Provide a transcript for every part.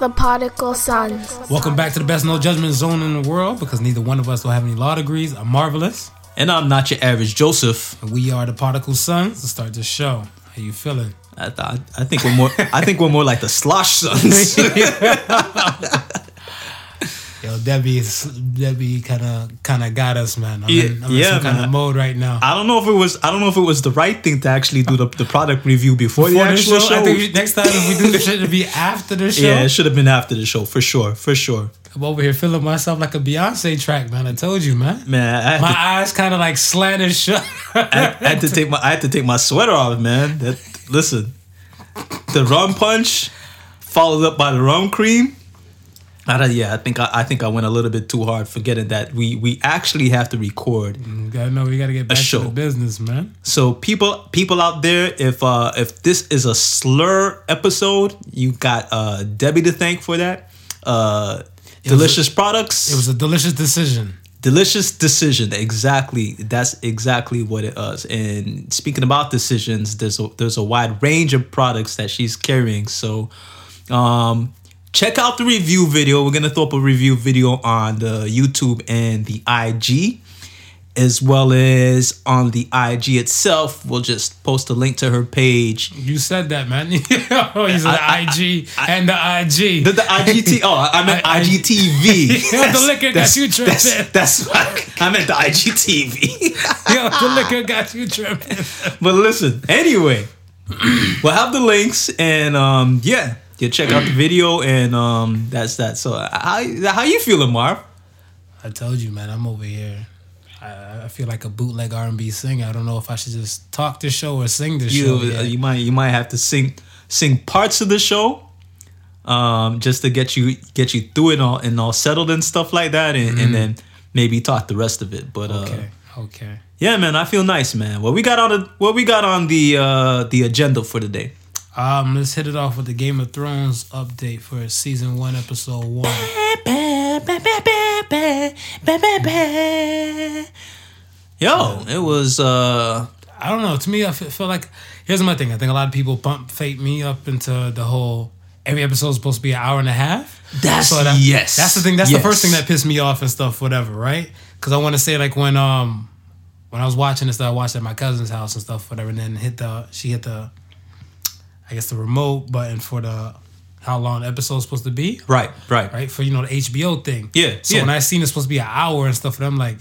The Particle Sons. Welcome back to the best no judgment zone in the world because neither one of us will have any law degrees. I'm marvelous. And I'm not your average Joseph. And we are the Particle Sons. To start the show, how you feeling? I, I, I think we're more. I think we're more like the Slosh Sons. Yo, Debbie, Debbie kind of kind of got us, man. I'm Yeah, in, I'm yeah, in some kind of mode right now. I don't know if it was. I don't know if it was the right thing to actually do the, the product review before, Before the the actual show, show. I think we- next time if we do this shit, it'll be after the show. yeah, it should have been after the show for sure, for sure. I'm over here feeling myself like a Beyonce track, man. I told you, man. Man, My to, eyes kind of like slanted shut. I, I had to take my I had to take my sweater off, man. That listen, the rum punch followed up by the rum cream. I don't, yeah, I think I, I think I went a little bit too hard, forgetting that we we actually have to record. You gotta know we gotta get back to the business, man. So people people out there, if uh if this is a slur episode, you got uh Debbie to thank for that. Uh a- delicious products. It was a delicious decision. delicious decision. Exactly. That's exactly what it was. And speaking about decisions, there's a there's a wide range of products that she's carrying. So um check out the review video. We're gonna throw up a review video on the YouTube and the IG. As well as on the IG itself, we'll just post a link to her page. You said that, man. oh, you said the I- IG and the IG. The, the IGT. Oh, I meant I- I- IGTV. The liquor got you tripping. That's, that's what I meant. The IGTV. Yo, the liquor got you tripping. But listen, anyway, we'll have the links and um yeah, you check out the video and um that's that. So uh, how how you feeling, Marv? I told you, man. I'm over here. I, I feel like a bootleg R&B singer. I don't know if I should just talk the show or sing the You show. uh, yet. you might you might have to sing sing parts of the show. Um, just to get you get you through it all and all settled and stuff like that, and, and then maybe talk the rest of it. But uh, okay, okay. yeah, man, I feel nice, man. What we got on the what we got on the uh the agenda for today? Um, let's hit it off with the Game of Thrones update for season one, episode one. Yo, it was uh I don't know. To me, I feel, like here's my thing. I think a lot of people bump fate me up into the whole every episode is supposed to be an hour and a half. That's- that- yes. That's the thing. That's Yes. the first thing that pissed me off and stuff. Whatever, right? Because I want to say like when um when I was watching this, I watched at my cousin's house and stuff. Whatever, and then hit the she hit the I guess the remote button for the how long the episode's supposed to be. right, right. Right for you know the HBO thing. Yeah, So yeah. when I seen it's supposed to be an hour and stuff, and I'm like,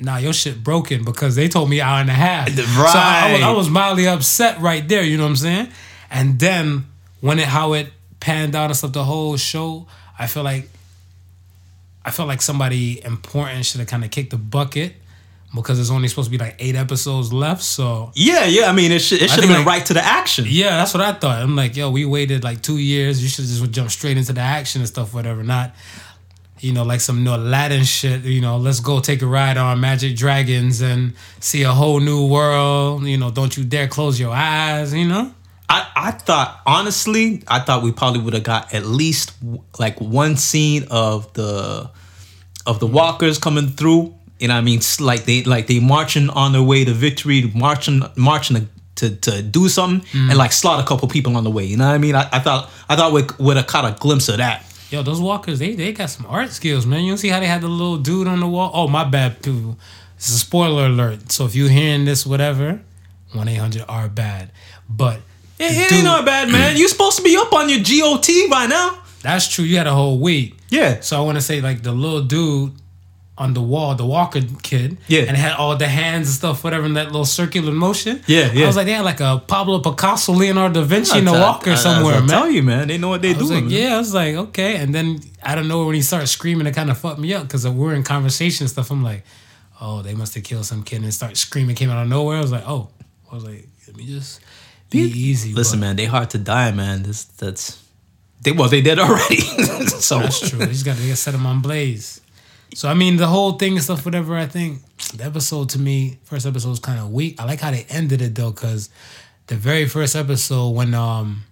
nah, your shit broken because they told me hour and a half. So I, I was, I was mildly upset right there. You know what I'm saying? And then when it how it panned out and stuff, the whole show, I feel like I felt like somebody important should have kind of kicked the bucket because there's only supposed to be like eight episodes left. So Yeah, yeah. I mean, it should it should have been like- right to the action. yeah, that's what I thought. I'm like, yo, we waited like two years. You should just jump straight into the action and stuff, whatever. Not, you know, like some new Aladdin shit. You know, let's go take a ride on Magic Dragons and see a whole new world. You know, don't you dare close your eyes. You know. I, I thought honestly, I thought we probably would have got at least like one scene of the of the walkers coming through. You know, what I mean, S- like they like they marching on their way to victory, marching marching to to, to do something, mm. and like slaughter a couple people on the way. You know what I mean? I, I thought I thought we would have caught a glimpse of that. Yo, those walkers, they they got some art skills, man. You don't see how they had the little dude on the wall? Oh, my bad, people. This is a spoiler alert. So if you're hearing this, whatever, one eight hundred are bad. But It, it dude- ain't not bad, man. You supposed to be up on your GOT by now. That's true. You had a whole week. Yeah. So I want to say like the little dude on the wall, the Walker kid. Yeah. And had all the hands and stuff, whatever, in that little circular motion. Yeah, yeah. I was like, they had like a Pablo Picasso, Leonardo da Vinci, and Walker I- I- somewhere, I, man. tell you, man. They know what they I was doing. like, yeah. I was like, okay. And then I don't know when he started screaming, it kind of fucked me up because we're in conversation and stuff. I'm like, oh, they must have killed some kid and start screaming came out of nowhere. I was like, oh, I was like, let me just be easy. Listen, but man, they hard to die, man. This that's they well, they dead already. so That's true. They just got to set them on blaze. So I mean, the whole thing and stuff, whatever. I think the episode to me, first episode was kind of weak. I like how they ended it though, because the very first episode when um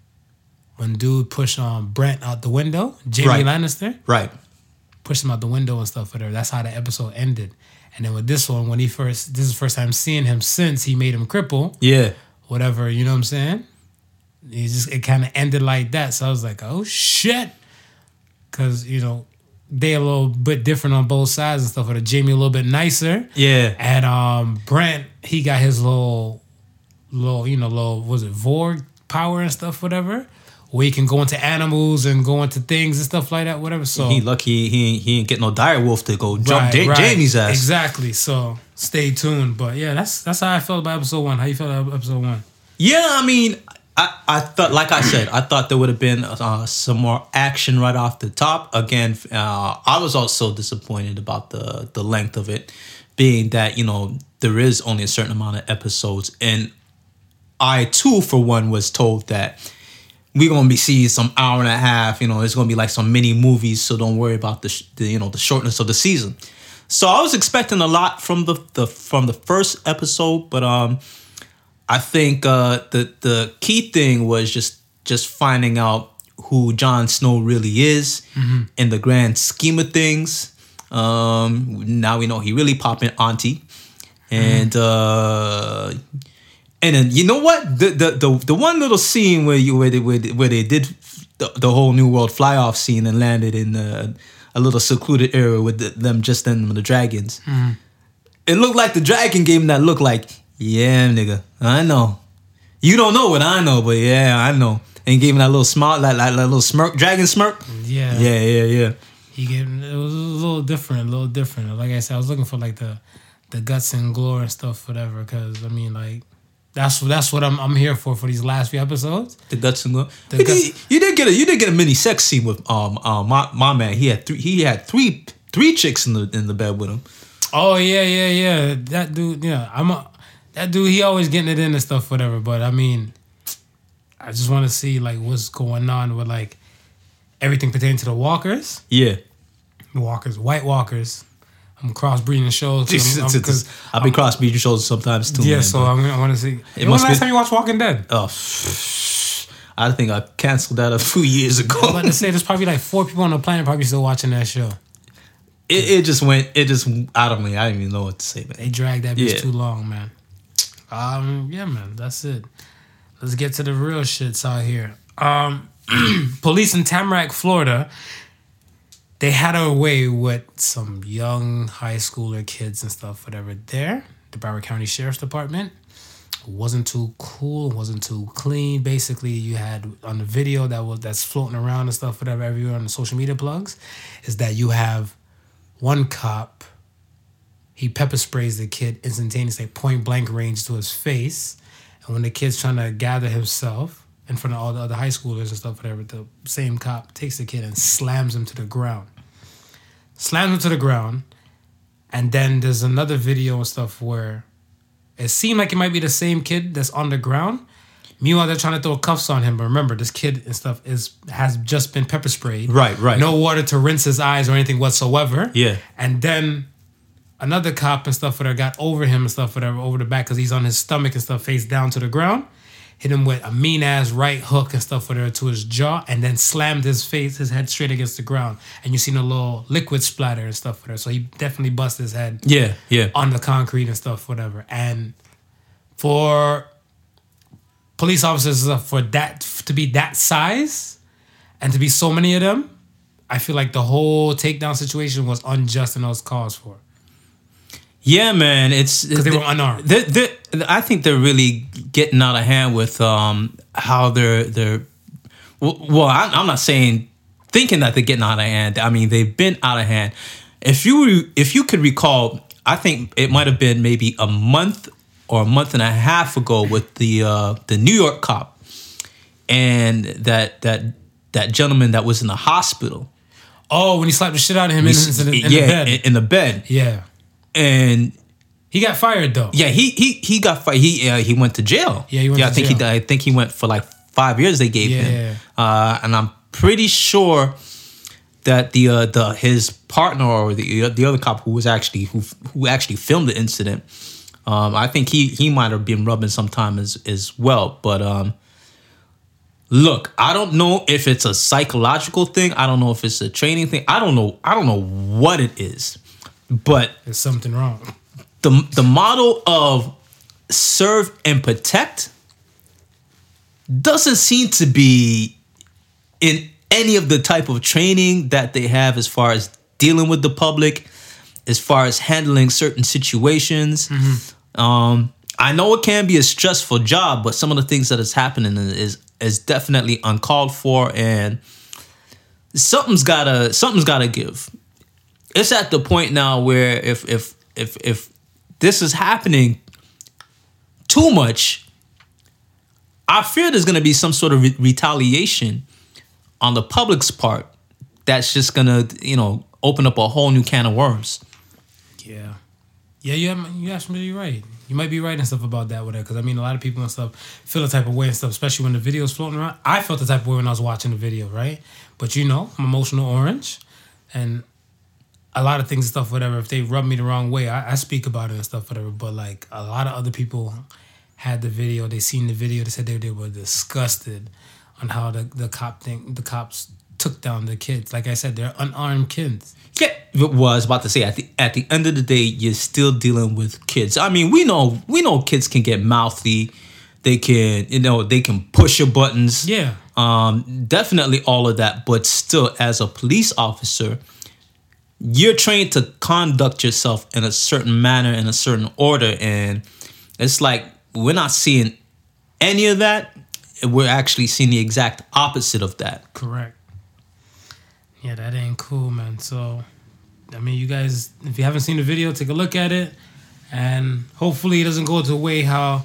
when dude pushed um Bran out the window, Jamie Right. Lannister right. pushed him out the window and stuff, whatever. That's how the episode ended. And then with this one, when he first, this is the first time seeing him since he made him cripple, Yeah. whatever. You know what I'm saying? He just it kind of ended like that. So I was like, oh shit. because you know they a little bit different on both sides and stuff. But Jamie a little bit nicer, Yeah. and um Bran he got his little little you know little was it warg power and stuff whatever. Where he can go into animals and go into things and stuff like that, whatever. So He lucky he ain't, he ain't get no dire wolf to go jump Right, Ja- right. Jamie's ass. Exactly. So stay tuned. But yeah, that's that's how I felt about episode one. How you felt about episode one? Yeah, I mean, I, I thought, like I said, I thought there would have been uh, some more action right off the top. Again, uh, I was also disappointed about the the length of it, being that you know there is only a certain amount of episodes, and I too, for one, was told that we're gonna be seeing some hour and a half. You know, it's gonna be like some mini movies, so don't worry about the, sh- the you know the shortness of the season. So I was expecting a lot from the, the from the first episode, but um, I think uh, the the key thing was just just finding out who Jon Snow really is in the grand scheme of things. Um, now we know he really popping auntie, and uh, and then you know what? The the the, the one little scene where you where they where they, where they did the, the whole New World fly off scene and landed in uh, a little secluded area with the, them just then the dragons. It looked like the dragon game that looked like yeah nigga I know you don't know what I know but yeah I know and gave him that little smile that, that, that little smirk dragon smirk Yeah. yeah yeah yeah He gave it was a little different, a little different. Like I said, I was looking for like the the guts and glory and stuff, whatever. Because I mean, like that's that's what I'm I'm here for for these last few episodes. the guts and glory. The you, guts- did, you did get a you did get a mini sex scene with um um my, my man. He had three he had three three chicks in the in the bed with him. Oh yeah, yeah, yeah. That dude, yeah. I'm a that dude. He always getting it in and stuff, whatever. But I mean, I just want to see like what's going on with like everything pertaining to the walkers, Yeah, the walkers, White Walkers. I'm crossbreeding shows because I'll be cross breeding shows sometimes too. yeah. man, so I'm, I want to see. It when was the last be- time you watched Walking Dead? oh, I think I canceled that a few years ago. I'm about to say there's probably like four people on the planet probably still watching that show. it, it just went it just out of me. I didn't even know what to say, man. They dragged that bitch Yeah. too long, man. Um, yeah, man, that's it. Let's get to the real shits out here. Um, police in Tamarac, Florida, they had a way with some young high schooler kids and stuff, whatever. There, the Broward County Sheriff's Department wasn't too cool, wasn't too clean. Basically, you had on the video that was that's floating around and stuff, whatever, everywhere on the social media plugs, is that you have one cop he pepper sprays the kid instantaneously, point blank range to his face. And when the kid's trying to gather himself in front of all the other high schoolers and stuff, whatever, the same cop takes the kid and slams him to the ground. Slams him to the ground. And then there's another video and stuff where it seemed like it might be the same kid that's on the ground. Meanwhile, they're trying to throw cuffs on him. But remember, this kid and stuff is has just been pepper sprayed. Right, right. No water to rinse his eyes or anything whatsoever. Yeah. And then another cop and stuff whatever got over him and stuff whatever over the back because he's on his stomach and stuff face down to the ground. Hit him with a mean ass right hook and stuff whatever to his jaw and then slammed his face, his head straight against the ground. And you seen a little liquid splatter and stuff whatever. So he definitely busted his head Yeah, yeah. on the concrete and stuff, whatever. And for police officers uh, for that to be that size and to be so many of them, I feel like the whole takedown situation was unjust and was caused for Yeah, man, it's because they were unarmed. they they I think they're really getting out of hand with um, how they're they're. Well, I'm not saying thinking that they're getting out of hand. I mean, they've been out of hand. If you re- if you could recall, I think it might have been maybe a month or a month and a half ago with the uh, the New York cop and that that that gentleman that was in the hospital. Oh, when he slapped the shit out of him in, in, in, yeah, the bed. in the bed, yeah, and he got fired though. Yeah, he he he got fi- he uh, he went to jail. Yeah, he went yeah, I think jail. he I think he went for like five years. They gave Yeah. him, uh, and I'm pretty sure that the uh, the his partner or the the other cop who was actually who who actually filmed the incident. Um, I think he he might have been rubbing some time as as well. But um, look, I don't know if it's a psychological thing. I don't know if it's a training thing. I don't know. I don't know what it is. But There's something wrong. the the model of serve and protect doesn't seem to be in any of the type of training that they have as far as dealing with the public, as far as handling certain situations. Um, I know it can be a stressful job, but some of the things that is happening is is definitely uncalled for, and something's gotta something's gotta give. It's at the point now where if if if if this is happening too much, I fear there's gonna be some sort of re- retaliation on the public's part. That's just gonna you know open up a whole new can of worms. Yeah, yeah, you have, you absolutely right. You might be right and stuff about that with it, because I mean, a lot of people and stuff feel the type of way and stuff, especially when the video's floating around. I felt the type of way when I was watching the video, right? But you know, I'm emotional orange, and a lot of things and stuff, whatever. If they rub me the wrong way, I, I speak about it and stuff, whatever. But like a lot of other people had the video, they seen the video, they said they, they were disgusted on how the the cop thing, the cops took down the kids. Like I said, they're unarmed kids. Yeah, well, I was about to say at the at the end of the day, you're still dealing with kids. I mean, we know we know kids can get mouthy, they can you know they can push your buttons. Yeah. um, definitely all of that. But still, as a police officer, you're trained to conduct yourself in a certain manner, in a certain order, and it's like we're not seeing any of that. We're actually seeing the exact opposite of that. Correct. Yeah, that ain't cool, man. So, I mean, you guys, if you haven't seen the video, take a look at it, and hopefully it doesn't go to a way how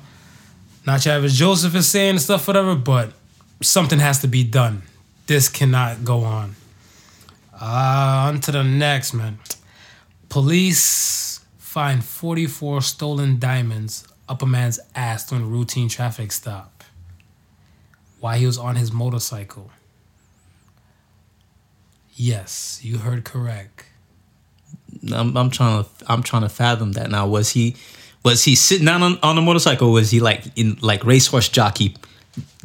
not your average Joseph is saying stuff, whatever. But something has to be done. This cannot go on. Uh, on to the next, man. Police find 44 stolen diamonds up a man's ass during a routine traffic stop while he was on his motorcycle. Yes, you heard correct. I'm, I'm trying to I'm trying to fathom that now. Was he was he sitting down on, on a motorcycle? Was he like in like racehorse jockey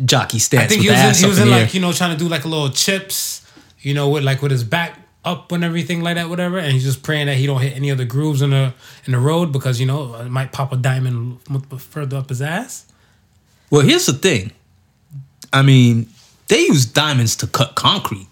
jockey stance? I think he was in, he was in air? like you know trying to do like a little chips, you know, with like with his back up and everything like that, whatever. And he's just praying that he don't hit any of the grooves in the in the road because you know it might pop a diamond further up his ass. Well, here's the thing. I mean, they use diamonds to cut concrete.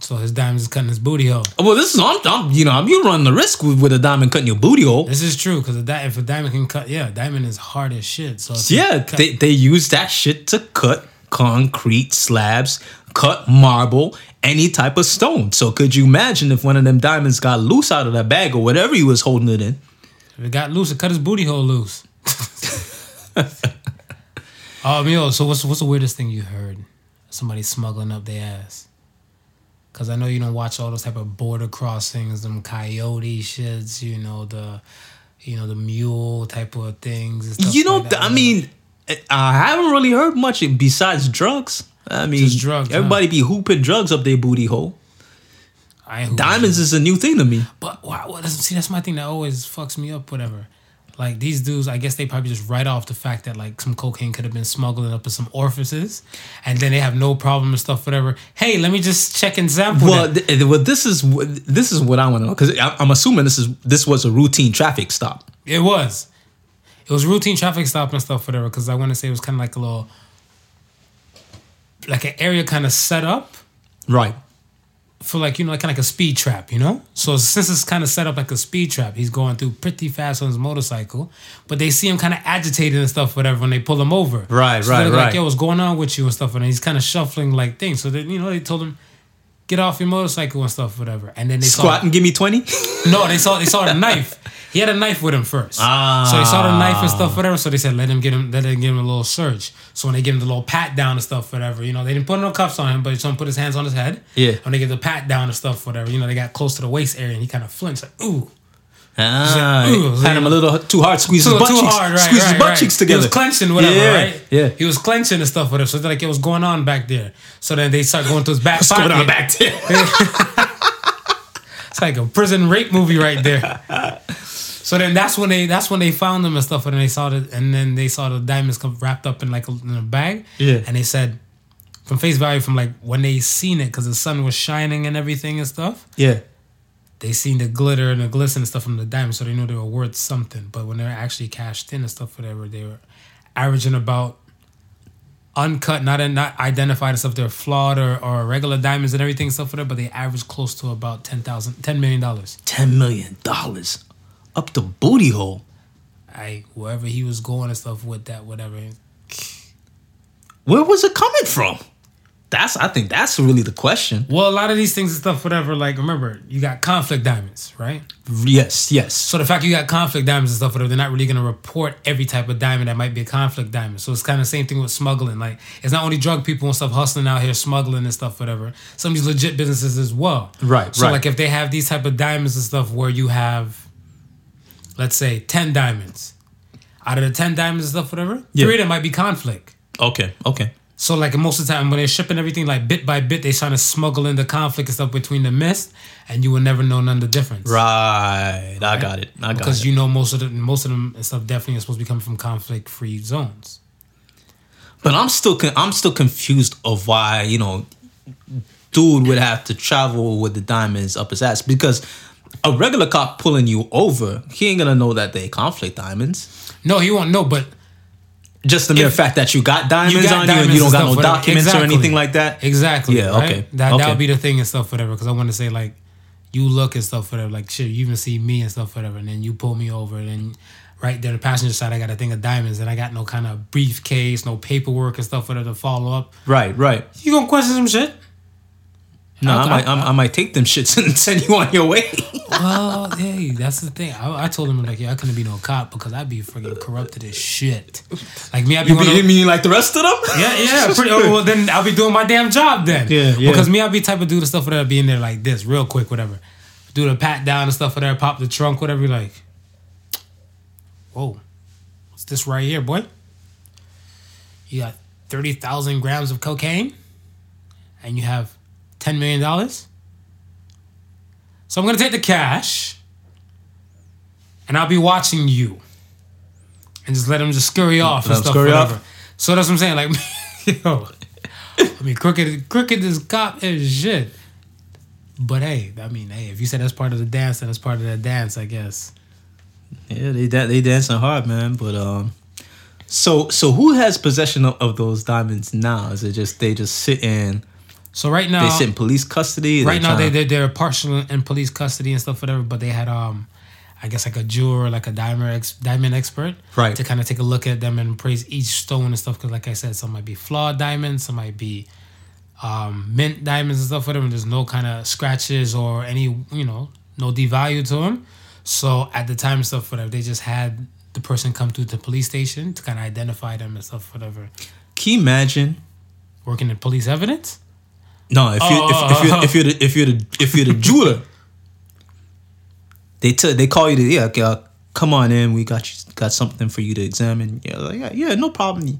So his diamond is cutting his booty hole. Well, this is I'm, I'm you know you run the risk with, with a diamond cutting your booty hole. This is true because di- if a diamond can cut, yeah, diamond is hard as shit. So Yeah, they they use that shit to cut concrete slabs, cut marble, any type of stone. So could you imagine if one of them diamonds got loose out of that bag or whatever he was holding it in? If it got loose, it cut his booty hole loose. um, yo, so what's what's the weirdest thing you heard? Somebody smuggling up their ass. Cause I know you don't watch all those type of border crossings, them coyote shits, you know the, you know the mule type of things. And stuff You know, like. I mean, I haven't really heard much besides drugs. I mean, Just drugs, huh? Everybody be hooping drugs up their booty hole. Diamonds is a new thing to me. But wow, see? That's my thing that always fucks me up. Whatever. Like these dudes, I guess they probably just write off the fact that like some cocaine could have been smuggled up in some orifices, and then they have no problem and stuff. Whatever. Hey, let me just check and sample. Well, th- well, this is this is what I want to know because I'm assuming this is this was a routine traffic stop. It was. It was routine traffic stop and stuff, whatever. Because I want to say it was kind of like a little, like an area kind of set up Right. for like you know like kind of like a speed trap, you know. So since it's kind of set up like a speed trap, he's going through pretty fast on his motorcycle, but they see him kind of agitated and stuff, whatever, when they pull him over. Right, so right, right. Like, yo, what's going on with you and stuff, and he's kind of shuffling like things. So then you know they told him. Get off your motorcycle and stuff, whatever. And then they saw. Squat saw and give me twenty. no, they saw they saw the knife. He had a knife with him first. Ah. So they saw the knife and stuff, whatever. So they said, let him get him, let them give him a little search. So when they give him the little pat down and stuff, whatever, you know, they didn't put no cuffs on him, but someone put his hands on his head. Yeah. When they give the pat down and stuff, whatever, you know, they got close to the waist area and he kind of flinched, like, ooh. Ah, Ooh, had him a little too hard. Squeeze Too, his butt too cheeks. hard, right? Squeeze right, his butt right. cheeks together. He was clenching, whatever, yeah, right? Yeah. He was clenching and stuff with it. So like, it was going on back there. So then they start going to his back What's pocket. going on back there? It's like a prison rape movie right there. so then that's when they that's when they found him and stuff, and they saw the and then they saw the diamonds come wrapped up in like a, in a bag. Yeah. And they said, from face value, from like when they seen it, because the sun was shining and everything and stuff, yeah. They seen the glitter and the glisten and stuff from the diamonds, so they knew they were worth something. But when they're actually cashed in and stuff, whatever, they were averaging about uncut, not not identified and stuff. They're flawed or, or regular diamonds and everything stuff for that, but they average close to about 10,000, 10 million dollars. Ten million dollars up the booty hole. I wherever he was going and stuff with that, whatever. Where was it coming from? That's I think that's really the question. Well, a lot of these things and stuff, whatever. Like, remember, you got conflict diamonds, right? Yes, yes. So the fact you got conflict diamonds and stuff, whatever, they're not really gonna report every type of diamond that might be a conflict diamond. So it's kind of the same thing with smuggling. Like, it's not only drug people and stuff hustling out here smuggling and stuff, whatever. Some of these legit businesses as well. Right, So right. like, if they have these type of diamonds and stuff, where you have, let's say, ten diamonds, out of the ten diamonds and stuff, whatever, Yeah. three of them might be conflict. Okay, okay. So like most of the time when they're shipping everything like bit by bit, they're trying to smuggle in the conflict and stuff between the mist, and you will never know none of the difference. Right. I got it. I got it. Because it. you know most of the most of them and stuff definitely are supposed to be coming from conflict free zones. But I'm still con- I'm still confused of why you know, dude would have to travel with the diamonds up his ass because a regular cop pulling you over, he ain't gonna know that they conflict diamonds. No, he won't know, but Just the mere If- fact that you got diamonds you got on you and you don't got no whatever. documents or anything like that. exactly. Yeah, right? okay, That okay. that would be the thing and stuff, whatever. Because I want to say like, you look and stuff, whatever. Like shit, you even see me and stuff, whatever, and then you pull me over, and then right there, the passenger side, I got a thing of diamonds, and I got no kind of briefcase, no paperwork and stuff, whatever to follow up. Right, right. You gonna question some shit? No, I Okay. might I, I might take them shits and send you on your way. Well, hey, that's the thing. I, I told him like, yeah, I couldn't be no cop because I'd be freaking corrupted as shit. Like me, I'd be you one of- mean, like the rest of them? Yeah, yeah. Pretty, oh, well, then I'll be doing my damn job then. Yeah, yeah. Because me, I'll be type of dude and stuff whatever, be in there like this, real quick, whatever. Do the pat down and stuff for whatever, pop the trunk, whatever. You're like, whoa, what's this right here, boy? You got thirty thousand grams of cocaine, and you have ten million dollars. So I'm gonna take the cash, and I'll be watching you, and just let him just scurry off Let and stuff, scurry off? So that's what I'm saying. Like, yo, I mean, crooked, crooked is cop is shit. But hey, I mean, hey, if you said that's part of the dance, then it's part of the dance, I guess. Yeah, they da- they dancing hard, man. But um, so so who has possession of, of those diamonds now? Is it just they just sit in So right now, they in police custody? right now they tryna- they they're partial in police custody and stuff, whatever. But they had um, I guess like a jeweler, like a diamond ex, diamond expert, Right. to kind of take a look at them and praise each stone and stuff. Because like I said, some might be flawed diamonds, some might be um, mint diamonds and stuff, whatever. There's no kind of scratches or any you know no devalue to them. So at the time and stuff, whatever, they just had the person come to the police station to kind of identify them and stuff, whatever. Can you imagine? Working in police evidence. No, if you if, if you if you're the, if you're the if you're the jeweler, they tell they call you to yeah, okay, uh, come on in. We got you got something for you to examine. Yeah, like, yeah, yeah, no problem. You,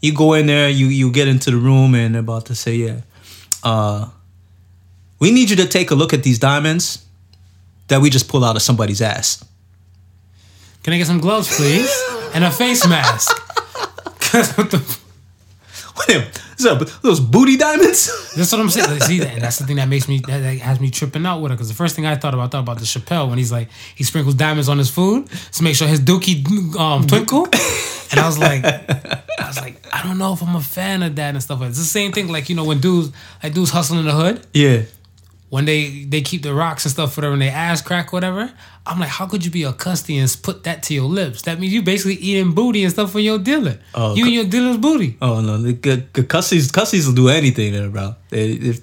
you go in there, you you get into the room, and they're about to say, yeah, uh, we need you to take a look at these diamonds that we just pulled out of somebody's ass. Can I get some gloves, please, and a face mask? 'Cause what the What them? Is that those booty diamonds? That's what I'm saying. See, and that's the thing that makes me that, that has me tripping out with it. Because the first thing I thought about, I thought about the Chappelle when he's like he sprinkles diamonds on his food to make sure his dookie um, twinkle. And I was like, I was like, I don't know if I'm a fan of that and stuff. It's the same thing, like you know when dudes like dudes hustling in the hood yeah. When they they keep the rocks and stuff whatever and they ass crack whatever. I'm like, how could you be a custy and put that to your lips? That means you basically eating booty and stuff for your dealer. Oh, you and your dealer's booty. Oh no, the the- the cussies cussies will do anything there, bro. They, if,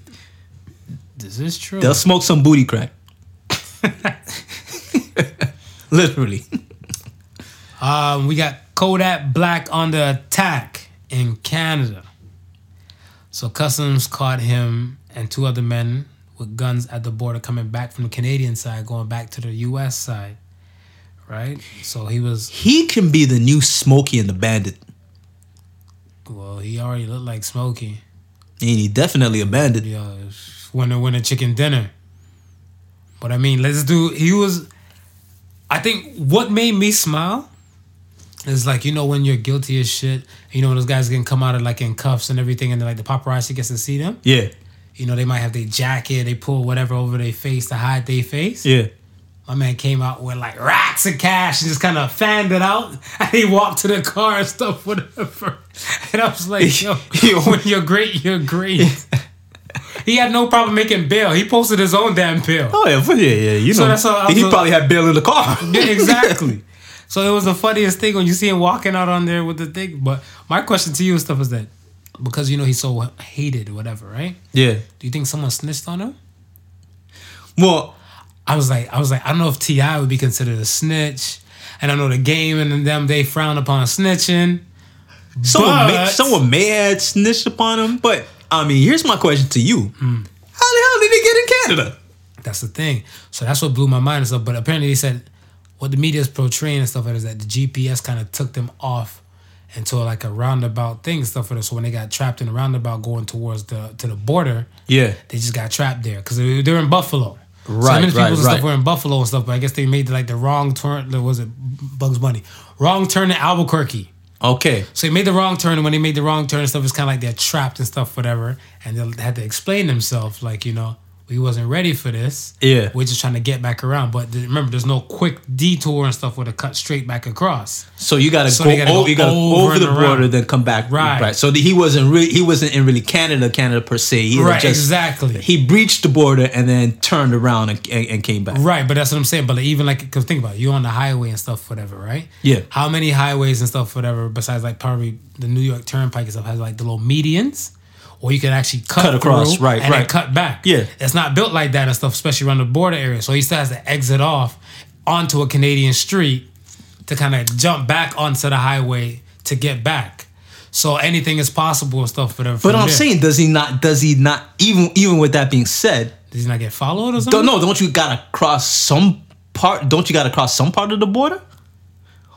This is true. They'll smoke some booty crack. Literally. Um, we got Kodak Black on the attack in Canada. So customs caught him and two other men with guns at the border coming back from the Canadian side, going back to the U.S. side. Right. So he was. He can be the new Smokey and the Bandit. Well, he already looked like Smokey. And he definitely a bandit. Know, winner winner chicken dinner. But I mean, let's do. He was. I think what made me smile is like you know when you're guilty as shit. You know those guys can come out of like in cuffs and everything, and like the paparazzi gets to see them. Yeah. You know they might have their jacket, they pull whatever over their face to hide their face. Yeah. my man came out with like racks of cash and just kind of fanned it out. And he walked to the car and stuff, whatever. And I was like, yo, when you're great, you're great. he had no problem making bail. He posted his own damn bail. Oh yeah, yeah, yeah. You So know, that's all- he probably had bail in the car. Yeah, exactly. So it was the funniest thing when you see him walking out on there with the thing. But my question to you and stuff is that because you know he's so hated or whatever, right? yeah. Do you think someone snitched on him? Well, I was like, I was like, I don't know if Ti would be considered a snitch, and I know the game and them they frown upon snitching. someone may, But- someone may have snitched upon him, but I mean, here's my question to you: Hmm. How the hell did he get in Canada? That's the thing. So that's what blew my mind and stuff. But apparently they said what the media is portraying and stuff is that the GPS kind of took them off into like a roundabout thing and stuff. So when they got trapped in a roundabout going towards the to the border, Yeah, they just got trapped there because they, they're in Buffalo. so Right, many people right, stuff right. were in Buffalo and stuff, but I guess they made like the wrong turn. There was it Bugs Bunny? Wrong turn in Albuquerque. okay. So they made the wrong turn, and when they made the wrong turn and stuff, it's kind of like they're trapped and stuff, whatever. And they had to explain themselves, like you know, we wasn't ready for this. Yeah. we're just trying to get back around. But th- remember, there's no quick detour and stuff with a cut straight back across. So you gotta So go, gotta over, go you gotta over over, the around. border, then come back. Right. So the, he wasn't really he wasn't in really Canada, Canada per se. He Right, just- exactly. He breached the border and then turned around and, and, and came back. Right, but that's what I'm saying. But like, even like, because think about it, you're on the highway and stuff, whatever, right? Yeah. How many highways and stuff, whatever, besides like probably the New York Turnpike and stuff, has like the little medians? Or you can actually cut, Cut across, right, and then right. cut back. Yeah. It's not built like that and stuff, especially around the border area. So he still has to exit off onto a Canadian street to kind of jump back onto the highway to get back. So anything is possible and stuff, whatever. But I'm there. saying, does he not? Does he not? Even even with that being said, does he not get followed or something? don't know. Don't you gotta cross some part? Don't you gotta cross some part of the border?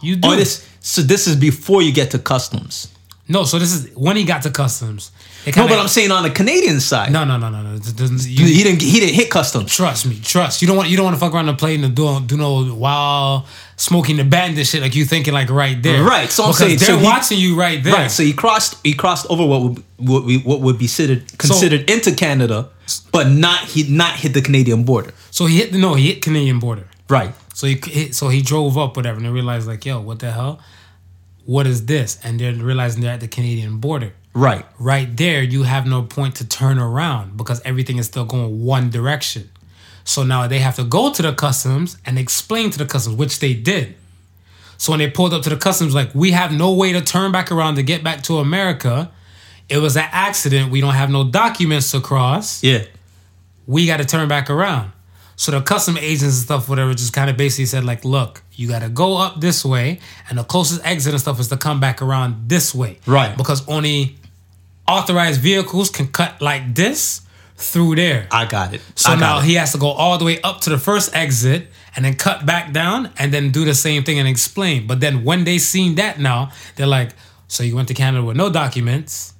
You do. Or this? So this is before you get to customs. No, so this is when he got to customs. No, but I'm saying on the Canadian side, no, no, no, no, no. You- he didn't. He didn't hit customs. trust me, trust. You don't want you don't want to fuck around the plane and do do no wild smoking the bandit shit like you thinking like right there. Right, so I'm saying, they're so he- watching you right there. Right. So he crossed. He crossed over what would what, we, what would be considered considered into Canada, but not he not hit the Canadian border. So he hit the no, he hit Canadian border. Right. So he so he drove up whatever and they realized like yo, what the hell? What is this? And they're realizing they're at the Canadian border. Right. right there you have no point to turn around because everything is still going one direction. So now they have to go to the customs and explain to the customs, which they did. So when they pulled up to the customs, like we have no way to turn back around to get back to America. It was an accident. We don't have no documents to cross. Yeah. We got to turn back around. So the custom agents and stuff, whatever, just kind of basically said like, look, you got to go up this way, and the closest exit and stuff is to come back around this way. Right. Because only authorized vehicles can cut like this through there. I got it. So got now it. he has to go all the way up to the first exit and then cut back down and then do the same thing and explain. But then when they seen that now, they're like, so you went to Canada with no documents.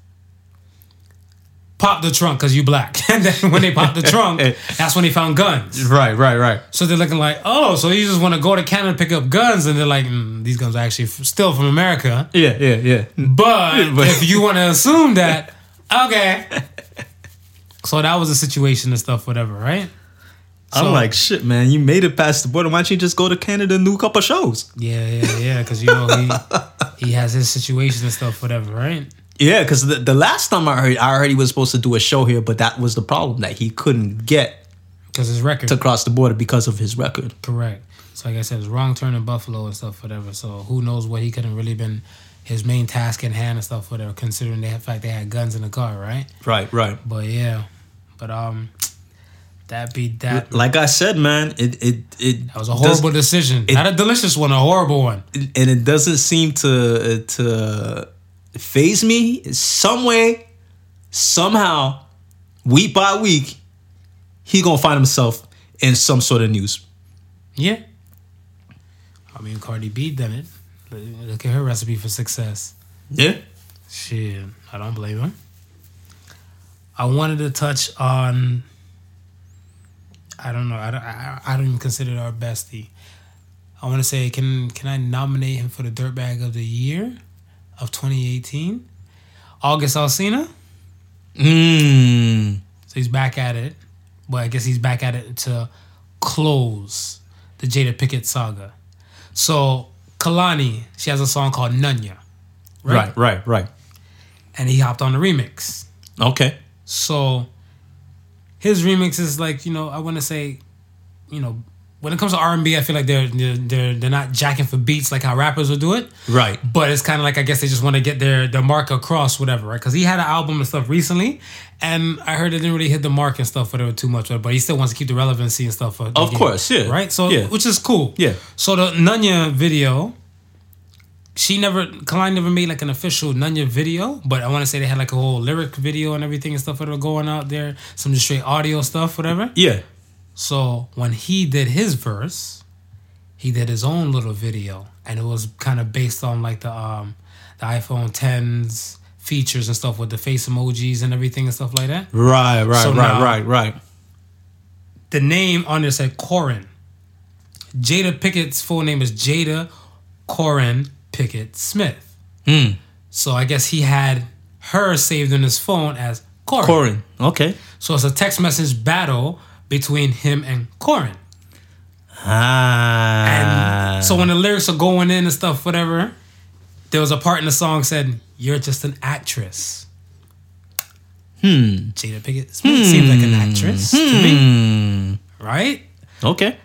Pop the trunk because you black. And then when they pop the trunk, that's when they found guns. Right. Right. Right. So they're looking like, oh, so you just want to go to Canada pick up guns. And they're like, mm, these guns are actually f- still from America. Yeah. Yeah. Yeah. But, But- if you want to assume that, okay. So that was a situation and stuff, whatever, right? I'm like, shit, man. You made it past the border. Why don't you just go to Canada and do a couple shows? Yeah, yeah, yeah. Because you know he he has his situation and stuff, whatever, right? Yeah, because the, the last time I heard, I heard he was supposed to do a show here, but that was the problem that he couldn't get Because his record, to cross the border because of his record. correct. So like I said, it's wrong turn in Buffalo and stuff, whatever. So who knows what he could have really been his main task in hand and stuff, whatever. Considering the fact they had guns in the car, right? Right. Right. But yeah, but um, that be that. Like I said, man, it it it That was a horrible decision. Not a delicious one, a horrible one. and it doesn't seem to to phase me some way somehow week by week he gonna find himself in some sort of news Yeah. I mean, Cardi B done it. Look at her recipe for success. yeah Shit, I don't blame him. I wanted to touch on. I don't know. I don't. I, I don't even consider it our bestie. I want to say, can can I nominate him for the Dirtbag of the Year of 2018? August Alsina. mm. So he's back at it. Well, I guess he's back at it to close the Jada Pinkett saga. So Kehlani, she has a song called Nunya, Right, right, right. and he hopped on the remix. Okay. So his remix is like you know I want to say, you know, when it comes to R and B, I feel like they're they're they're they're not jacking for beats like how rappers would do it. Right. But it's kind of like I guess they just want to get their their mark across, whatever, right? Because he had an album and stuff recently, and I heard it didn't really hit the mark and stuff, whatever, too much. But he still wants to keep the relevancy and stuff. Of game, course, yeah. right. So Yeah. which is cool. Yeah. So the Nunya video, she never, Kehlani never made like an official Nunya video, but I want to say they had like a whole lyric video and everything and stuff that were going out there, some just straight audio stuff, whatever. Yeah. So when he did his verse, he did his own little video, and it was kind of based on like the um the iPhone 10s features and stuff with the face emojis and everything and stuff like that. Right, right, So right, right, right. The name on there said Koren. Jada Pinkett's full name is Jada Koren Pinkett Smith. Hmm. So I guess he had her saved in his phone as Koren. Koren. Okay. So it's a text message battle between him and Koren. Ah. And so when the lyrics are going in and stuff, whatever, there was a part in the song said, "You're just an actress." Hmm. Jada Pinkett Smith seems like an actress to me, right? Okay.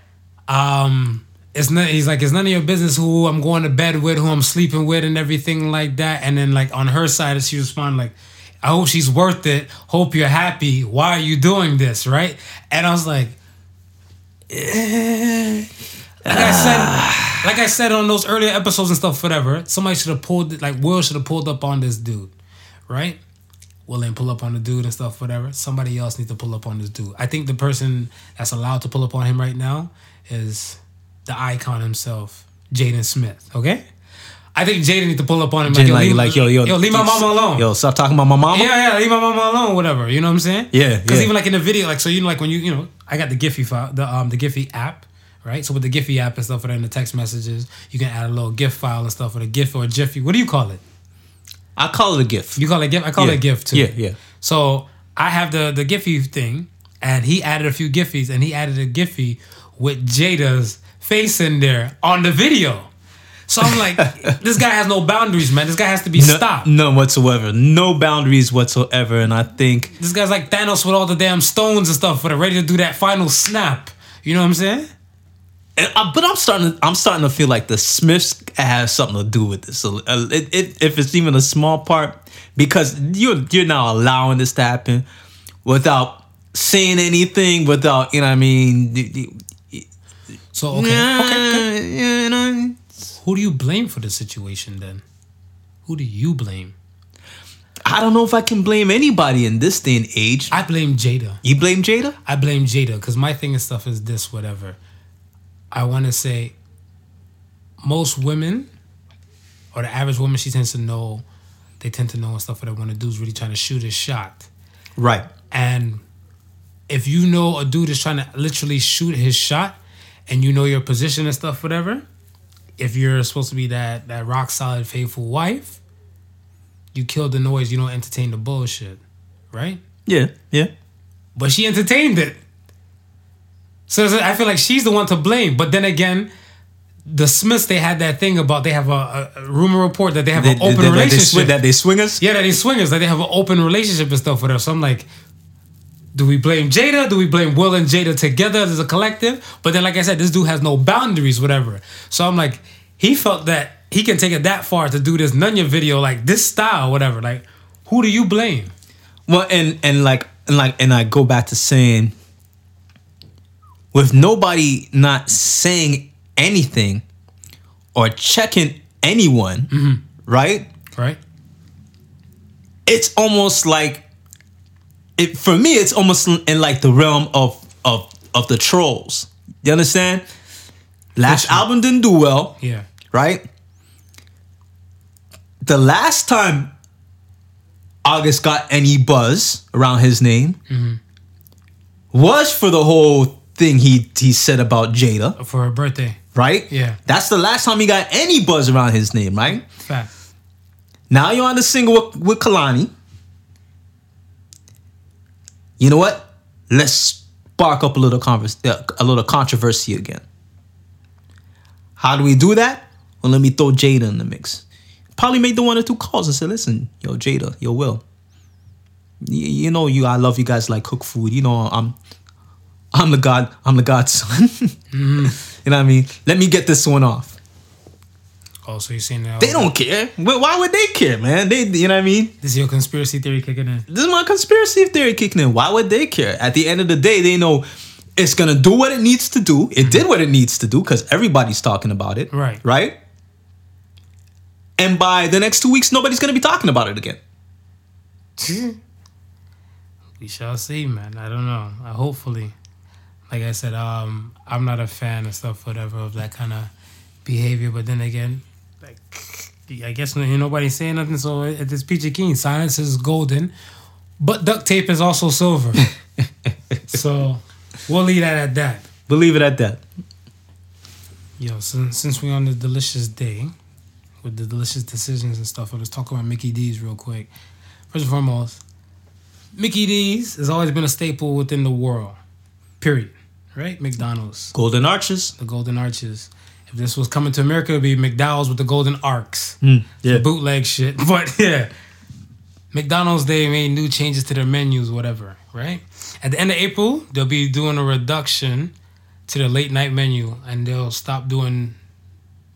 Um, it's not. He's like, it's none of your business who I'm going to bed with, who I'm sleeping with, and everything like that. And then like on her side, she responded like, "I hope she's worth it. Hope you're happy. Why are you doing this?" Right? And I was like, eh. like I said, like I said on those earlier episodes and stuff, whatever. Somebody should have pulled like Will should have pulled up on this dude, right? Will ain't pull up on the dude and stuff, whatever. Somebody else needs to pull up on this dude. I think the person that's allowed to pull up on him right now is the icon himself, Jaden Smith. Okay, I think Jaden need to pull up on him. Like, like, leave, like, yo, yo, leave my mama alone. Yo, stop talking about my mama. Yeah, yeah, leave my mama alone, whatever. You know what I'm saying? Yeah, Because yeah. even like in the video, like so you know, like when you you know, I got the Giphy file, the um the Giphy app, right? So with the Giphy app and stuff, and then the text messages, you can add a little GIF file and stuff with a GIF or a Jiffy. What do you call it? I call it a gift. You call it a GIF? I call yeah. it a GIF too. Yeah, yeah. So I have the the Giphy thing, and he added a few Giphies, and he added a Giphy with Jada's face in there on the video. So I'm like, this guy has no boundaries, man. This guy has to be No, stopped. none whatsoever. No boundaries whatsoever. And I think This guy's like Thanos with all the damn stones and stuff, but ready to do that final snap. You know what I'm saying? And I, but I'm starting. To, I'm starting to feel like the Smiths have something to do with this. So, uh, it, it, if it's even a small part, because you're you're now allowing this to happen without saying anything, without you know. what I mean, So okay, okay, okay. you know. Who do you blame for the situation then? Who do you blame? I don't know if I can blame anybody in this day and age. I blame Jada. You blame Jada? I blame Jada because my thing and stuff is this, whatever. I want to say most women, or the average woman, she tends to know, they tend to know and stuff what when a dude's really trying to shoot his shot. Right. And if you know a dude is trying to literally shoot his shot and you know your position and stuff, whatever, if you're supposed to be that, that rock solid, faithful wife, you kill the noise, you don't entertain the bullshit, right? Yeah. Yeah. but she entertained it. So I feel like she's the one to blame. But then again, the Smiths they had that thing about they have a, a rumor report that they have They, an open they, they, they, relationship. that they swingers. yeah, that they swingers that they have an open relationship and stuff with her. So I'm like, do we blame Jada? Do we blame Will and Jada together as a collective? But then, like I said, this dude has no boundaries, whatever. So I'm like, he felt that he can take it that far to do this Nunya video, like this style, whatever. Like, who do you blame? Well, and and like and like and I go back to saying, with nobody not saying anything or checking anyone, mm-hmm. right? Right? It's almost like it for me. It's almost in like the realm of of of the trolls. You understand? Last album didn't do well, Yeah. right? The last time August got any buzz around his name mm-hmm. was for the whole thing he he said about Jada, For her birthday. right? Yeah. That's the last time he got any buzz around his name, right? Fact. Now you're on the single with, with Kehlani. You know what? Let's spark up a little convers- uh, a little controversy again. How do we do that? Well, let me throw Jada in the mix. Probably made the one or two calls and said, listen, yo, Jada, yo, Will. You, you know you I love you guys like cook food. You know, I'm I'm the God, I'm the godson. You know what I mean? Let me get this one off. Oh, so you're saying that They don't care. Why would they care, man? They you know what I mean? This is your conspiracy theory kicking in. This is my conspiracy theory kicking in. Why would they care? At the end of the day, they know it's gonna do what it needs to do. It did what it needs to do because everybody's talking about it. Right. Right? And by the next two weeks, nobody's gonna be talking about it again. We shall see, man. I don't know. Uh, hopefully, like I said, um, I'm not a fan of stuff, whatever, of that kind of behavior. But then again, like, I guess nobody's saying nothing. So it- it's peachy keen. Silence is golden, but duct tape is also silver. so we'll leave that at that. We'll leave it at that. Yo, since since we on the delicious day with the delicious decisions and stuff, let's talk about Mickey D's real quick. First and foremost, Mickey D's has always been a staple within the world. Period. Right? McDonald's, Golden arches. the Golden Arches. If this was coming to America, it'd be McDowell's with the Golden Arcs. Hmm, yeah. Bootleg shit. But yeah. McDonald's they made new changes to their menus, whatever, right? At the end of April, they'll be doing a reduction to the late night menu and they'll stop doing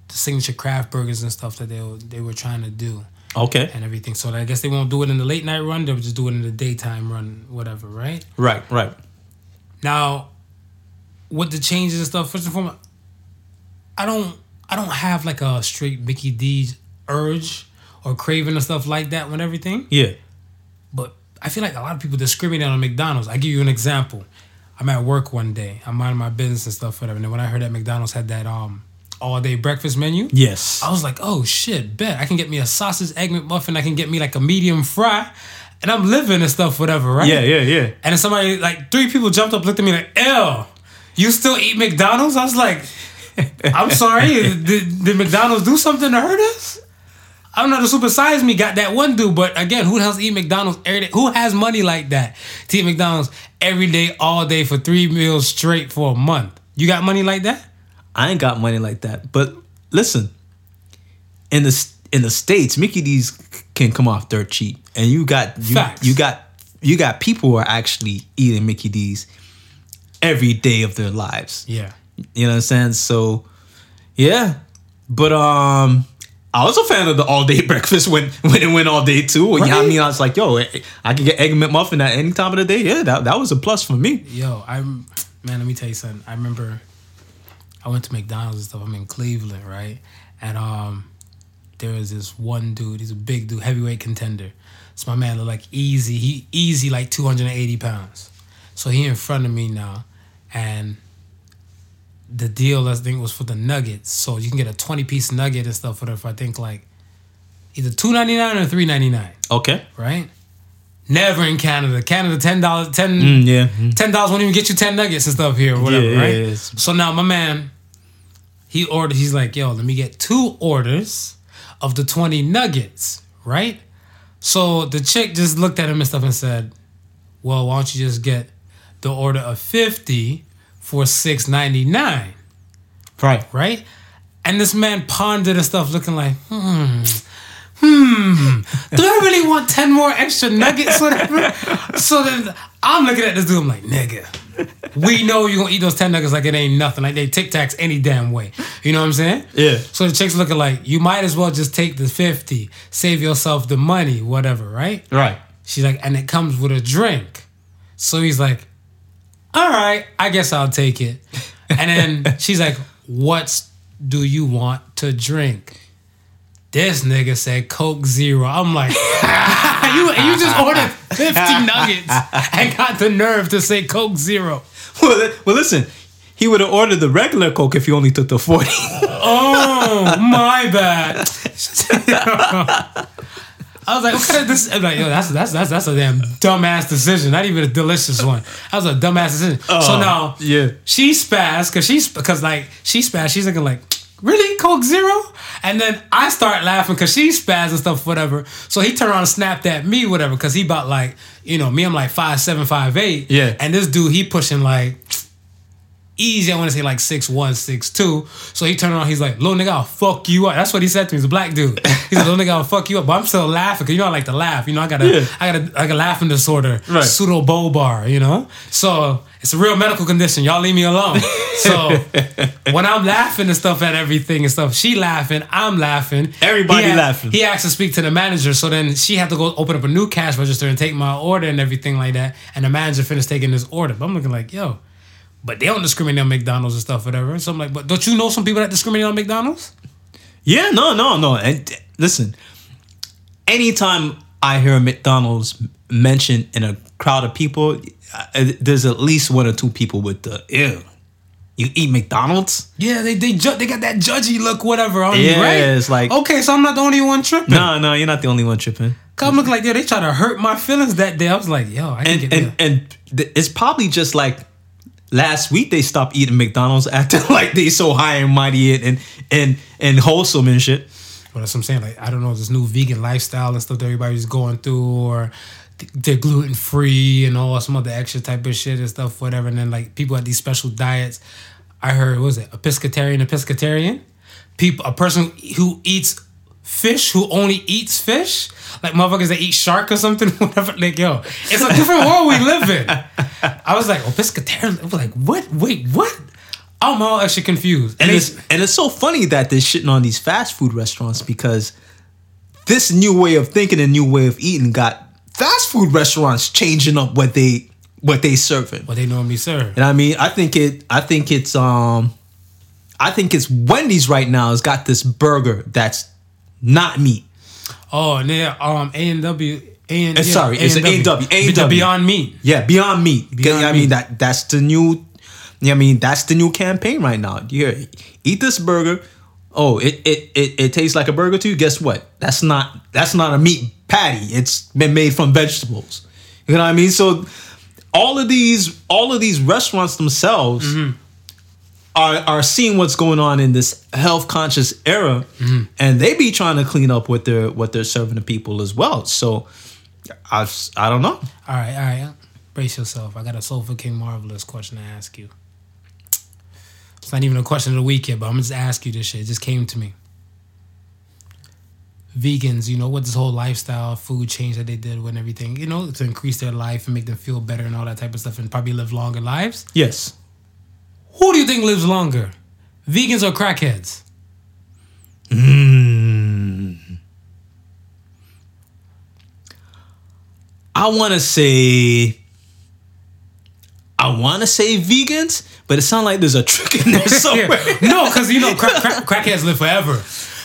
the signature craft burgers and stuff that they were, they were trying to do Okay. and everything. So I guess they won't do it in the late night run, they'll just do it in the daytime run, whatever, right? Right, right. Now, with the changes and stuff, first and foremost, I don't I don't have like a straight Mickey D's urge or craving and stuff like that when everything. Yeah. But I feel like a lot of people discriminate on McDonald's. I give you an example. I'm at work one day. I'm minding my business and stuff, whatever. And then when I heard that McDonald's had that um all day breakfast menu, Yes. I was like, oh shit, bet I can get me a sausage egg McMuffin. I can get me like a medium fry, and I'm living and stuff, whatever, right? Yeah, yeah, yeah. And then somebody, like three people jumped up, looked at me like, "Ew, you still eat McDonald's?" I was like, "I'm sorry, did, did McDonald's do something to hurt us?" I don't know. The super size me got that one dude, but again, who the hell's eat McDonald's every day? Who has money like that to eat McDonald's every day, all day for three meals straight for a month? You got money like that? I ain't got money like that. But listen, in the in the states, Mickey D's can come off dirt cheap, and you got you, Facts. you got you got people who are actually eating Mickey D's every day of their lives. Yeah. You know what I'm saying? So, yeah. But um, I was a fan of the all day breakfast when when it went all day too. You know what I mean? I was like, yo, I can get egg McMuffin at any time of the day. Yeah, that, that was a plus for me. Yo, I'm man. Let me tell you something. I remember I went to McDonald's and stuff. I'm in Cleveland, right? And um, there was this one dude. He's a big dude, heavyweight contender. So my man looked like easy. He easy like 280 pounds. So he in front of me now, and the deal I think was for the nuggets. So you can get a 20 piece nugget and stuff. Whatever. I think like either 2.99 or 3.99, Okay. right? Never in Canada. Canada ten dollars, ten Mm, yeah. ten dollars won't even get you ten nuggets and stuff here or whatever, yeah, right? yeah, So now my man, he ordered. He's like, "Yo, let me get two orders of the twenty nuggets, right?" So the chick just looked at him and stuff and said, "Well, why don't you just get the order of fifty for six ninety nine, Right. right?" And this man pondered and stuff, looking like, "Hmm." Hmm. Do I really want ten more extra nuggets? Whatever. So then I'm looking at this dude. I'm like, nigga, we know you're gonna eat those ten nuggets like it ain't nothing. Like they Tic Tacs any damn way. You know what I'm saying? Yeah. So the chick's looking like, you might as well just take the fifty, save yourself the money, whatever, right? Right. She's like, and it comes with a drink. So he's like, all right, I guess I'll take it. And then she's like, what do you want to drink? This nigga said Coke Zero. I'm like, you, you just ordered 50 nuggets and got the nerve to say Coke Zero. Well, well, listen. He would have ordered the regular Coke if he only took the forty. Oh, my bad. I was like, what kind of this? I'm like, yo, that's that's that's that's a damn dumbass decision. Not even a delicious one. That was a dumbass decision. so oh, now, yeah. she spazzed because she's because like she spazzed. She's looking like, really Coke Zero? And then I start laughing because she spazzed and stuff, whatever. So he turned around and snapped at me, whatever, because he about like, you know, me, I'm like five seven, five eight. Yeah. And this dude, he pushing like easy. I want to say like six one, six two. So he turned around. He's like, "Little nigga, I'll fuck you up." That's what he said to me. He's a black dude. He's like, "Little nigga, I'll fuck you up." But I'm still laughing because you know I like to laugh. You know I got a, Yeah. I got a, like a laughing disorder, Right. pseudo bar. You know, so it's a real medical condition. Y'all leave me alone. So when I'm laughing and stuff at everything and stuff, she laughing, I'm laughing, Everybody He had- laughing. He asked to speak to the manager, so then she had to go open up a new cash register and take my order and everything like that. And the manager finished taking his order. But I'm looking like, yo, but they don't discriminate on McDonald's and stuff, whatever. So I'm like, but don't you know some people that discriminate on McDonald's? Yeah, no, no, no. And listen, anytime I hear McDonald's mentioned in a crowd of people, uh, there's at least one or two people with the ew. You eat McDonald's? Yeah, they they ju- they got that judgy look, whatever on Yeah, me, right? it's like- okay, so I'm not the only one tripping. No, no, you're not the only one tripping. Come look like yeah, they try to hurt my feelings that day. I was like, yo, I And get and and it's probably just like last week they stopped eating McDonald's acting like they so high and mighty and and and, wholesome and shit. That's what I'm saying. Like, I don't know, this new vegan lifestyle and stuff that everybody's going through, or they're gluten free and all some other extra type of shit and stuff, whatever. And then, like, people at these special diets. I heard, what was it, a pescatarian, a pescatarian? People, a person who eats fish, who only eats fish? Like, motherfuckers that eat shark or something, whatever. Like, yo, it's a different world we live in. I was like, oh, pescatarian? I was like, what? Wait, what? I'm all extra confused. And they- it's and it's so funny that they're shitting on these fast food restaurants because this new way of thinking and new way of eating got fast food restaurants changing up what they what they serving. what they normally serve. And I mean, I think it I think it's um I think it's Wendy's right now has got this burger that's not meat. Oh, and then um A and W. A and Uh, sorry, it's an A&W, The A&W. Beyond Meat. Yeah, Beyond Meat. Beyond I mean that that's the new I mean that's the new campaign right now. You hear, eat this burger. Oh, it, it it it tastes like a burger to you. Guess what? That's not that's not a meat patty. It's been made from vegetables. You know what I mean? So all of these all of these restaurants themselves are are seeing what's going on in this health conscious era, mm-hmm. and they be trying to clean up what they're what they're serving the people as well. So I I don't know. All right, all right. Brace yourself. I got a Sofa King Marvelous question to ask you. It's not even a question of the week yet, but I'm gonna just ask you this shit. It just came to me. Vegans, you know, what this whole lifestyle, food change that they did with everything, you know, to increase their life and make them feel better and all that type of stuff and probably live longer lives. Yes. Who do you think lives longer? Vegans or crackheads? Hmm. I want to say. I want to say vegans, but it sounds like there's a trick in there somewhere. No, because you know, crack, crack, crackheads live forever.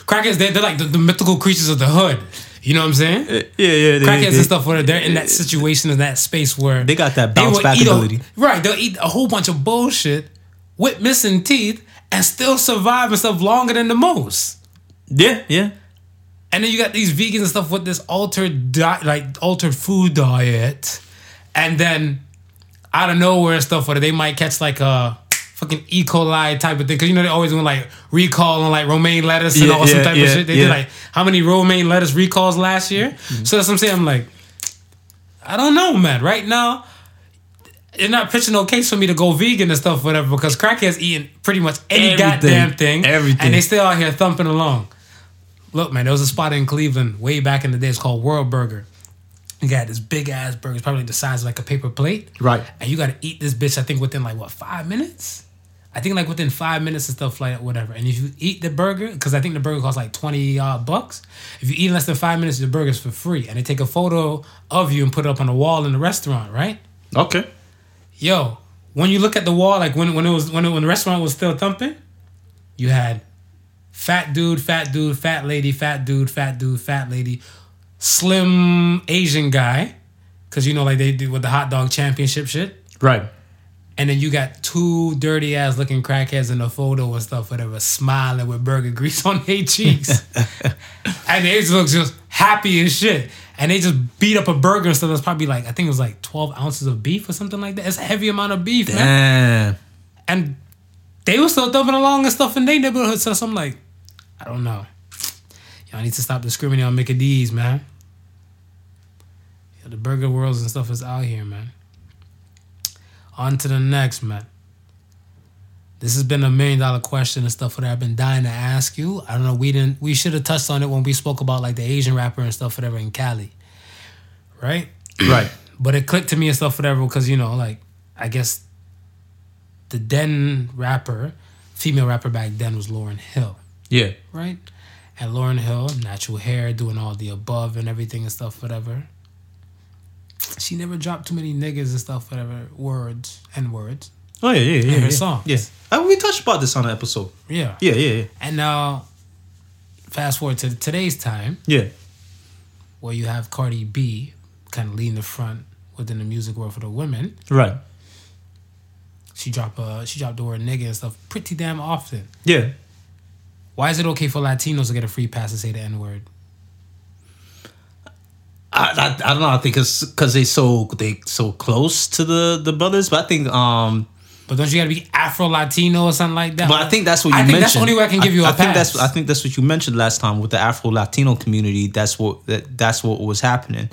Crackheads, they're, they're like the, the mythical creatures of the hood. You know what I'm saying? Uh, yeah, yeah. They, Crackheads they- and stuff where they're in that situation in that space where They got that bounce back eat a- ability. right, they'll eat a whole bunch of bullshit with missing teeth and still survive and stuff longer than the most. Yeah, yeah. And then you got these vegans and stuff with this altered diet, like altered food diet, and then out of nowhere and stuff where they might catch like a fucking E. coli type of thing because you know they always doing like recall on like romaine lettuce and Yeah, all some type yeah, of shit. They yeah. did like how many romaine lettuce recalls last year? Mm-hmm. So that's what I'm saying. I'm like, I don't know, man. Right now. It's not pitching no case for me to go vegan and stuff, whatever, because crackheads eating pretty much any Everything. goddamn thing, Everything. and they still out here thumping along. Look, man, there was a spot in Cleveland way back in the day. It's called World Burger. You got this big ass burger, it's probably the size of like a paper plate. Right. And you got to eat this bitch, I think, within like what, five minutes? I think like within five minutes and stuff like that, whatever. And if you eat the burger, because I think the burger costs like 20 uh, bucks, if you eat in less than five minutes, the burger's for free. And they take a photo of you and put it up on the wall in the restaurant, right? Okay. Yo, when you look at the wall, like when, when it was when, it, when the restaurant was still thumping, you had fat dude, fat dude, fat lady, fat dude, fat dude, fat lady, slim Asian guy, because you know like they do with the hot dog championship shit. Right. And then you got two dirty ass looking crackheads in the photo and stuff, whatever, smiling with burger grease on their cheeks. and they just look just happy as shit. And they just beat up a burger and stuff that's probably like, I think it was like 12 ounces of beef or something like that. It's a heavy amount of beef, man. And they were still thumping along and stuff in their neighborhood. So I'm like, I don't know. Y'all need to stop discriminating on Mickey D's, man. Yeah, the burger worlds and stuff is out here, man. On to the next, man. this has been a million dollar question and stuff that I've been dying to ask you. I don't know. We didn't. We should have touched on it when we spoke about like the Asian rapper and stuff whatever in Cali, right? Right. But it clicked to me and stuff whatever because you know like I guess the then rapper, female rapper back then was Lauryn Hill, Yeah. right? And Lauryn Hill, natural hair, doing all the above and everything and stuff whatever. She never dropped too many niggas and stuff whatever words and words. Oh yeah, yeah, yeah. her yeah. songs. Yeah. Uh, we touched about this on the episode. Yeah. Yeah, yeah, yeah. And now, fast forward to today's time, Yeah. where you have Cardi B kind of leading the front within the music world for the women. Right. She dropped uh she dropped the word nigga and stuff pretty damn often. Yeah. Why is it okay for Latinos to get a free pass to say the N word? I, I, I don't know. I think it's because they so they so close to the the brothers, but I think um. But don't you gotta be Afro Latino or something like that? But I think that's what you I think mentioned. that's the only way I can give you a I think pass. that's I think that's what you mentioned last time with the Afro Latino community. That's what that, that's what was happening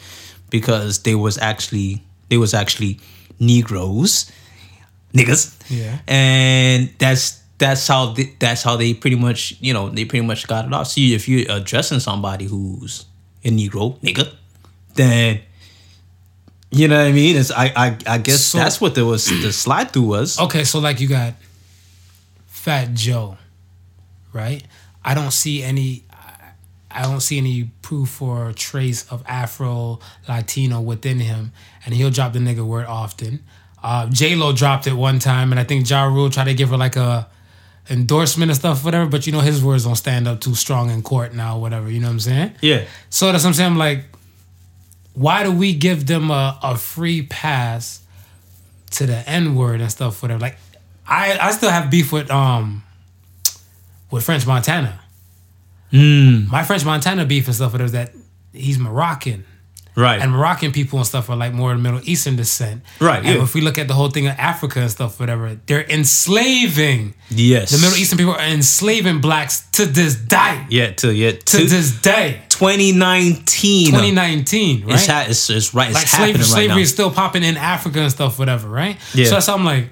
because they was actually they was actually Negroes, niggas. Yeah. and that's that's how they, that's how they pretty much you know they pretty much got it off. See, if you're addressing somebody who's a Negro nigga, then you know what I mean. It's I I, I guess So- that's what there was the slide through was. Okay, so like you got Fat Joe, right? I don't see any. I don't see any proof or trace of Afro Latino within him, and he'll drop the nigga word often. Uh, J Lo dropped it one time, and I think Ja Rule tried to give her like a endorsement and stuff, whatever. But you know his words don't stand up too strong in court now, whatever. You know what I'm saying? Yeah. So that's what I'm saying. I'm like, why do we give them a, a free pass to the N word and stuff, whatever? Like, I I still have beef with um with French Montana. Mm, My French Montana beef and stuff, whatever, is that he's Moroccan. Right. And Moroccan people and stuff are like more of Middle Eastern descent. Right, And yeah. if we look at the whole thing of Africa and stuff, whatever, they're enslaving yes. the Middle Eastern people are enslaving blacks to this day. Yeah. To yeah. To To, this day. 2019. 2019, right? It's, ha- it's, it's right. It's like happening slavery, right slavery is still popping in Africa and stuff, whatever, right? Yeah. So that's how I'm like,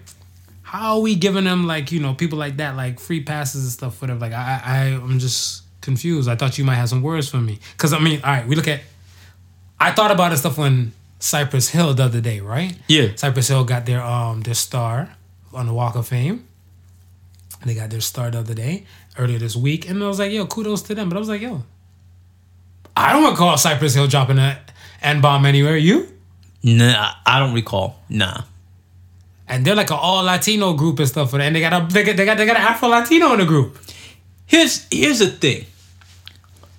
how are we giving them like you know people like that like free passes and stuff, whatever? Like I, I I'm just confused. I thought you might have some words for me, because I mean, all right, we look at. I thought about this stuff when Cypress Hill the other day, right? Yeah. Cypress Hill got their um their star on the Walk of Fame. They got their star the other day, earlier this week, and I was like, yo, kudos to them. But I was like, yo, I don't want to call Cypress Hill dropping an N bomb anywhere. You? Nah, I don't recall. Nah. and they're like an all Latino group and stuff, and they got a they got they got, they got an Afro Latino in the group. Here's here's the thing.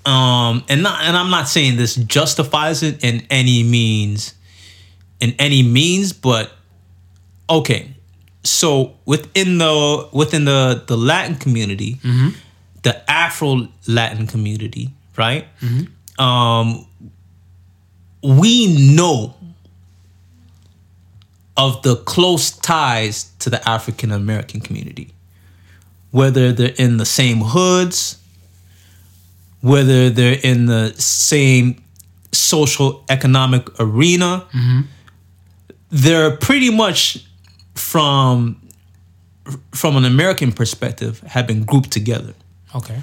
Um, and not and I'm not saying this justifies it in any means, in any means, but okay. So within the within the the Latin community, the Afro Latin community, right? Um, we know of the close ties to the African American community whether they're in the same hoods, whether they're in the same social economic arena, mm-hmm. they're pretty much from from an American perspective have been grouped together, Okay.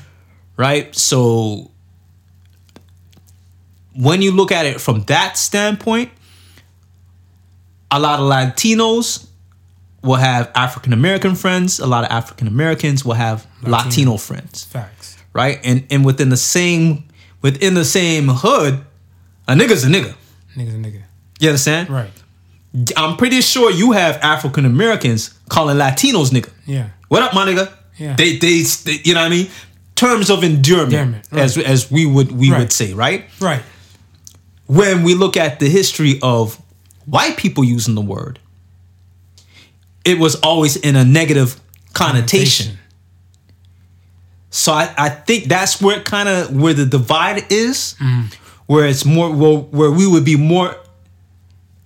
right? So when you look at it from that standpoint, a lot of Latinos will have African American friends. A lot of African Americans will have Latino friends, Facts. Right? And and within the same within the same hood, a nigga's a nigga. Niggas and nigga. You understand? Right. I'm pretty sure you have African Americans calling Latinos nigga. Yeah. What up, my nigga? Yeah. They, they they you know what I mean? Terms of endearment, Endearment, right. as as we would we Right. would say, right? Right. when we look at the history of white people using the word, it was always in a negative connotation. So I, I think that's where kind of where the divide is, where it's more where, where we would be more,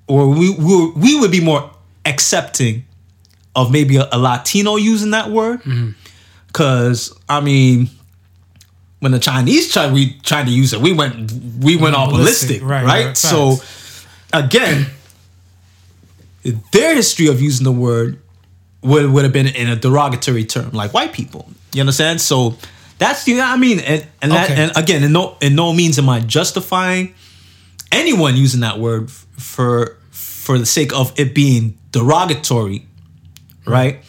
or we we, we would be more accepting of maybe a, a Latino using that word, because I mean. When the Chinese tried, we tried to use it. We went, we went mm-hmm. all ballistic. ballistic, Right, right? right, so, again, their history of using the word would would have been in a derogatory term, like white people. You understand? So that's the I mean, and and that Okay. and again, in no in no means am I justifying anyone using that word f- for for the sake of it being derogatory, right?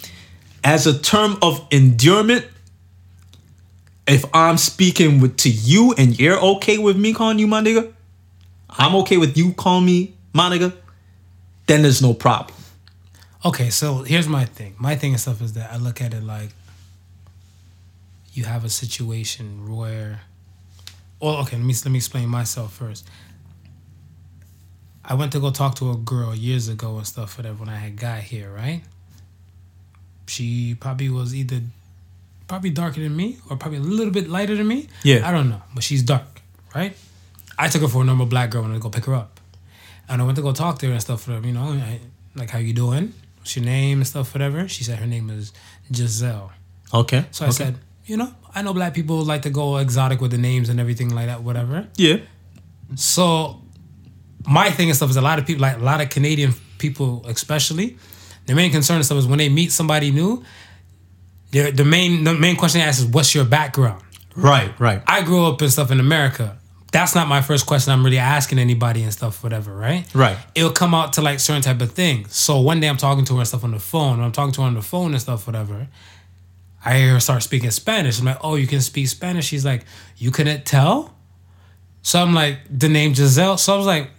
As a term of endearment, if I'm speaking with to you and you're okay with me calling you my nigga, I'm okay with you calling me my nigga, then there's no problem. Okay, so here's my thing. My thing and stuff is that I look at it like you have a situation where well, okay, let me let me explain myself first. I went to go talk to a girl years ago and stuff whatever when I had got here, right? She probably was either probably darker than me or probably a little bit lighter than me. Yeah. I don't know, but she's dark, right? I took her for a normal black girl when I go pick her up. And I went to go talk to her and stuff, whatever, you know, I, like, how you doing? What's your name and stuff, whatever. She said her name is Giselle. Okay. So I said, you know, I know black people like to go exotic with the names and everything like that, whatever. yeah. So my thing and stuff is a lot of people, like a lot of Canadian people, especially, their main concern and stuff is when they meet somebody new, their the main the main question they ask is, "What's your background?" Right, right. I grew up and stuff in America. That's not my first question I'm really asking anybody and stuff, whatever, right? Right. It'll come out to like certain type of things. So one day I'm talking to her and stuff on the phone. I'm talking to her on the phone and stuff, whatever. I hear her start speaking Spanish. I'm like, oh, you can speak Spanish. She's like, you couldn't tell. So I'm like, the name Giselle. So I was like,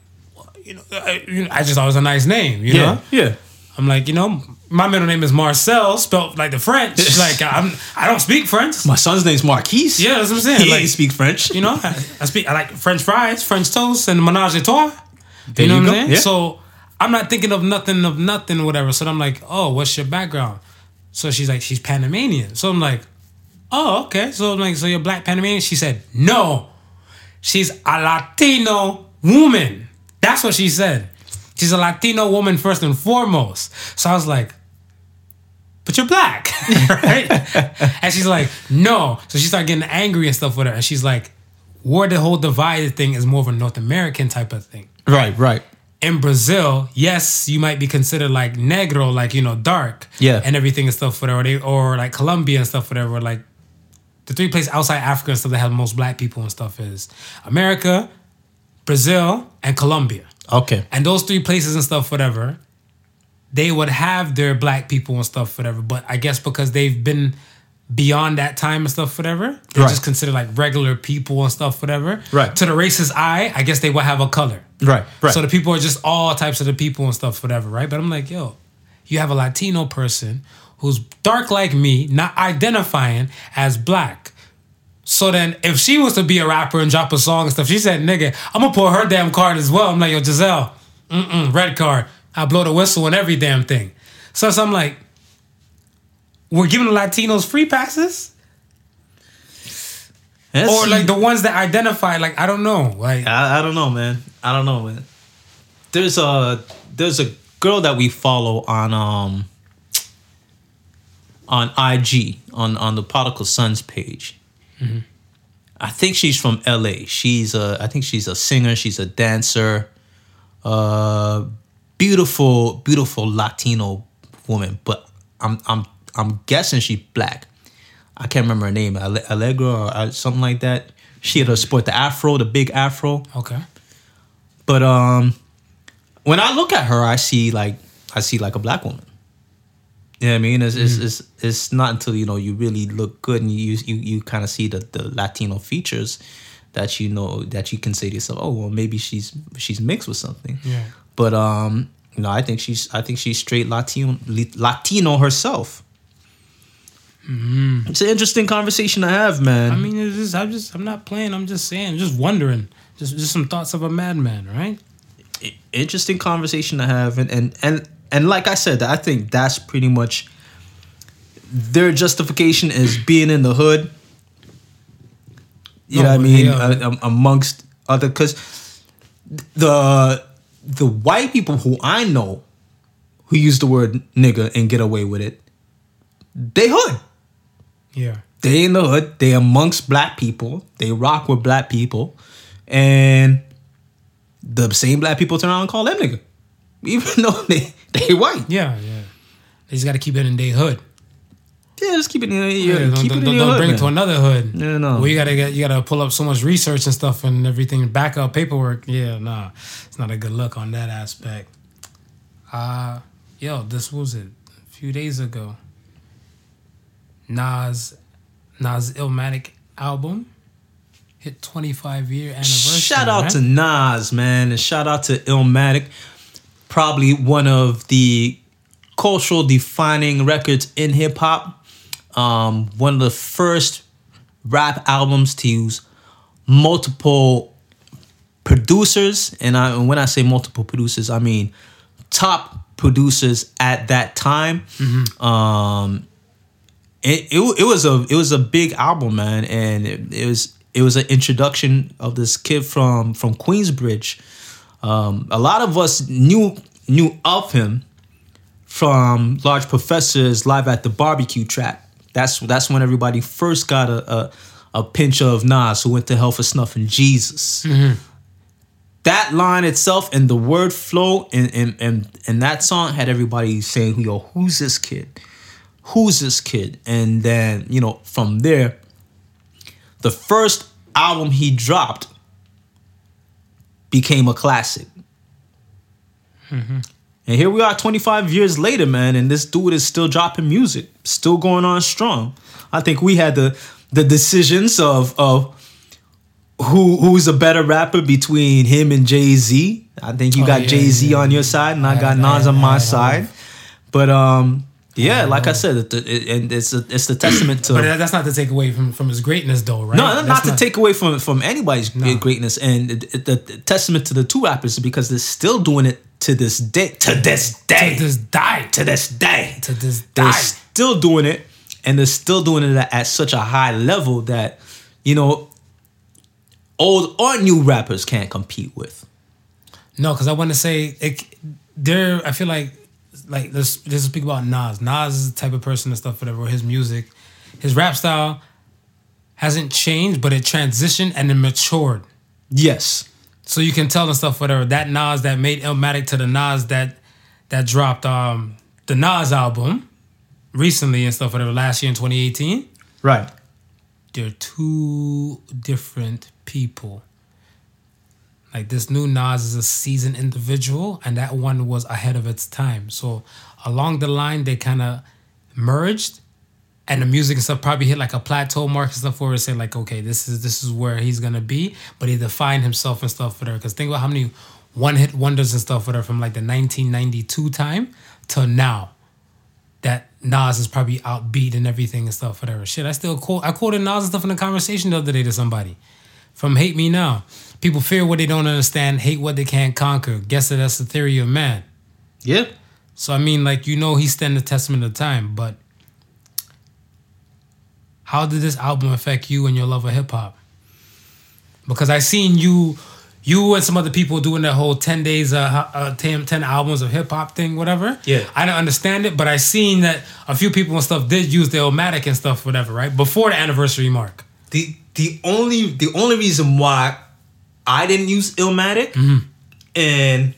you know, I, you know, I just thought it was a nice name, you Yeah, know. yeah. I'm like, you know, my middle name is Marcel, spelled like the French. like I'm, I don't speak French. My son's name's Marquise. Yeah, that's what I'm saying. He like, speak French. you know, I, I speak. I like French fries, French toast, and menage a trois. There you know you what I'm saying? yeah. So I'm not thinking of nothing of nothing, whatever. So I'm like, oh, what's your background? So she's like, she's Panamanian. So I'm like, oh, okay. So I'm like, so you're black Panamanian? She said, no, she's a Latino woman. That's what she said. She's a Latino woman first and foremost. So I was like, but you're black, right? and she's like, no. So she started getting angry and stuff with her. And she's like, where the whole divided thing is more of a North American type of thing. Right, right. In Brazil, yes, you might be considered like negro, like you know, dark, Yeah. and everything and stuff, whatever. They, or like Colombia and stuff, whatever. Like the three places outside Africa and stuff that have the most black people and stuff is America, Brazil, and Colombia. Okay. And those three places and stuff, whatever, they would have their black people and stuff, whatever. But I guess because they've been beyond that time and stuff, whatever, they're Right. just considered like regular people and stuff, whatever. Right. To the racist eye, I guess they would have a color. Right, right. So the people are just all types of the people and stuff, whatever, right? But I'm like, yo, you have a Latino person who's dark like me, not identifying as black. So then, if she was to be a rapper and drop a song and stuff, she said, "Nigga, I'm gonna pull her damn card as well." I'm like, "Yo, Giselle, mm-mm, red card. I blow the whistle and every damn thing." So, so I'm like, we're giving the Latinos free passes, That's- or like the ones that identify. Like, I don't know. Like, I, I don't know, man. I don't know, man. There's a there's a girl that we follow on um on IG on on the Prodigal Sons page. I think she's from LA. She's a I think she's a singer. She's a dancer. Uh, beautiful, beautiful Latino woman. But I'm I'm I'm guessing she's black. I can't remember her name. Allegra or uh, something like that. She had a sport the afro, the big afro. okay, But um, when I look at her, I see like I see like a black woman. You know what I mean? It's it's, it's it's not until you know you really look good and you you you kind of see the the Latino features that you know that you can say to yourself, oh well, maybe she's she's mixed with something. Yeah. But um, you know, I think she's I think she's straight Latino Latino herself. Mm-hmm. It's an interesting conversation to have, man. I mean, it's just, I'm just, I'm not playing. I'm just saying, just wondering, just, just some thoughts of a madman, right? interesting conversation to have and and and, and like I said, I think that's pretty much their justification is being in the hood. You know what I mean? yeah. Am- amongst other because the the white people who I know who use the word nigga and get away with it, they hood. Yeah. They in the hood. They amongst black people. They rock with black people, and the same black people turn around and call them nigga, even though they they white. Yeah, yeah. They just got to keep it in their hood. Yeah, just keep it in your, Yeah, don't, keep don't, it in don't, your hood, bring man. it to another hood. Yeah, no. Well, you gotta get you gotta pull up so much research and stuff and everything, back up paperwork. Yeah, nah, it's not a good look on that aspect. Uh yo, this was it a few days ago. Nas, Nas Illmatic album hit 25 year anniversary. Shout out man. to Nas, man, and shout out to Illmatic. Probably one of the cultural defining records in hip hop. Um, one of the first rap albums to use multiple producers, and I, when I say multiple producers, I mean top producers at that time. Um, it, it, it was a it was a big album, man, and it, it was it was an introduction of this kid from from Queensbridge. Um, a lot of us knew knew of him from Large Professor's live at the barbecue track. That's that's when everybody first got a a, a pinch of Nas, who went to hell for snuffing Jesus. That line itself and the word flow and and and, and that song had everybody saying, "Yo, who's this kid? Who's this kid?" And then you know from there, the first album he dropped became a classic. And here we are 25 years later, man, and this dude is still dropping music, still going on strong. I think we had the the decisions of of who who's a better rapper between him and Jay-Z. I think you Oh, got yeah, Jay-Z yeah, on your side and I, I got Nas I on my side. But um yeah, like I um, said, it, it, and it's a, it's the testament to But that's not to take away from, from his greatness, though, right? no, not, That's not to take away from from anybody's No. greatness, and it, it- the, testament to the two rappers because they're still doing it to this day. To this day. to this die. To this day. To this day. They're still doing it, and they're still doing it at, at such a high level that you know old or new rappers can't compete with. No, because I want to say it, there. I feel like like let's let's speak about Nas. Nas is the type of person and stuff, whatever. His music, his rap style hasn't changed, but it transitioned and it matured. Yes. So you can tell and stuff, whatever. That Nas that made Illmatic to the Nas that that dropped um the Nas album recently and stuff, whatever. Last year in 2018, Right. they're two different people. Like this new Nas is a seasoned individual, and that one was ahead of its time. So along the line, they kind of merged, and the music and stuff probably hit like a plateau mark and stuff where it's saying like, okay, this is this is where he's gonna be. But he defined himself and stuff for there. Because think about how many one hit wonders and stuff for there from like the 1992 time to now that Nas is probably outbeat and everything and stuff, whatever. Shit, I still quote I quoted Nas and stuff in a conversation the other day to somebody. From Hate Me Now. People fear what they don't understand, hate what they can't conquer. Guess that that's the theory of man. Yeah. So I mean, like you know, he's standing the testament of time. But how did this album affect you and your love of hip hop? Because I seen you, you and some other people doing that whole ten days, uh, uh 10, 10 albums of hip hop thing, whatever. Yeah. I don't understand it, but I seen that a few people and stuff did use the Illmatic and stuff, whatever, right before the anniversary mark. the the only the only reason why I didn't use Illmatic Mm-hmm. and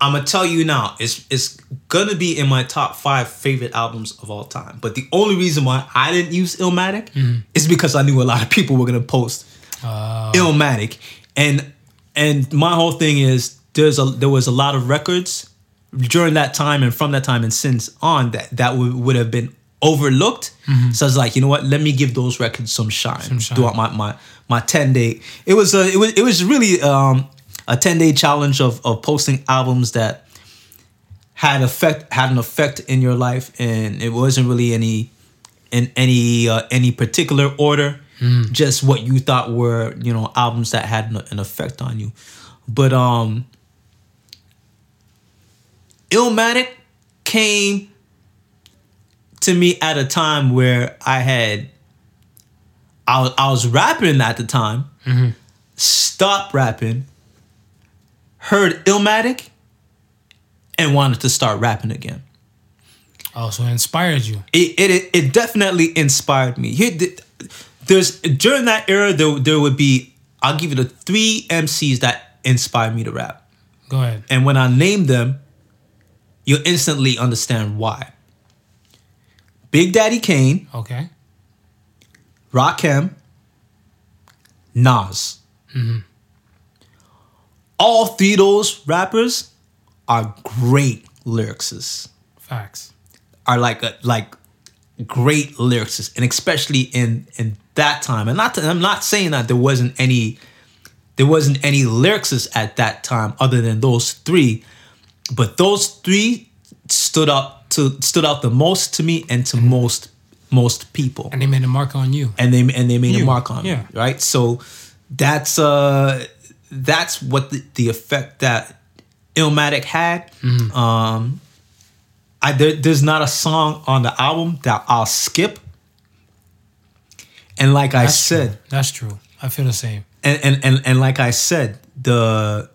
I'm gonna tell you now, it's it's gonna be in my top five favorite albums of all time. But the only reason why I didn't use Illmatic Mm-hmm. is because I knew a lot of people were gonna post Uh, Illmatic, and and my whole thing is there's a there was a lot of records during that time and from that time and since on that that would, would have been overlooked. So I was like, you know what? Let me give those records some shine, Some shine. throughout my my my ten day. It was a it was it was really um, a ten day challenge of of posting albums that had effect had an effect in your life, and it wasn't really any in any uh, any particular order. Just what you thought were you know albums that had an, an effect on you, but um, Illmatic came to me at a time where I had I was, I was rapping at the time, mm-hmm. stopped rapping, heard Illmatic, and wanted to start rapping again. oh, so it inspired you. It it, it definitely inspired me. Here, there's during that era there there would be I'll give you the three MCs that inspired me to rap. Go ahead. And when I name them, you'll instantly understand why. Big Daddy Kane, Okay. Rakim, Nas. Mm-hmm. All three of those rappers are great lyricists. Facts. Are like a, like great lyricists, and especially in in that time. And not to, I'm not saying that there wasn't any there wasn't any lyricists at that time other than those three, but those three stood out to stood out the most to me and to mm-hmm. most most people And they made a mark on you. and they and they made a mark on yeah. me, right? So that's uh that's what the, the effect that Illmatic had. Mm-hmm. Um, I there, there's not a song on the album that I'll skip. And like I said, true. That's true. I feel the same. and, and and and like I said, the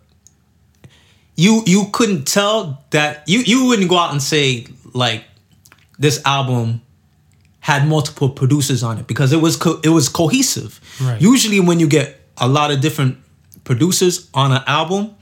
you you couldn't tell that you you wouldn't go out and say like this album had multiple producers on it because it was co- it was cohesive. Right. Usually, when you get a lot of different producers on an album,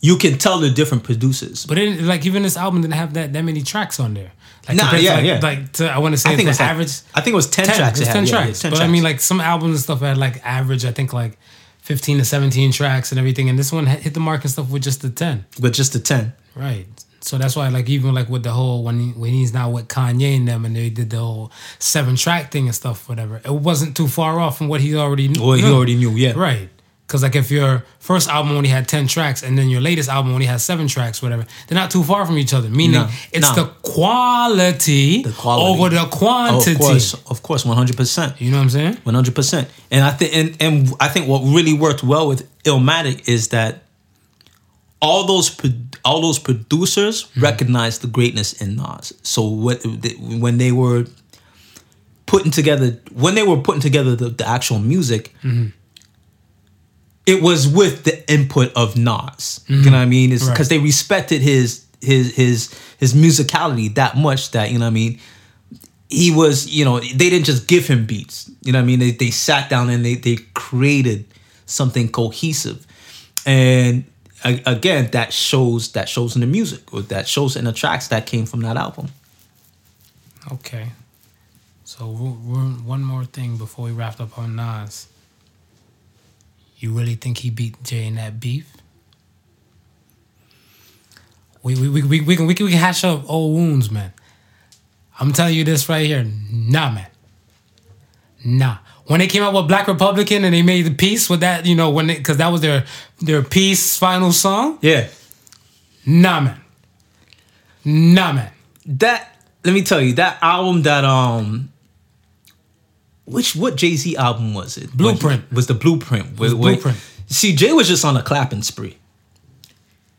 you can tell the different producers. But it, like even this album didn't have that that many tracks on there. Like Nah, yeah, like, yeah. Like to, I want to say I think the it's like- average. I think it was ten, 10 tracks. it had. 10 Yeah, yeah, tracks. 10 but I mean, like some albums and stuff had like average, I think like 15 to 17 tracks and everything. And this one hit the mark and stuff with just the 10. but just the ten. Right. So that's why, like, even like with the whole when he, when he's now with Kanye and them, and they did the whole seven track thing and stuff, whatever. It wasn't too far off from what he already knew. Well, he already knew. Yeah. Right. Because like if your first album only had ten tracks and then your latest album only has seven tracks, whatever, they're not too far from each other. Meaning No, it's no. the quality, The quality. over the Oh, quantity. of course, of course, one hundred percent. You know what I'm saying? One hundred percent. And I think and, and I think what really worked well with Illmatic is that all those pro- all those producers mm-hmm. recognized the greatness in Nas. So what when they were putting together when they were putting together the, the actual music, mm-hmm. it was with the input of Nas. You know mm-hmm. what I mean? It's Right. because they respected his his his his musicality that much that you know what I mean he was, you know, they didn't just give him beats. You know what I mean? They, they sat down and they, they created something cohesive. And again, that shows that shows in the music or that shows in the tracks that came from that album. Okay. So one more thing before we wrap up on Nas. You really think he beat Jay in that beef? We we we we, we can we can hash up old wounds, man. I'm telling you this right here. Nah, man. Nah. When they came out with Black Republican and they made the peace with that, you know, when because that was their their peace final song. Yeah. Nah, man. Nah, man. That let me tell you, that album that um which what Jay-Z album was it? Blueprint. Was the blueprint. was Wait, wait. Blueprint. See, Jay was just on a clapping spree.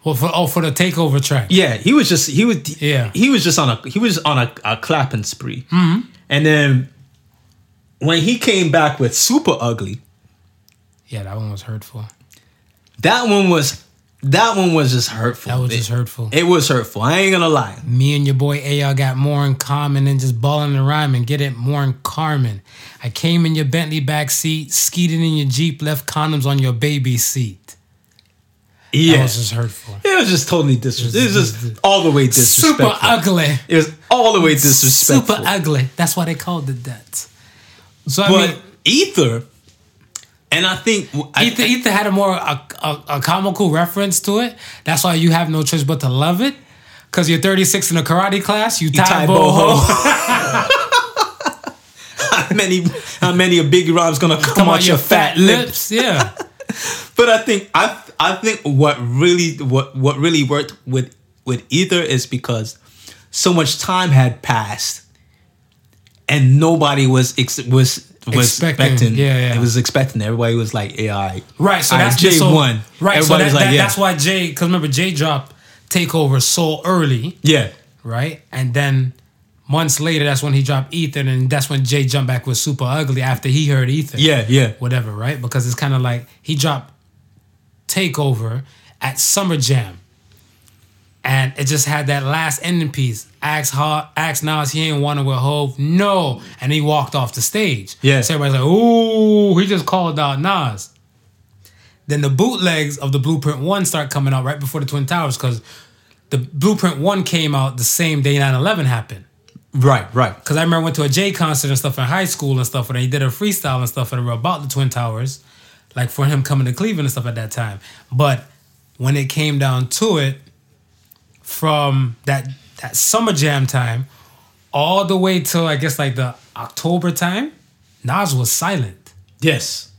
Well, for oh for the takeover track. Yeah, he was just he was Yeah. he was just on a he was on a, a clapping spree. Mm-hmm. And then when he came back with Super Ugly, Yeah, that one was hurtful. that one was that one was just hurtful. That was It- just hurtful. It was hurtful. I ain't gonna lie. Me and your boy AI got more in common than just balling the rhyme and rhyming. Get it? More in Carmen. I came in your Bentley back seat, skeeted in your Jeep, left condoms on your baby seat. That Yeah, was just hurtful. it was just totally disrespectful. It was just all the way disrespectful. Super ugly. It was all the way disrespectful. Super ugly. That's why they called it that. So I But mean, Ether, and I think I, Ether, Ether had a more a, a, a comical reference to it. That's why you have no choice but to love it. Cause you're 36 in a karate class, you, Ty tie Boho. boho. how many how many a big rhymes gonna come, Come out on your fat lips? Yeah. But I think I I think what really what what really worked with with Ether is because so much time had passed and nobody was ex- was was Expecting, expecting. yeah, yeah. It was expecting. Everybody was like AI. Right, so right, that's Jay so, won. Right, so that, was like, that- yeah. that's why Jay, because remember Jay dropped Takeover so early, Yeah. right? And then months later, that's when he dropped Ether, and that's when Jay jumped back with Super Ugly after he heard Ether. Yeah, yeah. whatever, right? Because it's kind of like he dropped Takeover at Summer Jam. And it just had that last ending piece. Ask Hot, ask Nas, he ain't wanna with Hov. No. And he walked off the stage. Yeah. So everybody's like, ooh, he just called out Nas. Then the bootlegs of the Blueprint 1 start coming out right before the Twin Towers because the Blueprint One came out the same day 9-11 happened. Right, right. Cause I remember I went to a J concert and stuff in high school and stuff, and he did a freestyle and stuff and about the Twin Towers, like for him coming to Cleveland and stuff at that time. But when it came down to it, from that that summer jam time, all the way till I guess like the October time, Nas was silent. Yes.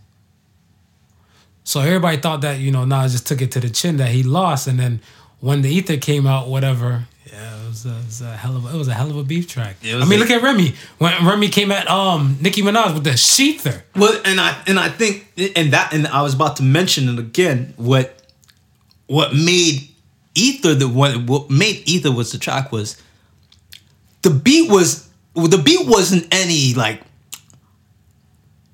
So everybody thought that you know Nas just took it to the chin that he lost, and then when the ether came out, whatever. Yeah, it was, a, it was a hell of a, it was a hell of a beef track. I mean, a- look at Remy when Remy came at um Nicki Minaj with the shETHER. Well, and I and I think and that and I was about to mention it again. What what made Ether the what what made Ether was the track was the beat was well, the beat wasn't any like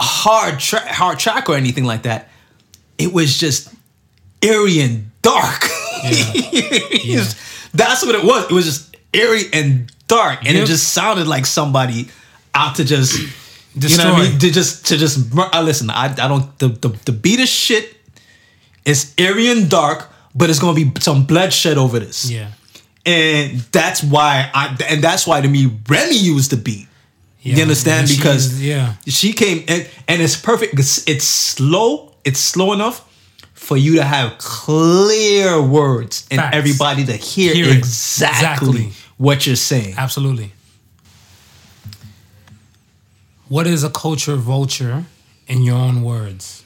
hard track hard track or anything like that. It was just eerie and dark. Yeah. That's what it was. It was just eerie and dark, and Yep. it just sounded like somebody out to just you know what I mean? To just to just uh, listen. I I don't the the the beat is shit. It's eerie and dark, but it's gonna be some bloodshed over this. Yeah, and that's why I and that's why to me Remy used the beat. Yeah, you understand because is- yeah. she came and and it's perfect. It's, it's slow. It's slow enough for you to have clear words and Facts. everybody to hear, Hear exactly, Exactly. what you're saying. absolutely. What is a culture vulture in your own words?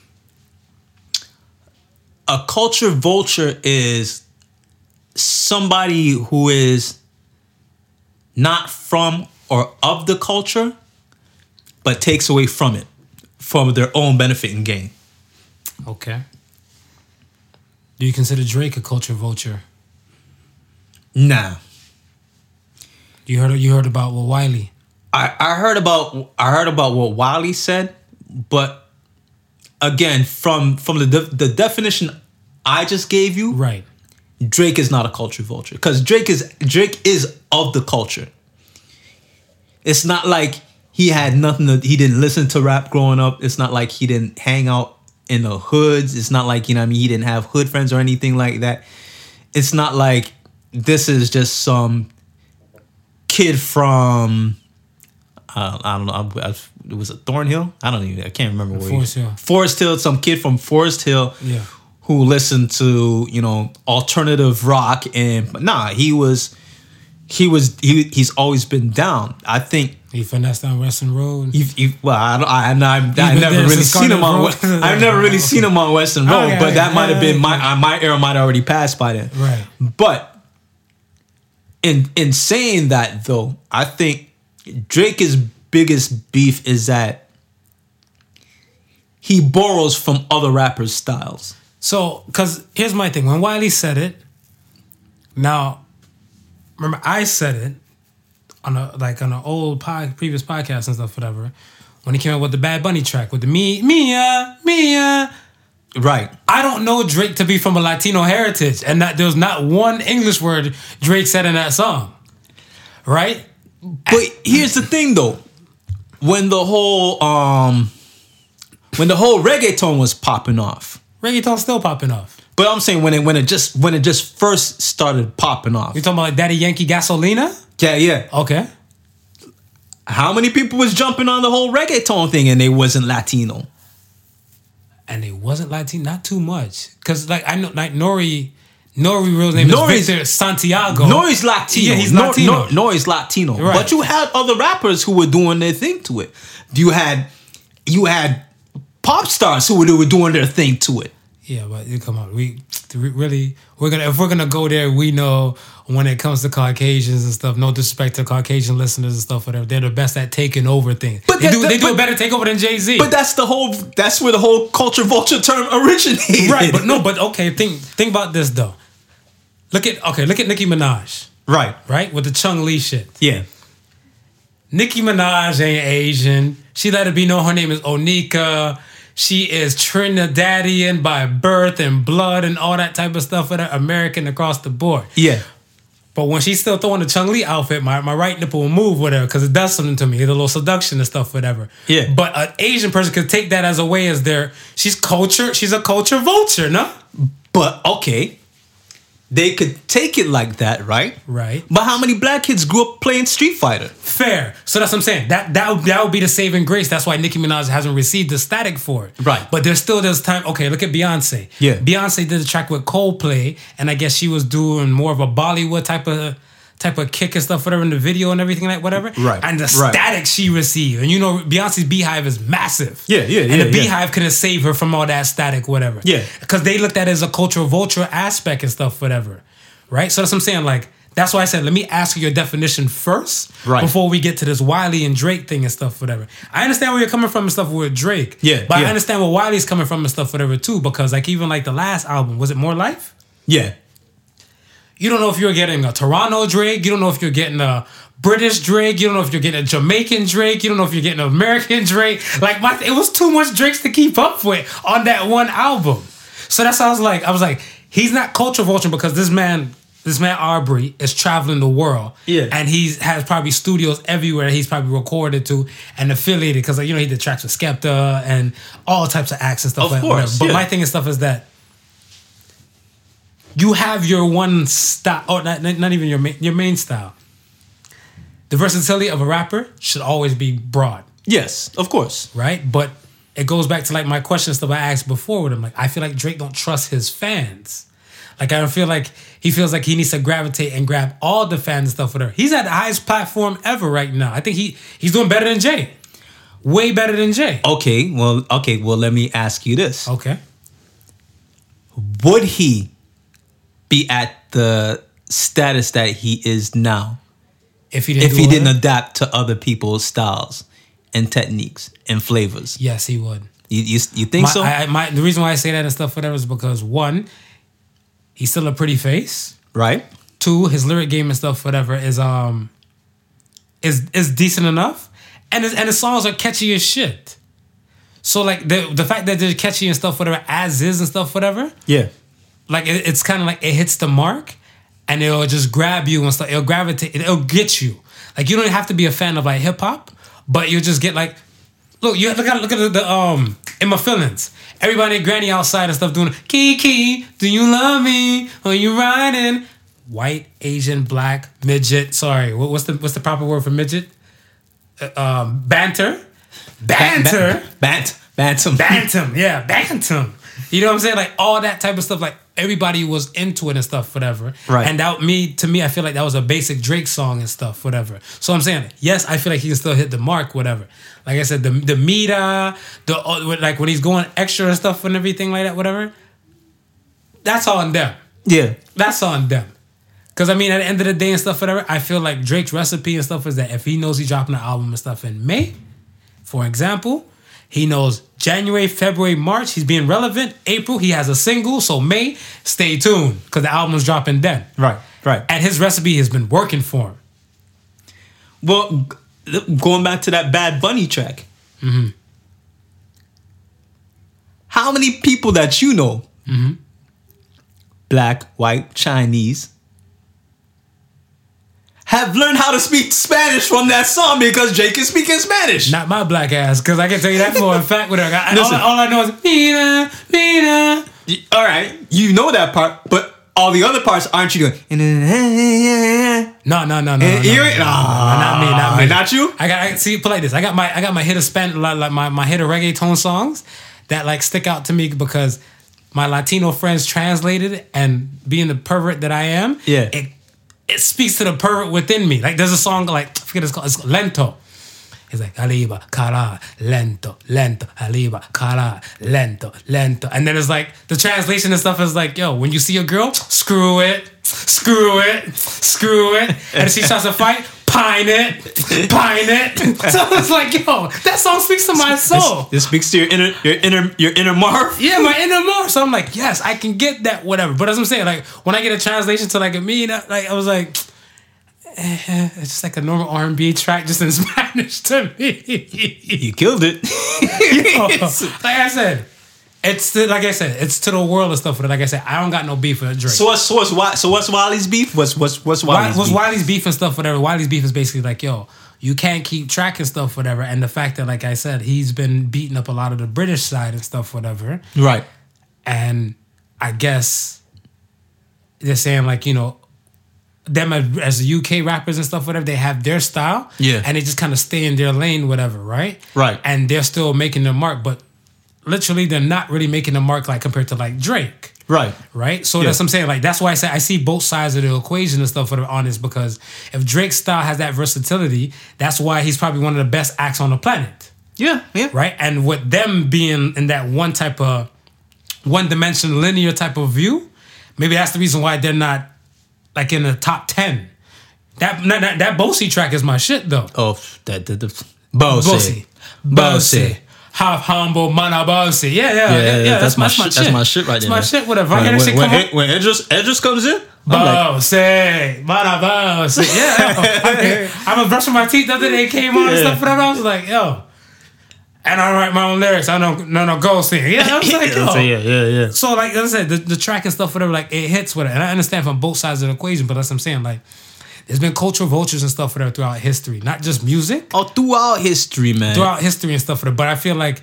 A culture vulture is somebody who is not from or of the culture, but takes away from it for their own benefit and gain. Okay. Do you consider Drake a culture vulture? Nah. You heard you heard about what Wiley? I, I heard about I heard about what Wiley said, but again, from from the de- the definition I just gave you, Right. Drake is not a culture vulture because Drake is Drake is of the culture. It's not like he had nothing to, he didn't listen to rap growing up. It's not like he didn't hang out in the hoods. It's not like, you know what I mean, he didn't have hood friends or anything like that. It's not like this is just some kid from uh, I don't know. I, I, it was a Thornhill? I don't even. I can't remember where. he- Forest Hill. Forest Hill. Some kid from Forest Hill. Yeah. Who listened to you know alternative rock and but nah he was he was he he's always been down. I think He finessed down Western Road. you you well I don't- I, I, I, I've never really seen him on? I've never really seen him on Western Road, Okay, but that okay, might have been my uh, my era might have already passed by then. Right. But in in saying that though, I think Drake's biggest beef is that he borrows from other rappers' styles. So, because here's my thing. When Wiley said it, now, remember I said it on a like on an old pod, previous podcast and stuff, whatever. When he came out with the Bad Bunny track with the me, Mia, Mia. Right. I don't know Drake to be from a Latino heritage, and that there's not one English word Drake said in that song, right? But here's the thing though. When the whole um when the whole reggaeton was popping off. Reggaeton's still popping off. But I'm saying when it when it just when it just first started popping off. You talking about like Daddy Yankee Gasolina? Yeah, yeah. Okay. How many people was jumping on the whole reggaeton thing and they wasn't Latino? and it wasn't Latino, not too much. Cause like I know, like Nori, Nori real name Nori's- is Victor Santiago. Nori's Latino. Yeah, he's Nor- Latino. Nor- Nori's Latino. Right. But you had other rappers who were doing their thing to it. You had you had pop stars who were, were doing their thing to it. Yeah, but you come on, we we really we're gonna if we're gonna go there, we know when it comes to Caucasians and stuff. No disrespect to Caucasian listeners and stuff, whatever. They're the best at taking over things. But they that- do that- they do but- a better takeover than Jay Z. But that's the whole that's where the whole culture vulture term originated. right, but no, but okay. Think think about this though. Look at okay, look at Nicki Minaj, Right. right, with the Chun-Li shit. Yeah. Nicki Minaj ain't Asian. She let it be known her name is Onika. She is Trinidadian by birth and blood and all that type of stuff with her, American across the board. Yeah. But when she's still throwing the Chun-Li outfit, my, my right nipple will move with her because it does something to me. It's a little seduction and stuff, whatever. Yeah. But an Asian person could take that as a way as their she's culture, she's a culture vulture, no? But okay. They could take it like that, right? Right. But how many black kids grew up playing Street Fighter? Fair. So that's what I'm saying. That that would, that would be the saving grace. That's why Nicki Minaj hasn't received the static for it. Right. But there's still this time. Okay, look at Beyonce. Yeah. Beyonce did a track with Coldplay, and I guess she was doing more of a Bollywood type of type of kick and stuff, whatever in the video and everything like whatever. Right, And the right. static she received, and you know Beyonce's Beehive is massive. Yeah, yeah, And yeah, the yeah. Beehive couldn't save her from all that static, whatever. Yeah. Because they looked at it as a cultural vulture aspect and stuff, whatever. Right. So that's what I'm saying. Like. That's why I said, let me ask you your definition first Right. before we get to this Wiley and Drake thing and stuff, whatever. I understand where you're coming from and stuff with Drake. Yeah, But I understand where Wiley's coming from and stuff, whatever, too, because like even like the last album, was it More Life? Yeah. You don't know if you're getting a Toronto Drake, you don't know if you're getting a British Drake, you don't know if you're getting a Jamaican Drake, you don't know if you're getting an American Drake. Like my it was too much Drakes to keep up with on that one album. So that's how I was like, I was like, he's not culture vulture because this man, this man Aubrey is traveling the world. Yeah. And he has probably studios everywhere he's probably recorded to and affiliated because like, you know he did tracks with Skepta and all types of acts and stuff Of like course, that. But yeah. my thing and stuff is that you have your one style, oh, or not, not even your main, your main style. The versatility of a rapper should always be broad, Yes, of course. right? But it goes back to like my question stuff I asked before with him. Like I feel like Drake don't trust his fans. Like I don't feel like he feels like he needs to gravitate and grab all the fans and stuff with her. He's at the highest platform ever right now. I think he he's doing better than Jay, way better than Jay. Okay, well, okay, well, let me ask you this. Okay, Would he be at the status that he is now if he didn't, if he didn't that, adapt to other people's styles and techniques and flavors? yes, he would. You, you, you think my, so? I, my, the reason why I say that and stuff whatever is because one, he's still a pretty face. right? Two, his lyric game and stuff whatever is um is is decent enough, and his, and the songs are catchy as shit. So like the the fact that they're catchy and stuff whatever as is and stuff whatever, Yeah. Like it, it's kind of like it hits the mark, and it'll just grab you and stuff. It'll gravitate. It'll get you. Like you don't have to be a fan of like hip hop, but you'll just get like, look, you look at look at the, the um in my feelings. Everybody, granny outside and stuff doing Kiki, do you love me? Are you riding? White, Asian, black, midget. Sorry, what, what's the what's the proper word for midget? Uh, um, banter, banter. Bant. Bantam. Bantam, yeah, Bantam. You know what I'm saying? Like all that type of stuff. Like everybody was into it and stuff, whatever. Right. And that me to me, I feel like that was a basic Drake song and stuff, whatever. So I'm saying, yes, I feel like he can still hit the mark, whatever. Like I said, the the meter, the uh, like when he's going extra and stuff and everything like that, whatever. That's on them. Yeah. That's on them. Cause I mean, at the end of the day and stuff, whatever, I feel like Drake's recipe and stuff is that if he knows he's dropping an album and stuff in May, for example, he knows January, February, March, he's being relevant. April, he has a single. So May, stay tuned because the album's dropping then. Right. Right. And his recipe has been working for him. Well, going back to that Bad Bunny track. Mm-hmm. How many people that you know, Mm-hmm. black, white, Chinese, have learned how to speak Spanish from that song because Jake is speaking Spanish? Not my black ass, because I can tell you that for a fact. With her, I, all, Listen. I- all I know is Mina, Mina. Y- All right, you know that part, but all the other parts aren't you doing? No, no, no, no, no, no, Eh, no, no, no, not me, not me, Not you? I got I, see put like this. I got my I got my hit of span like, like my my hit of reggaeton songs that like stick out to me because my Latino friends translated it and being the pervert that I am, Yeah. it it speaks to the pervert within me. Like there's a song like I forget it's called it's lento. It's like aliba, cara, lento, lento, aliba, cara, lento, lento. And then it's like the translation and stuff is like, yo, when you see a girl, screw it, screw it, screw it. And if she starts to fight, pine it, pine it. So it's like, yo, that song speaks to my soul. This speaks to your inner, your inner, your inner Marv. Yeah, my inner more. So I'm like, yes, I can get that, whatever. But as I'm saying, like when I get a translation to like a me, like I was like, it's just like a normal R&B track, just in Spanish to me. You killed it. like I said, it's to, like I said, it's to the world and stuff. But like I said, I don't got no beef with Drake. so what's so what's so what's Wiley's beef? What's what's what's Wiley's what's beef? Wiley's beef and stuff, whatever. Wiley's beef is basically like, yo, you can't keep track and stuff, whatever. And the fact that, like I said, he's been beating up a lot of the British side and stuff, whatever. Right. And I guess they're saying like you know them as, UK rappers and stuff, whatever, they have their style. Yeah. And they just kind of stay in their lane, whatever, right? Right. And they're still making their mark, but literally they're not really making a mark like compared to like Drake. Right. Right? So Yeah. that's what I'm saying. Like that's why I say I see both sides of the equation and stuff for the honest, because if Drake's style has that versatility, that's why he's probably one of the best acts on the planet Yeah. Yeah. right? And with them being in that one type of one dimension linear type of view, maybe that's the reason why they're not like in the top ten. That that, that, Bosey track is my shit though. Oh, that the, the Bossy. Bossy. Half humble, mana bossy. Yeah, yeah, yeah. yeah, that's, my, that's shit. That's my shit right That's there. my shit. Whatever. When, when, when, when Idris, Idris comes in, I'm Bossy, mana bossy. Yeah, I, I was brushing my teeth the other day. Came on and stuff. Whatever. I was like, yo. And I write my own lyrics. I don't know, no, no, go sing. Yeah, I was like, yo. yeah, yeah, yeah. So like I said, the, the track and stuff, whatever, like it hits with it. And I understand from both sides of the equation, but that's what I'm saying. Like there's been cultural vultures and stuff whatever throughout history. Not just music, Oh, throughout history, man. throughout history and stuff whatever. But I feel like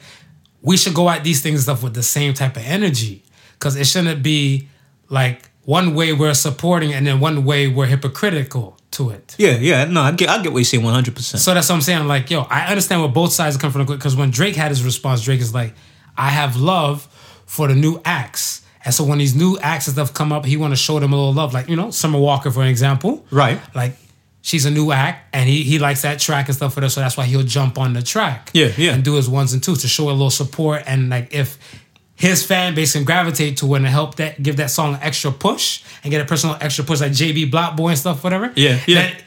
we should go at these things and stuff with the same type of energy. Cause it shouldn't be like one way we're supporting and then one way we're hypocritical to it. yeah, yeah. No, I get, I get what you're saying, 100. percent So that's what I'm saying. Like, yo, I understand where both sides come from. Because when Drake had his response, Drake is like, I have love for the new acts. And so when these new acts and stuff come up, he want to show them a little love. Like, you know, Summer Walker, for an example. Right. Like, she's a new act and he, he likes that track and stuff for her. So that's why he'll jump on the track. Yeah, yeah. And do his ones and twos to show a little support. And like, if his fan base can gravitate to it and help that, give that song an extra push and get a personal extra push, like JB BlocBoy and stuff, whatever. Yeah, yeah. then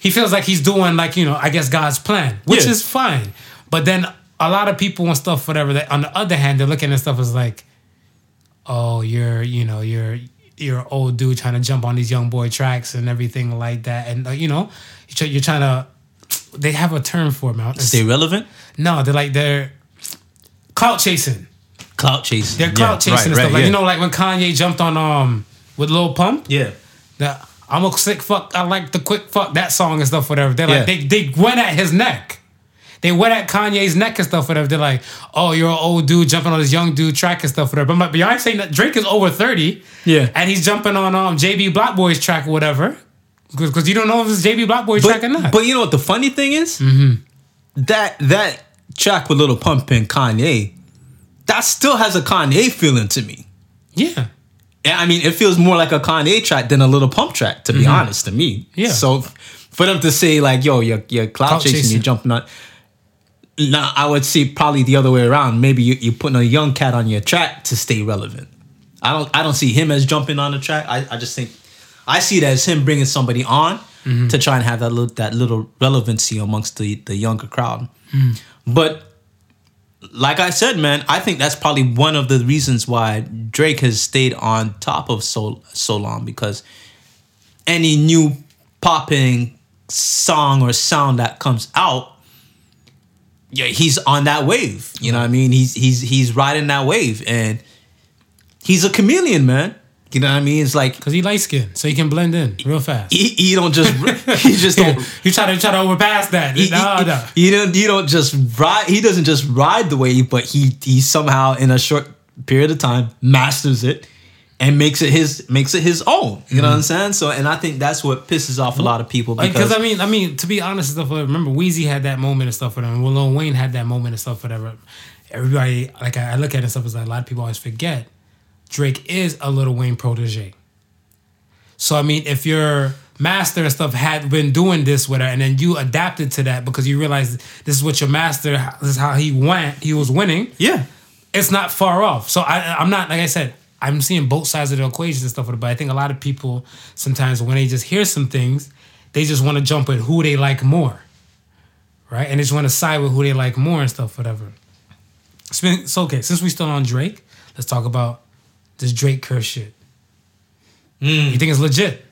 he feels like he's doing like you know I guess God's plan, which Yeah. is fine. But then a lot of people and stuff, whatever. That on the other hand, they're looking at stuff as like, oh, you're you know you're you're old dude trying to jump on these young boy tracks and everything like that, and uh, you know you're, trying to. They have a term for it, man. Stay relevant. no, they're like they're clout chasing. Clout chasing. They're clout Yeah, chasing right, and right, stuff. Like yeah. you know, like when Kanye jumped on um with Lil Pump. Yeah. That I'm a sick fuck. I like the quick fuck that song and stuff. Whatever. They're like Yeah. they they went at his neck. They went at Kanye's neck and stuff. Whatever. They're like, oh, you're an old dude jumping on this young dude track and stuff. Whatever. But I'm like, Beyonce, that Drake is over thirty. Yeah. And he's jumping on um JB BlocBoy's track or whatever. Because you don't know if it's JB BlocBoy's track or not. but you know what the funny thing is? That that track with Little Pump and Kanye, that still has a Kanye feeling to me. yeah. I mean, it feels more like a Kanye track than a Little Pump track, to be honest, to me. Mm-hmm. Yeah. So for them to say like, "Yo, you're you're cloud Clout chasing, chasing. you're jumping on," now I would say probably the other way around. Maybe you, you're putting a young cat on your track to stay relevant. I don't I don't see him as jumping on the track. I, I just think I see it as him bringing somebody on Mm-hmm. to try and have that little that little relevancy amongst the the younger crowd. Mm. But like I said, man, I think that's probably one of the reasons why Drake has stayed on top of so so long because any new popping song or sound that comes out, yeah, he's on that wave. You know what I mean? He's he's he's riding that wave, and he's a chameleon, man. You know what I mean? It's like Because he light skinned, so he can blend in real fast. he, he don't just he just don't You try to try to overpass that. he, no, he- no. he don't you don't just ride he doesn't just ride the wave but he he somehow in a short period of time masters it and makes it his makes it his own you know what i'm mm-hmm. saying so and i think that's what pisses off a lot of people because cause I mean, I mean, to be honest and stuff. Remember, Weezy had that moment and stuff for them. Well, Lil Wayne had that moment and stuff, whatever. Everybody, like, I, I look at it and stuff is like a lot of people always forget. Drake is a Little Wayne protege. So I mean, if your master and stuff had been doing this with her, and then you adapted to that because you realized this is what your master, this is how he went, he was winning. yeah it's not far off. So I, I'm not like I said. I'm seeing both sides of the equation and stuff. But I think a lot of people sometimes when they just hear some things, they just want to jump at who they like more, right? And they just want to side with who they like more and stuff, whatever. It's been so okay. Since we're still on Drake, let's talk about this Drake curse shit. You think it's legit?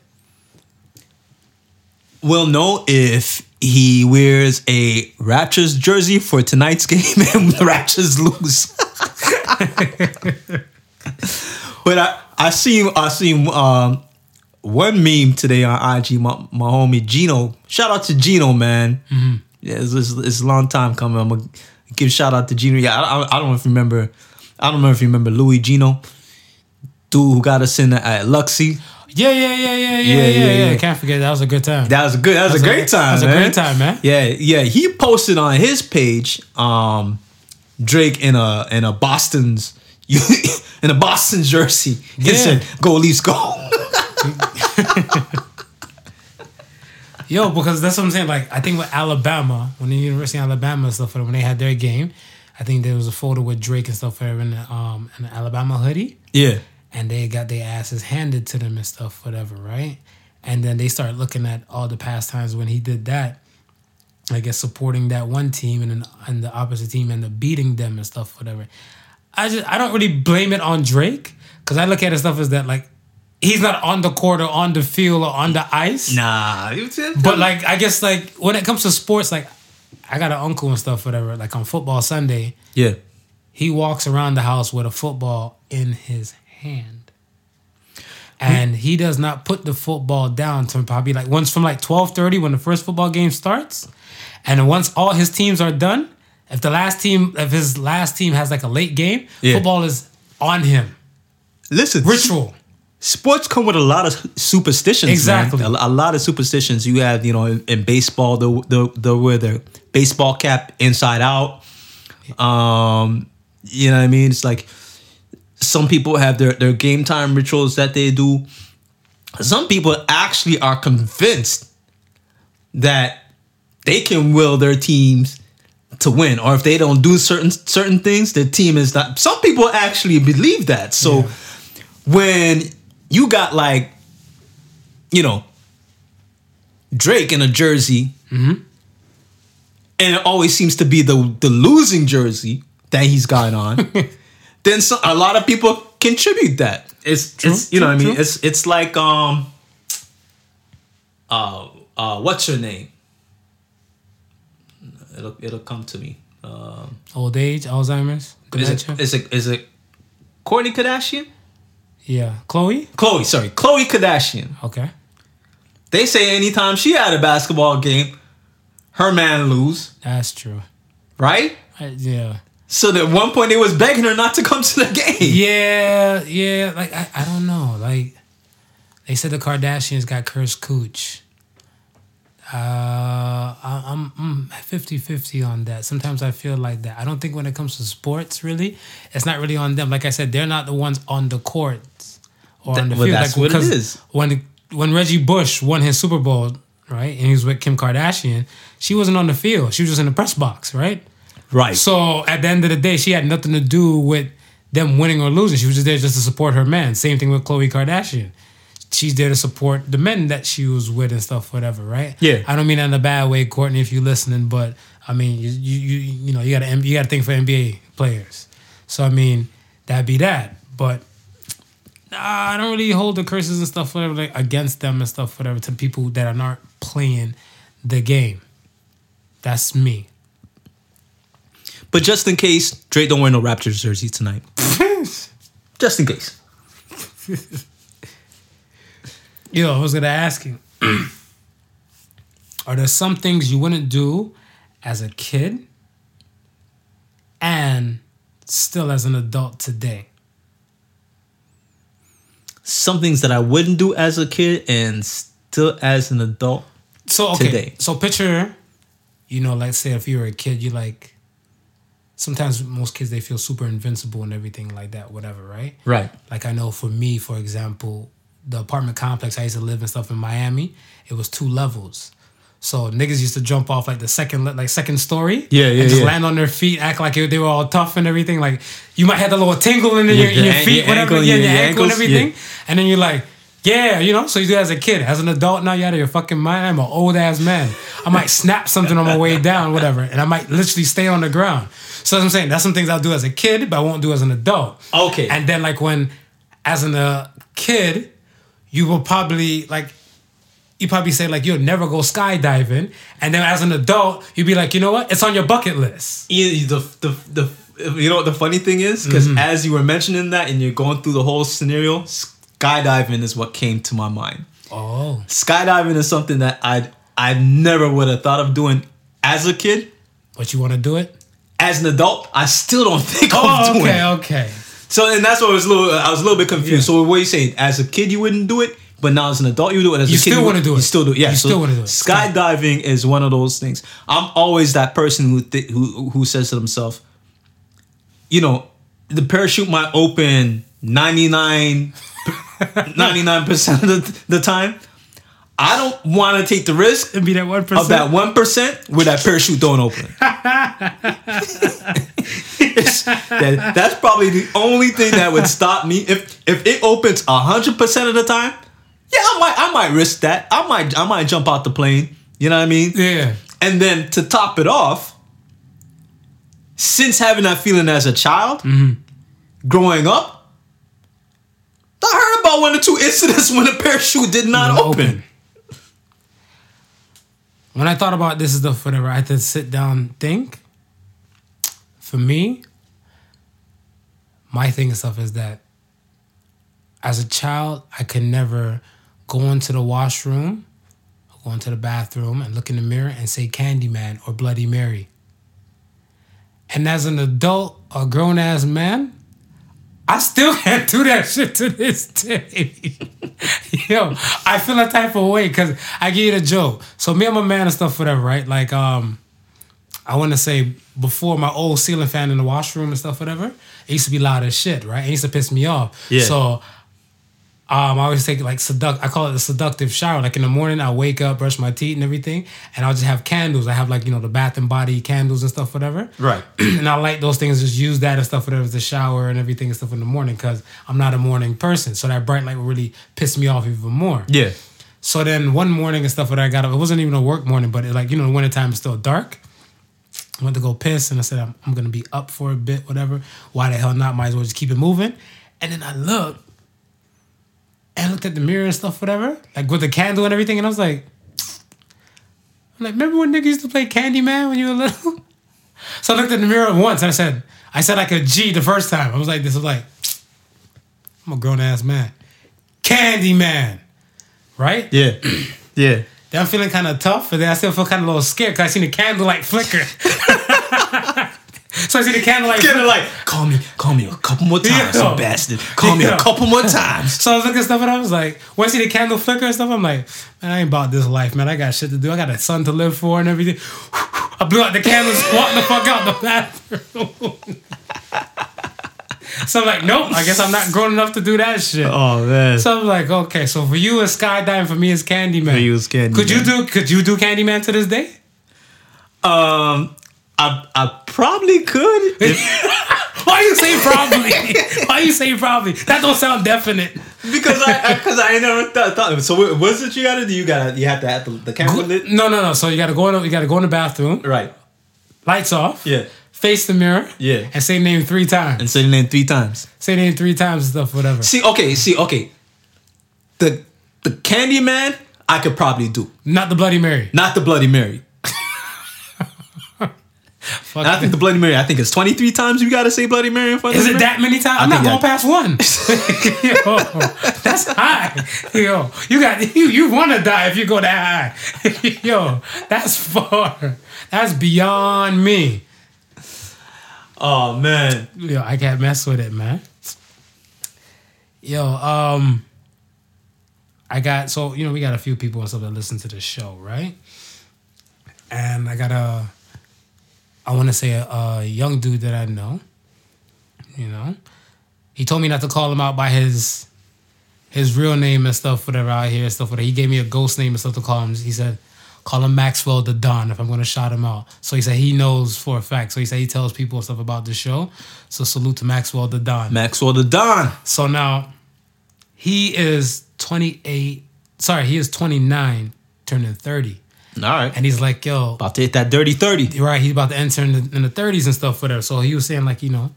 we'll know if he wears a raptors jersey for tonight's game and the raptors lose but i i seen i seen um one meme today on IG, my, my homie Gino. Shout out to Gino, man. Yeah, it's, it's, it's a long time coming. I'm gonna give a shout out to Gino. Yeah, I, I, I don't know if you remember. I don't remember if you remember Louis Gino, dude who got us in at Luxy. Yeah, yeah, yeah, yeah, yeah, Yeah, yeah, yeah. Can't forget that was a good time. That was a good. That was, That a was a- great time. that was a great time, man. Yeah, yeah. He posted on his page, um, Drake in a in a Boston's in a Boston jersey. He Yeah. said, "Go Leafs, go." Yo, because that's what I'm saying. Like, I think with Alabama, when the University of Alabama and stuff, when they had their game, I think there was a photo with Drake and stuff in um the Alabama hoodie, yeah, and they got their asses handed to them and stuff, whatever, right? And then they start looking at all the past times when he did that. I guess supporting that one team and and the opposite team and the beating them and stuff, whatever. I just I don't really blame it on Drake because I look at it stuff as that like he's not on the court or on the field or on the ice. nah. But like I guess like when it comes to sports, like I got an uncle and stuff, whatever. Like on football Sunday, yeah, he walks around the house with a football in his hand. And he does not put the football down to probably like once from like twelve thirty when the first football game starts. And once all his teams are done, if the last team if his last team has like a late game, Yeah. football is on him. listen, Ritual. sports come with a lot of superstitions. Exactly. man. A, a lot of superstitions. You have, you know, in, in baseball, the the the where the baseball cap inside out. Um, you know what I mean? It's like some people have their their game time rituals that they do. Some people actually are convinced that they can will their teams to win, or if they don't do certain certain things, the team is not. Some people actually believe that. So Yeah. when you got like, you know, Drake in a jersey, mm-hmm. and it always seems to be the the losing jersey that he's got on, then some, a lot of people contribute that. It's True, it's you know true, what I mean. It's it's like um, uh uh what's your name? It'll it'll come to me. Um, Old age, Alzheimer's, is dementia. it is it is it Kourtney Kardashian? yeah. Khloe? Khloe, sorry, Khloe Kardashian. Okay. They say anytime she had a basketball game, her man lose, That's true. right? I- yeah. So at one point they was begging her not to come to the game. Yeah, yeah. Like I, I don't know. Like they said the Kardashians got cursed cooch. Uh, I, I'm I'm 50-50 on that. Sometimes I feel like that. I don't think when it comes to sports, really, it's not really on them. Like I said, they're not the ones on the court or That- on the well, field. that's like, what it is. When when Reggie Bush won his Super Bowl, right, and he was with Kim Kardashian, she wasn't on the field. She was just in the press box, right? Right. So at the end of the day, she had nothing to do with them winning or losing. She was just there just to support her man. Same thing with Khloe Kardashian. She's there to support the men that she was with and stuff, whatever, right? Yeah. I don't mean that in a bad way, Courtney, if you're listening, but I mean, you you you, you know, you got to you got to think for NBA players. So I mean, that'd be that. But nah, I don't really hold the curses and stuff, whatever, like against them and stuff, whatever, to people that are not playing the game. That's me. But just in case, Drake don't wear no Raptors jersey tonight. just in case. Yo, I was gonna ask you. Are there some things you wouldn't do as a kid and still as an adult today? Some things that I wouldn't do as a kid and still as an adult. So okay. Today. So picture, you know, let's say if you were a kid, you like sometimes most kids they feel super invincible and everything like that, whatever, right? Right. Like I know for me, for example, the apartment complex I used to live and stuff in Miami, it was two levels. So niggas used to jump off like the second like second story. Yeah, yeah, And just yeah. land on their feet, act like they were all tough and everything. Like you might have the little tingle in your, in your feet, your whatever, ankle, yeah, your ankle and ankles, everything. yeah. And then you're like, yeah, you know. So you do as a kid, as an adult now, you're out of your fucking mind. I'm an old ass man. I might snap something on my way down, whatever, and I might literally stay on the ground. So that's I'm saying. That's some things I'll do as a kid, but I won't do as an adult. Okay. And then like when, as an uh, kid, you will probably like, you probably say like you'll never go skydiving, and then as an adult, you'd be like, you know what? It's on your bucket list. Yeah, the the the you know what the funny thing is because Mm-hmm. as you were mentioning that and you're going through the whole scenario, skydiving is what came to my mind. Oh, Skydiving is something that I I never would have thought of doing as a kid. but you want to do it? As an adult, I still don't think Oh, I'm doing. okay, it. okay. Okay. So and that's what I was a little uh, I was a little bit confused. Yeah. So what are you saying? As a kid, you wouldn't do it. but now as an adult you do it. As You a kid, still wanna do it. You still do it. Yeah, You so still wanna do it. Skydiving is one of those things. I'm always that person who th- who who says to themselves, you know, the parachute might open 99 percent of the, the time. I don't want to take the risk It'd be that one of that one percent where that parachute don't open. That, that's probably the only thing that would stop me if if it opens hundred percent of the time. Yeah, I might I might risk that. I might I might jump out the plane. You know what I mean? Yeah. And then to top it off, since having that feeling as a child, mm-hmm. growing up, I heard about one or two incidents when the parachute did not Not open. open. When I thought about this stuff, whatever, I had to sit down, think. For me, my thing and stuff is that as a child, I could never go into the washroom, go into the bathroom and look in the mirror and say Candyman or Bloody Mary. And as an adult a grown ass man, I still can't do that shit to this day. Yo, I feel a type of way because I give you the joke. So me, I'm a man and stuff, whatever, right? Like, um, I want to say before my old ceiling fan in the washroom and stuff, whatever, it used to be loud as shit, right? It used to piss me off. Yeah. So um, I always take like seduct. I call it the seductive shower. Like in the morning, I wake up, brush my teeth and everything, and I'll just have candles. I have like you know the Bath and Body candles and stuff, whatever. Right. and I like those things. Just use that and stuff, whatever, to shower and everything and stuff in the morning because I'm not a morning person. So that bright light will really piss me off even more. Yeah. So then one morning and stuff, when I got up, it wasn't even a work morning, but it, like you know, the wintertime is still dark. I went to go piss and I said I'm, I'm gonna be up for a bit, whatever. Why the hell not? Might as well just keep it moving. And then I looked and I looked at the mirror and stuff, whatever, like with the candle and everything, and I was like, I'm like, remember when niggas used to play Candyman when you were little? So I looked at the mirror once and I said, I said like a G the first time. I was like, this was like, I'm a grown ass man. Candyman. Right? Yeah. Yeah. Then I'm feeling kind of tough, but then I still feel kind of a little scared because I seen the candle candlelight flicker. so I see the candlelight Kind flicker. of like, call me, call me a couple more times, Yeah. you bastard. Call me Yeah. a couple more times. So I was looking at stuff and I was like, when I see the candle flicker and stuff, I'm like, man, I ain't about this life, man. I got shit to do. I got a son to live for and everything. I blew out the candles, walked the fuck out the bathroom. so I'm like, nope, I guess I'm not grown enough to do that shit. Oh man. So I'm like, okay, so for you it's skydiving, for me it's Candyman. For you, it's Candyman. Could you do could you do Candyman to this day? um, I I probably could. If, Why you say probably? Why you say probably? That don't sound definite. because I because I, ain't never thought, thought. So what's it you gotta do? You gotta you have to have the, the camera lit. No, no, no. So you gotta go in. You gotta go in the bathroom. Right. Lights off. Yeah. Face the mirror. Yeah. And say name three times. And say the name three times. say name three times and stuff. Whatever. See, okay, see, okay. The the Candyman, I could probably do. Not the Bloody Mary. Not the Bloody Mary. Fuck. And I think the Bloody Mary. I think it's twenty three times you gotta say Bloody Mary in front Is of it that many times? I'm not going past one. Yo, that's high. Yo, you got you you want to die if you go that high. Yo, that's far. That's beyond me. Oh man. Yo, I can't mess with it, man. Yo, um, I got so you know we got a few people and stuff that listen to the show, right? And I got a, I want to say a, a young dude that I know. You know, he told me not to call him out by his, his real name and stuff, whatever out here and stuff. Whatever. He gave me a ghost name and stuff to call him. He said, call him Maxwell the Don if I'm gonna shout him out. So he said he knows for a fact. So he said he tells people stuff about the show. So salute to Maxwell the Don. Maxwell the Don. So now he is 28. Sorry, he is 29, turning 30. All right. And he's like, yo, About to hit that dirty thirty. right, he's about to enter in the, in the 30s and stuff, whatever. So he was saying, like, you know,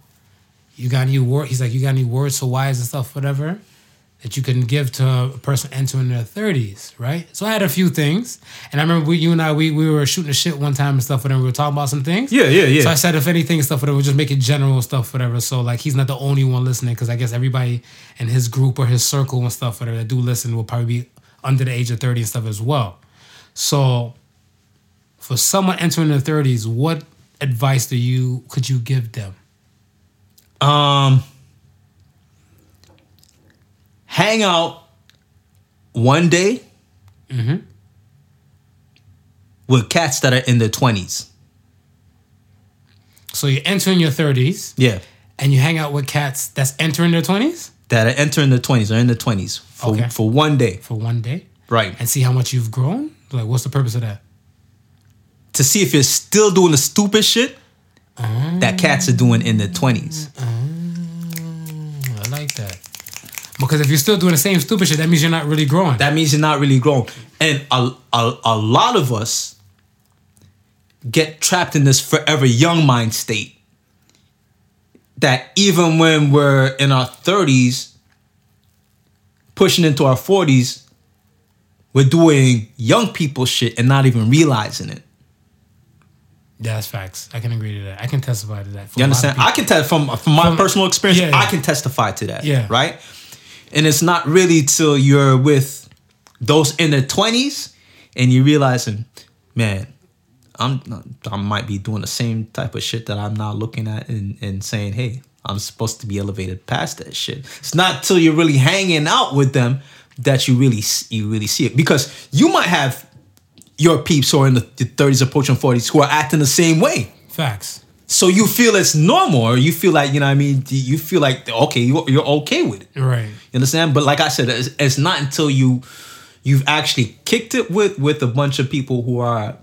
you got any word? He's like, you got any words for wise and stuff, whatever, that you can give to a person entering their 30s, right? So I had a few things. And I remember we, you and I, we, we were shooting the shit one time and stuff, whatever. We were talking about some things. Yeah, yeah, yeah. So I said, if anything, and stuff, whatever, we'll just make it general stuff, whatever. So like, he's not the only one listening, because I guess everybody in his group or his circle and stuff, whatever, that do listen will probably be under the age of 30 and stuff as well. So for someone entering their 30s, what advice do you could you give them? Um, hang out one day Mm-hmm. with cats that are in their twenties. So you're entering your 30s Yeah, and you hang out with cats that's entering their 20s that are entering their twenties or in their twenties for Okay. for one day, for one day right? and see how much you've grown? Like, what's the purpose of that? To see if you're still doing the stupid shit that cats are doing in their twenties. Mm, I like that. Because if you're still doing the same stupid shit, that means you're not really growing. That means you're not really grown. And a, a, a lot of us get trapped in this forever young mind state. That even when we're in our 30s, pushing into our 40s, we're doing young people shit and not even realizing it. Yeah, that's facts. I can agree to that. I can testify to that. for You a lot of understand? I can tell from from my From- personal experience, yeah, yeah. I can testify to that. Yeah. Right? And it's not really till you're with those in their twenties and you're realizing, man, I'm I might be doing the same type of shit that I'm now looking at and, and saying, hey, I'm supposed to be elevated past that shit. It's not till you're really hanging out with them that you really you really see it. Because you might have your peeps who are in the 30s approaching 40s who are acting the same way. Facts. so you feel it's normal or you feel like you know what i mean you feel like okay you- you're okay with it. Right. you understand? But like i said it's, it's not until you you've actually kicked it with with a bunch of people who are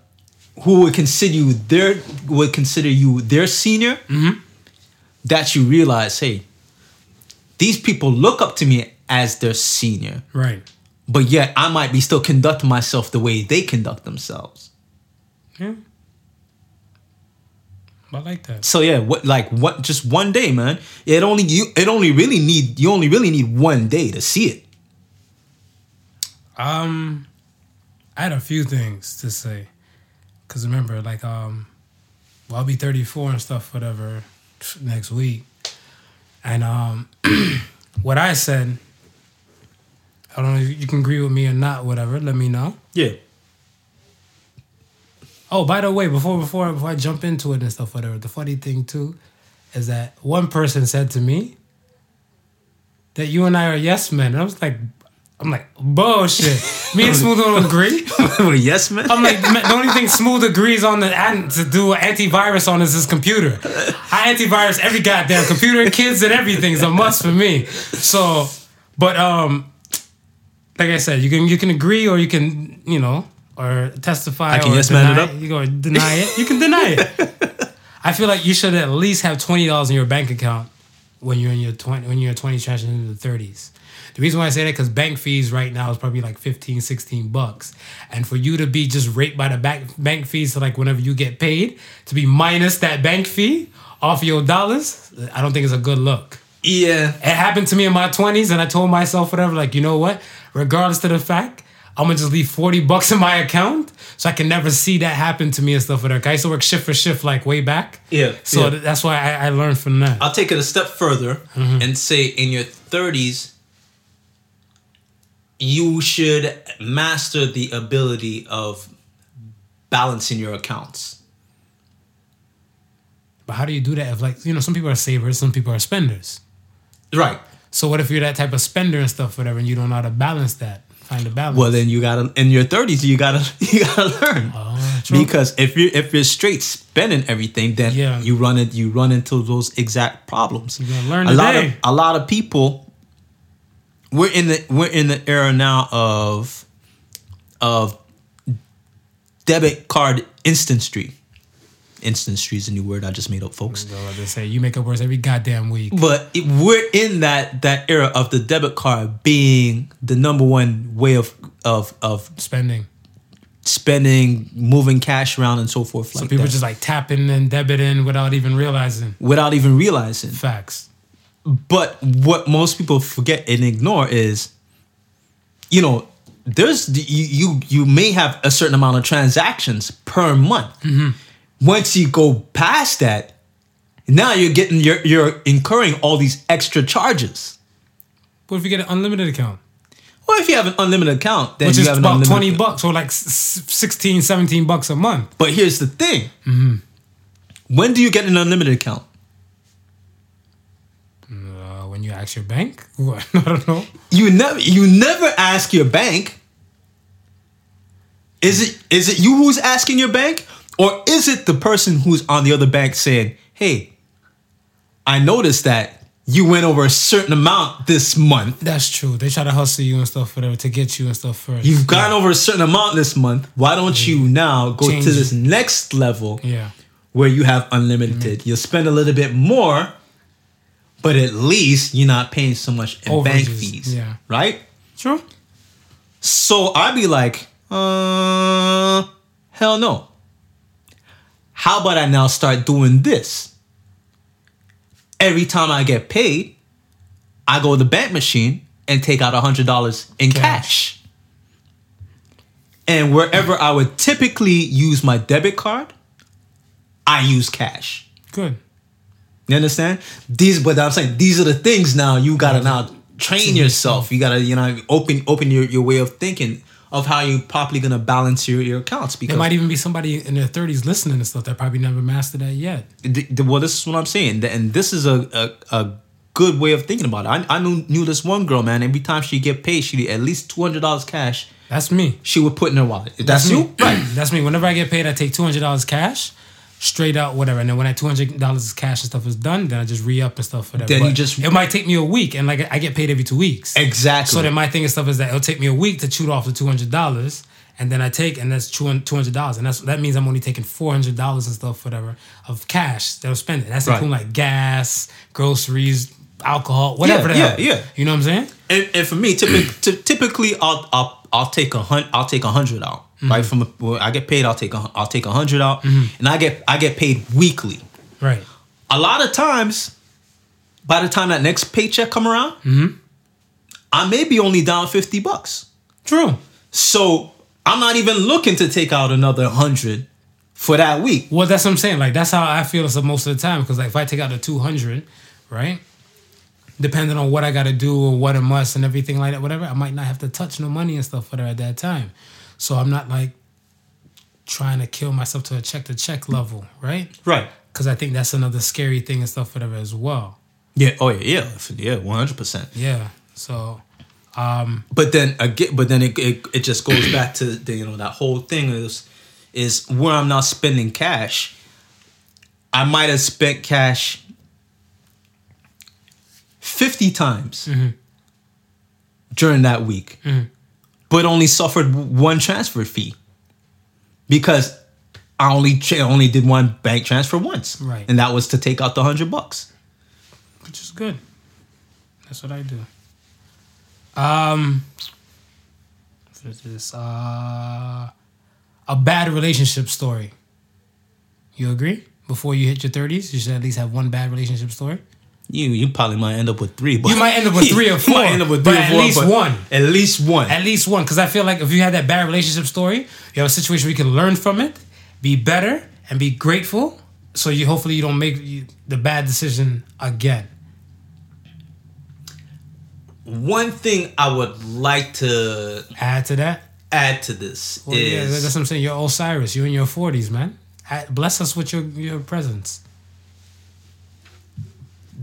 who would consider you their would consider you their senior mm-hmm. that you realize hey these people look up to me as their senior Right. but yet i might be still conducting myself the way they conduct themselves Yeah. I like that. So yeah, what like what just one day, man. It only you it only really need you only really need one day to see it. Um, I had a few things to say, cause remember, like, um, well, I'll be thirty four and stuff, whatever, next week, and um, what I said, I don't know if you can agree with me or not, whatever. Let me know. Yeah. Oh, by the way, before before before I jump into it and stuff, whatever. The funny thing too is that one person said to me that you and I are yes men, and I was like, I'm like bullshit. me and Smooth don't agree. yes, man. I'm like man, the only thing Smooth agrees on the to do an antivirus on is his computer. I antivirus every goddamn computer, kids, and everything is a must for me. So, but um, like I said, you can you can agree or you can you know or testify. I can or yes man it deny up. You go deny it. You can deny it. I feel like you should at least have twenty dollars in your bank account when you're in your twenty when you're twenty transitioning into the thirties. The reason why I say that because bank fees right now is probably like 15, 16 bucks, and for you to be just raped by the bank bank fees, so like whenever you get paid to be minus that bank fee off your dollars, I don't think it's a good look. Yeah. It happened to me in my 20s, and I told myself, whatever, like, you know what? Regardless to the fact, I'm gonna just leave 40 bucks in my account so I can never see that happen to me and stuff like that. I used to work shift for shift like way back. Yeah, So yeah. that's why I, I learned from that. I'll take it a step further mm-hmm. and say in your 30s you should master the ability of balancing your accounts. But how do you do that if, like, you know, some people are savers, some people are spenders. Right. So what if you're that type of spender and stuff, whatever, and you don't know how to balance that? Find a balance. Well, then you gotta in your thirties you gotta you gotta learn Oh, because if you're if you're straight spending everything, then Yeah. you run it you run into those exact problems. You gotta learn a lot of a lot of people. We're in the we're in the era now of of debit card instant street. Instant street is a new word I just made up, folks. So they say you make up words every goddamn week. But it, we're in that that era of the debit card being the number one way of of of Spending. spending, moving cash around, and so forth. Some like people that, just like tapping and debiting without even realizing. without even realizing. Facts. But what most people forget and ignore is, you know, there's you you you may have a certain amount of transactions per month. Mm-hmm. Once you go past that, now you're getting you're you're incurring all these extra charges. What if you get an unlimited account? Well, if you have an unlimited account, then Which you is have an about unlimited 20 account. bucks or like s- s- 16, 17 bucks a month. But here's the thing: Mm-hmm. when do you get an unlimited account? Uh, when you ask your bank? I don't know. You never you never ask your bank. Is it is it you who's asking your bank? Or is it the person who's on the other bank saying, Hey, I noticed that you went over a certain amount this month. That's true. They try to hustle you and stuff, whatever, to get you and stuff first. You've gone over a certain amount this month. Why don't you now go Change to this next level Yeah. where you have unlimited? You'll spend a little bit more, but at least you're not paying so much in bank fees. yeah. Right? True. So I'd be like, uh, hell no. How about I now start doing this? Every time I get paid, I go to the bank machine and take out $100 in Cash. cash. And wherever I would typically use my debit card, I use cash. Good. You understand? These, but I'm saying these are the things now you gotta now train yourself. You gotta, you know, open open your, your way of thinking of how you properly gonna balance your, your accounts. Because There might even be somebody in their 30s listening and stuff that probably never mastered that yet. th- th- well, this is what I'm saying, and this is a a, a good way of thinking about it. I, I knew knew this one girl, man. Every time she get paid, she at least two hundred dollars cash. That's me. She would put in her wallet. That's, you. Right. That's me. Whenever I get paid, I take two hundred dollars cash, straight out, whatever. And then when that two hundred dollars cash and stuff is done, then I just re up and stuff, whatever. Then you just- it might take me a week, and like I get paid every two weeks. Exactly. So then my thing and stuff is that it'll take me a week to chew off the two hundred dollars, and then I take and that's two hundred dollars, and that's that means I'm only taking four hundred dollars and stuff, whatever, of cash that I'm spending. That's Right. including like gas, groceries, alcohol, whatever. Yeah, the yeah, hell. yeah. You know what I'm saying? And, and for me, typically, typically I'll I'll I'll take a hundred. I'll take a hundred out. Mm-hmm. Right from a, when I get paid, I'll take a I'll take a hundred out, and I get I get paid weekly. Right. A lot of times, by the time that next paycheck come around, Mm-hmm. I may be only down fifty bucks. True. So I'm not even looking to take out another hundred for that week. Well, that's what I'm saying. Like that's how I feel most of the time. Because like if I take out the two hundred, right, depending on what I got to do or what a must and everything like that, whatever, I might not have to touch no money and stuff for her at that time. So I'm not like trying to kill myself to a check to check level, right? Right. Because I think that's another scary thing and stuff whatever as well. Yeah. Oh yeah. Yeah. Yeah. One hundred percent. Yeah. So um, But then again, but then it, it it just goes back to the you know that whole thing is is where I'm not spending cash. I might have spent cash fifty times during that week, but only suffered one transfer fee because I only only did one bank transfer once, Right. And that was to take out the hundred bucks. which is good. That's what I do. Um, this? Uh, a bad relationship story. You agree? Before you hit your thirties, you should at least have one bad relationship story. You you probably might end up with three. But You might end up with three or You four, might end up with three or at four, least but one. At least one. At least one, because I feel like if you have that bad relationship story, you have a situation where you can learn from it, be better, and be grateful. So you hopefully you don't make the bad decision again. One thing I would like to Add to that. add to this Well, yeah, is that's what I'm saying. You're Osiris. You're in your 40s, man. Bless us with your, your presence.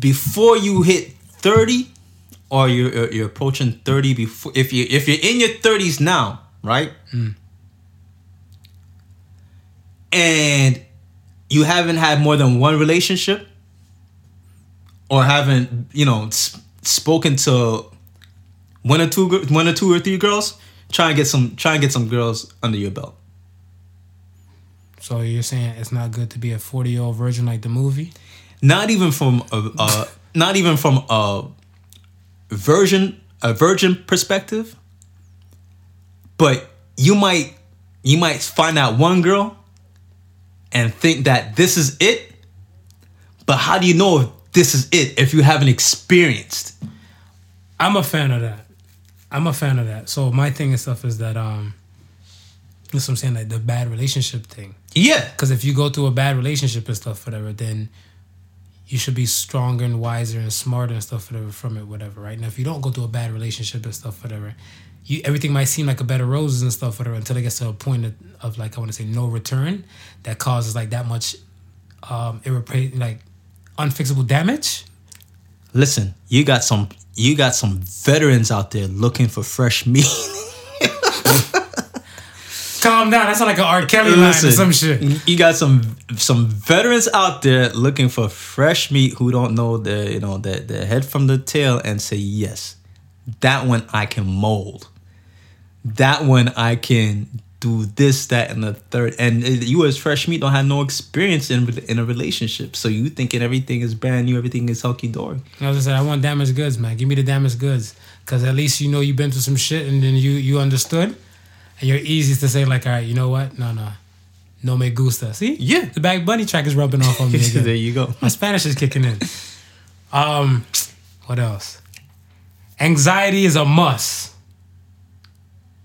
Before you hit 30 or you're, you're- approaching 30 before if you if you're in your 30s now right? Hmm. And you haven't had more than one relationship or haven't you know spoken to one or two one or two or three girls try and get some try and get some girls under your belt. So you're saying it's not good to be a 40 year old virgin like the movie? Not even from a, a not even from a virgin a virgin perspective but you might you might find out one girl and think that this is it but how do you know if this is it if you haven't experienced I'm a fan of that. I'm a fan of that. So my thing and stuff is that um that's what I'm saying, like the bad relationship thing. yeah Because if you go through a bad relationship and stuff, whatever, then you should be stronger and wiser and smarter and stuff, whatever, from it, whatever, right? Now, if you don't go through a bad relationship and stuff, whatever, you everything might seem like a bed of roses and stuff, whatever, until it gets to a point of, of like I want to say no return that causes like that much um irreparable, like unfixable damage. Listen, you got some you got some veterans out there looking for fresh meat. Calm down. That's not like an R. Kelly line or some shit. You got some some veterans out there looking for fresh meat who don't know the you know the the head from the tail and say yes, that one I can mold. That one I can do this, that, and the third. And you as fresh meat don't have no experience in in a relationship, so you thinking everything is brand new, everything is hunky dory. I was I want damaged goods, man. Give me the damaged goods, cause at least you know you've been through some shit, and then you you understood, and you're easy to say like, all right, you know what? No, no, no me gusta. See, Yeah. the Bad Bunny track is rubbing off on me again. there you go. My Spanish is kicking in. Um, what else? Anxiety is a must.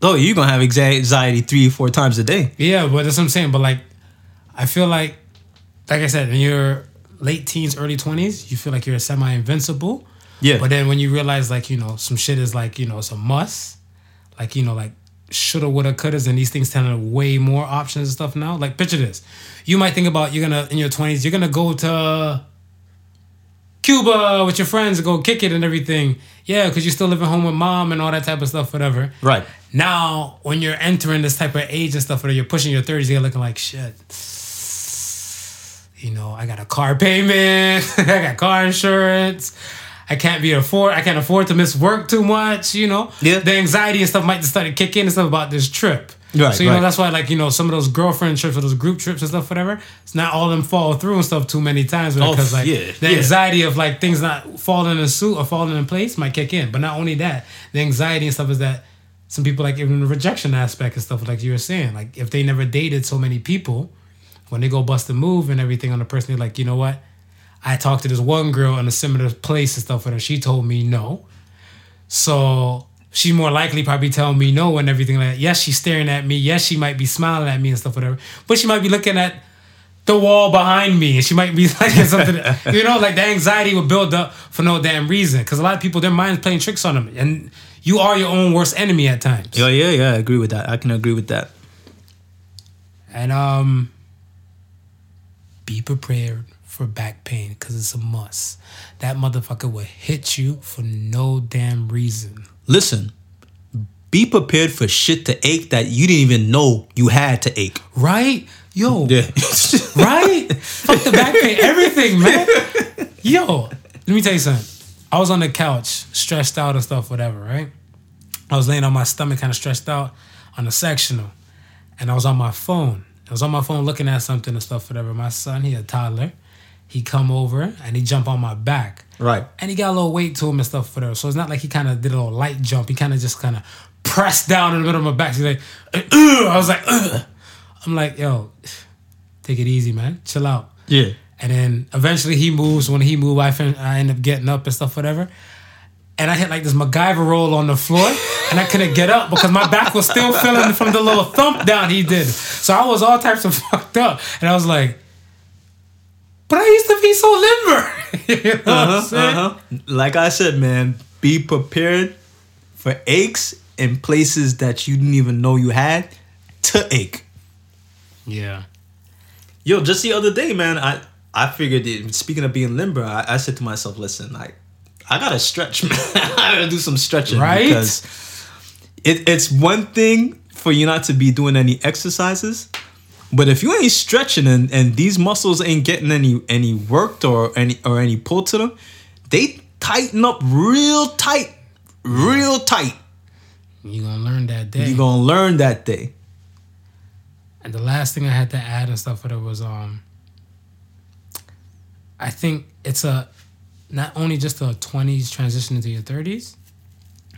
Oh, you're gonna have anxiety three or four times a day. Yeah, but that's what I'm saying. But like, I feel like, like I said, in your late teens, early twenties, you feel like you're semi invincible. Yeah. But then when you realize like you know some shit is like you know it's a must, like you know like shoulda, woulda, couldas, and these things tend to way more options and stuff now. Like picture this, you might think about you're gonna in your twenties you're gonna go to Cuba with your friends and go kick it and everything. Yeah, because you're still living home with mom and all that type of stuff, whatever. Right. Now, when you're entering this type of age and stuff, where you're pushing your 30s, you're looking like shit. You know, I got a car payment, I got car insurance. I can't be afford. I can't afford to miss work too much. You know, Yeah. The anxiety and stuff might just start to kick in and stuff about this trip. Right, So you right. know that's why like you know some of those girlfriend trips or those group trips and stuff whatever. It's not all them fall through and stuff too many times Oh, because like yeah, the yeah. anxiety of like things not falling in suit or falling in place might kick in. But not only that, the anxiety and stuff is that some people like even the rejection aspect and stuff like you were saying. Like if they never dated so many people, when they go bust a move and everything on the person, they're like, you know what? I talked to this one girl in a similar place and stuff with her. She told me no. So she more likely probably telling me no and everything like that. Yes, she's staring at me. Yes, she might be smiling at me and stuff, whatever. But she might be looking at the wall behind me and she might be like something you know like the anxiety will build up for no damn reason because a lot of people their minds playing tricks on them and you are your own worst enemy at times Yeah, yeah, yeah. I agree with that. I can agree with that. and um be prepared for back pain because it's a must that motherfucker will hit you for no damn reason Listen, be prepared for shit to ache that you didn't even know you had to ache. right yo Yeah. right? Fuck the back pain, everything, man. Yo, let me tell you something. I was on the couch, stressed out and stuff, whatever, right? I was laying on my stomach, kind of stressed out on the sectional, and I was on my phone. I was on my phone looking at something and stuff, whatever. My son, he a toddler. He come over and he jump on my back. Right. And he got a little weight to him and stuff, for whatever. So it's not like he kind of did a little light jump. He kind of just kind of pressed down in the middle of my back. So he's like, Ugh. I was like, Ugh. I'm like, yo, take it easy, man. Chill out. Yeah. And then eventually he moves. When he moved, I, fin- I end up getting up and stuff, whatever. And I hit like this MacGyver roll on the floor, and I couldn't get up because my back was still feeling from the little thump down he did. So I was all types of fucked up, and I was like, "But I used to be so limber." you know I'm? Uh-huh. Like I said, man, be prepared for aches in places that you didn't even know you had to ache. Yeah. Yo, just the other day, man, I I figured it, speaking of being limber, I, I said to myself, listen, like I gotta stretch, man. I gotta do some stretching Right? because it, it's one thing for you not to be doing any exercises, but if you ain't stretching and, and these muscles ain't getting any any worked or any or any pull to them, they tighten up real tight, real tight. You're gonna learn that day. You're gonna learn that day. And the last thing I had to add and stuff with it was um I think it's a not only just a twenties transition into your thirties,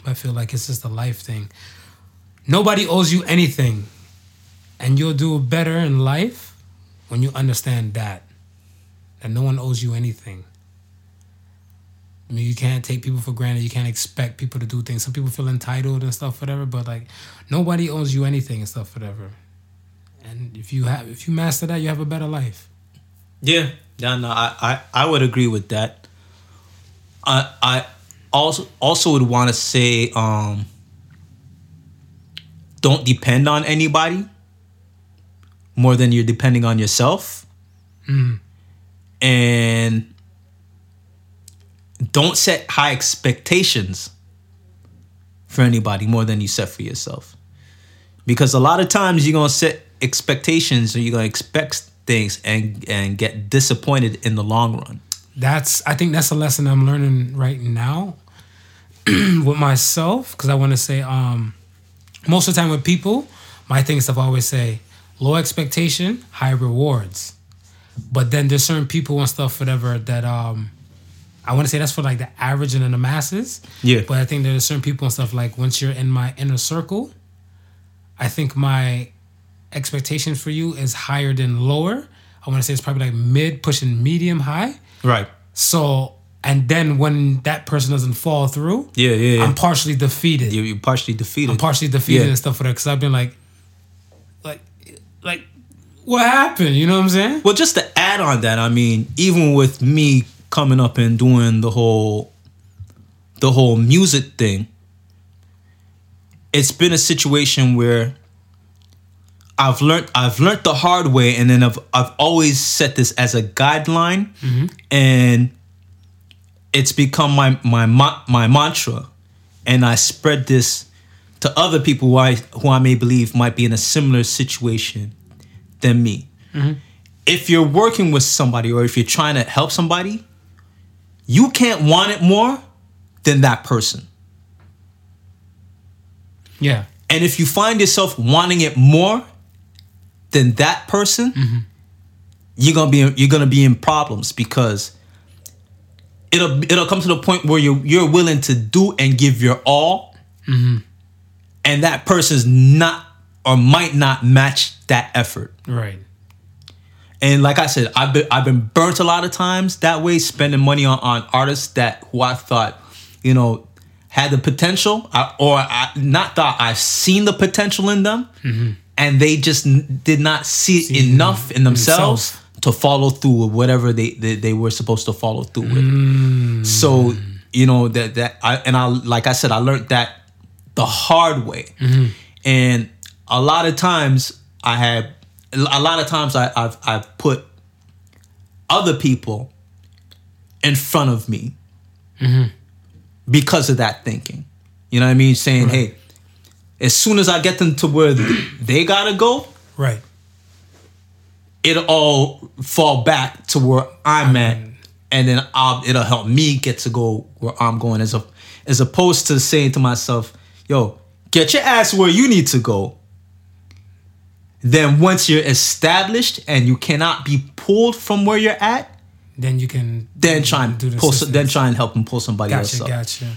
but I feel like it's just a life thing. Nobody owes you anything. And you'll do better in life when you understand that. That no one owes you anything. I mean, you can't take people for granted. You can't expect people to do things. Some people feel entitled and stuff, whatever. But like, nobody owes you anything and stuff, whatever. And if you have, if you master that, you have a better life. Yeah, yeah, no, I, I, I would agree with that. I, I also also would want to say, um, don't depend on anybody more than you're depending on yourself, and don't set high expectations for anybody more than you set for yourself. Because a lot of times you're gonna set expectations or you're gonna expect things and and get disappointed in the long run. That's I think that's a lesson I'm learning right now with myself because I want to say um most of the time with people, my thing is I've always say low expectation, high rewards. But then there's certain people and stuff, whatever, that um I want to say that's for like the average and then the masses. Yeah. But I think there's certain people and stuff like once you're in my inner circle, I think my expectation for you is higher than lower. I want to say it's probably like mid, pushing medium high. Right. So, and then when that person doesn't fall through, Yeah, yeah, yeah. I'm partially defeated. you you partially defeated. I'm partially defeated Yeah. and stuff for that because I've been like, like, what happened? You know what I'm saying? Well, just to add on that, I mean, even with me coming up and doing the whole the whole music thing, it's been a situation where I've learned I've learned the hard way and then I've I've always set this as a guideline mm-hmm. and it's become my my my mantra and I spread this to other people who I who I may believe might be in a similar situation than me mm-hmm. if you're working with somebody or if you're trying to help somebody, you can't want it more than that person. Yeah. And if you find yourself wanting it more than that person, mm-hmm. you're gonna be you're gonna be in problems because it'll it'll come to the point where you're you're willing to do and give your all, mm-hmm. And that person's not or might not match that effort. Right. And like I said, I've been I've been burnt a lot of times that way, spending money on, on artists that who I thought, you know, had the potential, I, or I not thought I've seen the potential in them, mm-hmm. and they just n- did not see See enough in themselves themselves. to follow through with whatever they, they they were supposed to follow through with. Mm. So you know that that I and I like I said I learned that the hard way, mm-hmm. and a lot of times I had a lot of times I, I've I've put other people in front of me mm-hmm. because of that thinking. You know what I mean? Saying, hey, as soon as I get them to where they gotta go, Right. it'll all fall back to where I'm at, and then I'll, it'll help me get to go where I'm going. As a, as opposed to saying to myself, "Yo, get your ass where you need to go." Then once you're established and you cannot be pulled from where you're at, Then you can then try and do the pull. Some, then try and help and pull somebody else Gotcha. up. Gotcha.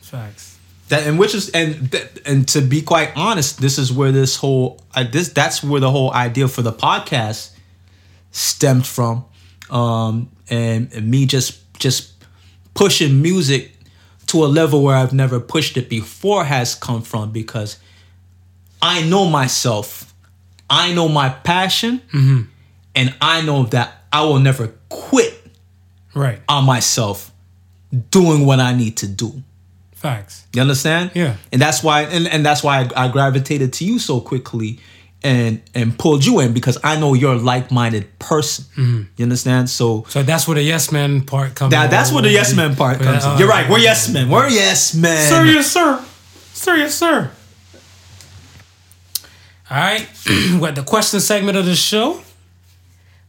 Facts. That and which is and and to be quite honest, this is where this whole uh, this that's where the whole idea for the podcast stemmed from, um, and, and me just just pushing music to a level where I've never pushed it before has come from because I know myself, I know my passion, mm-hmm. and I know that I will never quit Right. on myself doing what I need to do. Facts. You understand? Yeah. And that's why and, and that's why I, I gravitated to you so quickly and and pulled you in because I know you're a like-minded person. Mm-hmm. You understand? So So that's where the yes man part comes. that, in. that's where the yes man part comes in. You're right. We're yes men. We're yes men. Sir, yes, sir. Sir, yes, sir. All right. we got the question segment of the show.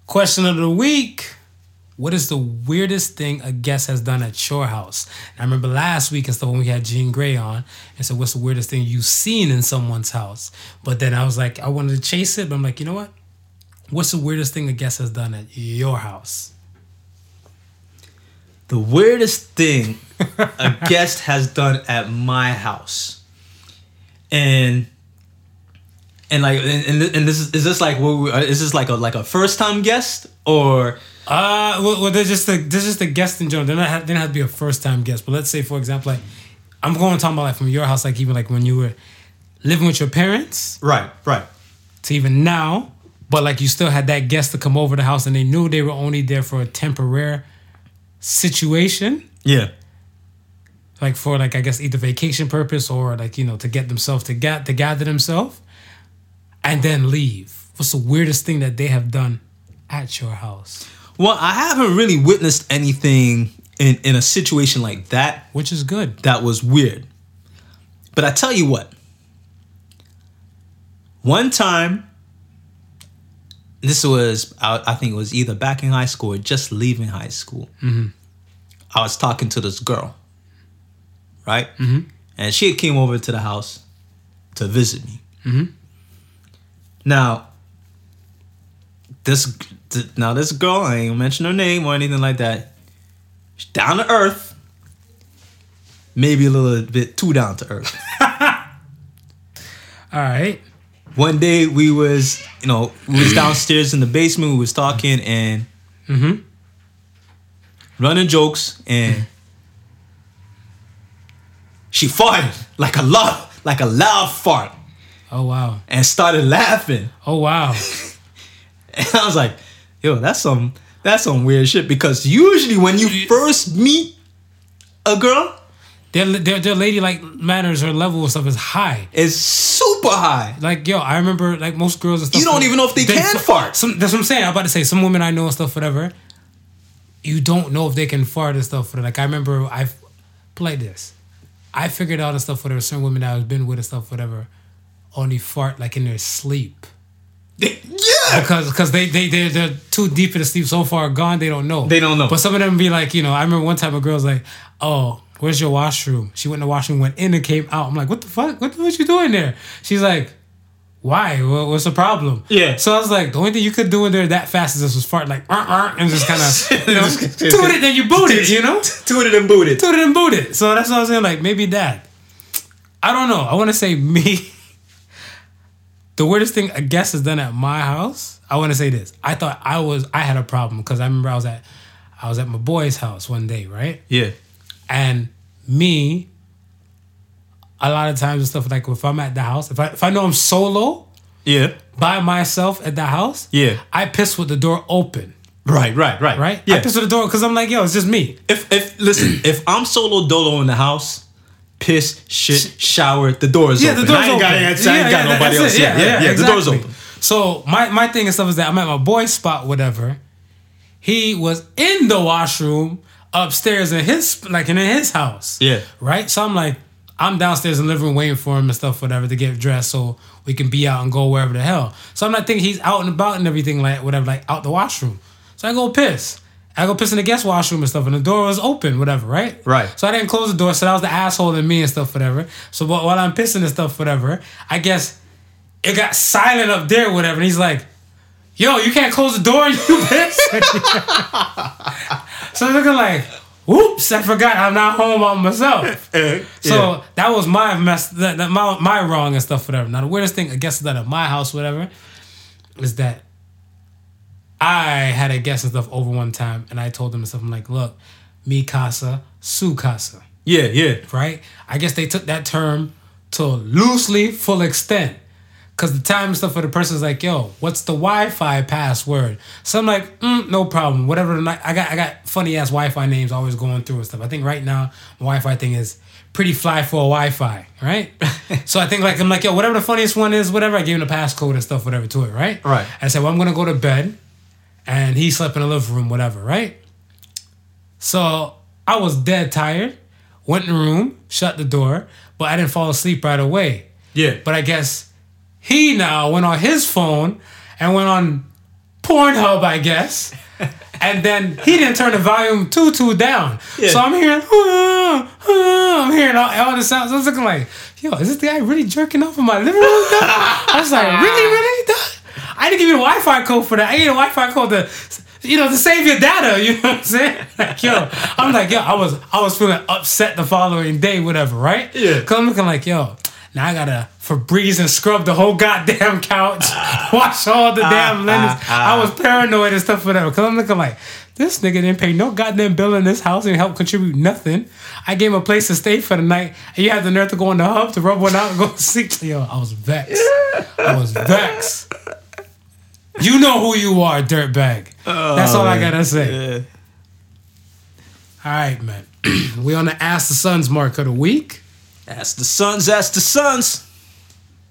Question of the week. What is the weirdest thing a guest has done at your house? And I remember last week and stuff when we had Jean Grey on and said, What's the weirdest thing you've seen in someone's house? But then I was like, I wanted to chase it, but I'm like, you know what? What's the weirdest thing a guest has done at your house? The weirdest thing a guest has done at my house, and and like and, and and this is is this like what we- is this like a like a first time guest or Uh, well, well they're just the they're just a guest in general. They're not they don't have to be a first time guest. But let's say, for example, like I'm going to talk about like from your house, like even like when you were living with your parents right right to even now, but like you still had that guest to come over the house and they knew they were only there for a temporary situation, yeah like for like I guess either vacation purpose or like you know to get themselves to get to gather themselves, and then leave. What's the weirdest thing that they have done at your house? Well, I haven't really witnessed anything in in a situation like that which is good. that was weird. But I tell you what, one time, this was, I, I think it was either back in high school or just leaving high school. Mm-hmm. I was talking to this girl, right? Mm-hmm. And she came over to the house to visit me. Mm-hmm. Now, this th- now this girl, I ain't gonna mention her name or anything like that. She's down to earth, maybe a little bit too down to earth. All right. One day we was, you know, we was downstairs in the basement. We was talking and mm-hmm. running jokes, and she farted like a loud, like a loud fart, Oh wow. and started laughing. Oh wow. And I was like, "Yo, that's some that's some weird shit." Because usually when you first meet a girl, their, their their ladylike manners or level of stuff is high. it's super high. Like yo, I remember like most girls and stuff. You don't even know if they can fart. Some, that's what I'm saying. I'm about to say some women I know and stuff, whatever. You don't know if they can fart and stuff. Like I remember I've played this. I figured out and stuff. Whatever. Certain women that I've been with and stuff. Whatever. Only fart like in their sleep Yeah. because because they they they they're too deep in the sleep so far gone they don't know. They don't know. but some of them be like you know I remember one time a girl's like oh where's your washroom? She went in the washroom went in and came out. I'm like what the fuck? What what you doing there? She's like why? What, what's the problem? Yeah. so I was like the only thing you could do in there that fast is just fart like uh, uh, and just kind of you know toot it then you boot it you know? Tooted and booted. toot it and boot it. So that's what I was saying like maybe that. I don't know. I want to say me the weirdest thing I guess is done at my house. I want to say this. I thought I was I had a problem because I remember I was at I was at my boy's house one day, right? Yeah. And me, a lot of times and stuff like if I'm at the house, if I if I know I'm solo Yeah. by myself at the house, Yeah. I piss with the door open, Right, right, right. right? Yeah. I piss with the door because I'm like, yo, it's just me. If if listen, if I'm solo dolo in the house, piss, shit, shower, the door is Yeah, open. the door's I ain't open. got, I ain't, ain't got nobody else. it. Yeah, yeah, yeah, the door's open. So my my thing and stuff is that I'm at my boy's spot, whatever. He was in the washroom upstairs in his like in his house. Yeah. Right. So I'm like, I'm downstairs in the living room waiting for him and stuff, whatever, to get dressed so we can be out and go wherever the hell. So I'm not thinking he's out and about and everything like whatever, like out the washroom. So I go piss. I go piss in the guest washroom and stuff, and the door was open, whatever, right? Right. So I didn't close the door, so that was the asshole in me and stuff, whatever. So wh- while I'm pissing and stuff, whatever, I guess it got silent up there, whatever. And he's like, "Yo, you can't close the door, and you piss." so I'm looking like, "Whoops, I forgot I'm not home by myself." So that was my mess, that, that my my wrong and stuff, whatever. Now the weirdest thing, I guess, that at my house, whatever, is that I had a guest and stuff over one time, and I told them stuff. I'm like, "Look, mi casa, su casa." Yeah, yeah. right? I guess they took that term to loosely full extent. Cause the time and stuff for the person's like, yo, what's the Wi-Fi password? So I'm like, mm, no problem. Whatever the night I got I got funny ass Wi-Fi names always going through and stuff. I think right now my Wi-Fi thing is pretty fly for a Wi-Fi, right? so I think like I'm like, yo, whatever the funniest one is, whatever, I gave him the passcode and stuff, whatever to it, right? Right. I said, well, I'm gonna go to bed. And he slept in the living room, whatever, right? So I was dead tired. Went in the room, shut the door, but I didn't fall asleep right away. Yeah. But I guess he now went on his phone and went on Pornhub, I guess. and then he didn't turn the volume too too down. Yeah. So I'm hearing, "Ah, ah," I'm hearing all, all the sounds. I was looking like, yo, is this guy really jerking off in my living room? I was like, really, really? I didn't give you the Wi-Fi code for that. I need a Wi-Fi code to, you know, to save your data. You know what I'm saying? Like, yo, I'm like, yo, I was, I was feeling upset the following day, whatever, right? Yeah. Cause I'm looking like, yo, now I gotta Febreze and scrub the whole goddamn couch, wash all the damn ah, linens. Ah, ah. I was paranoid and stuff, whatever. Cause I'm looking like, this nigga didn't pay no goddamn bill in this house and help contribute nothing. I gave him a place to stay for the night, and you had the nerve to go on the hub to rub one out and go to sleep. Yo, I was vexed. I was vexed. You know who you are, dirtbag. That's all I oh, gotta say. Yeah. All right, man. we on the Ask the Sons mark of the week. Ask the sons, ask the sons.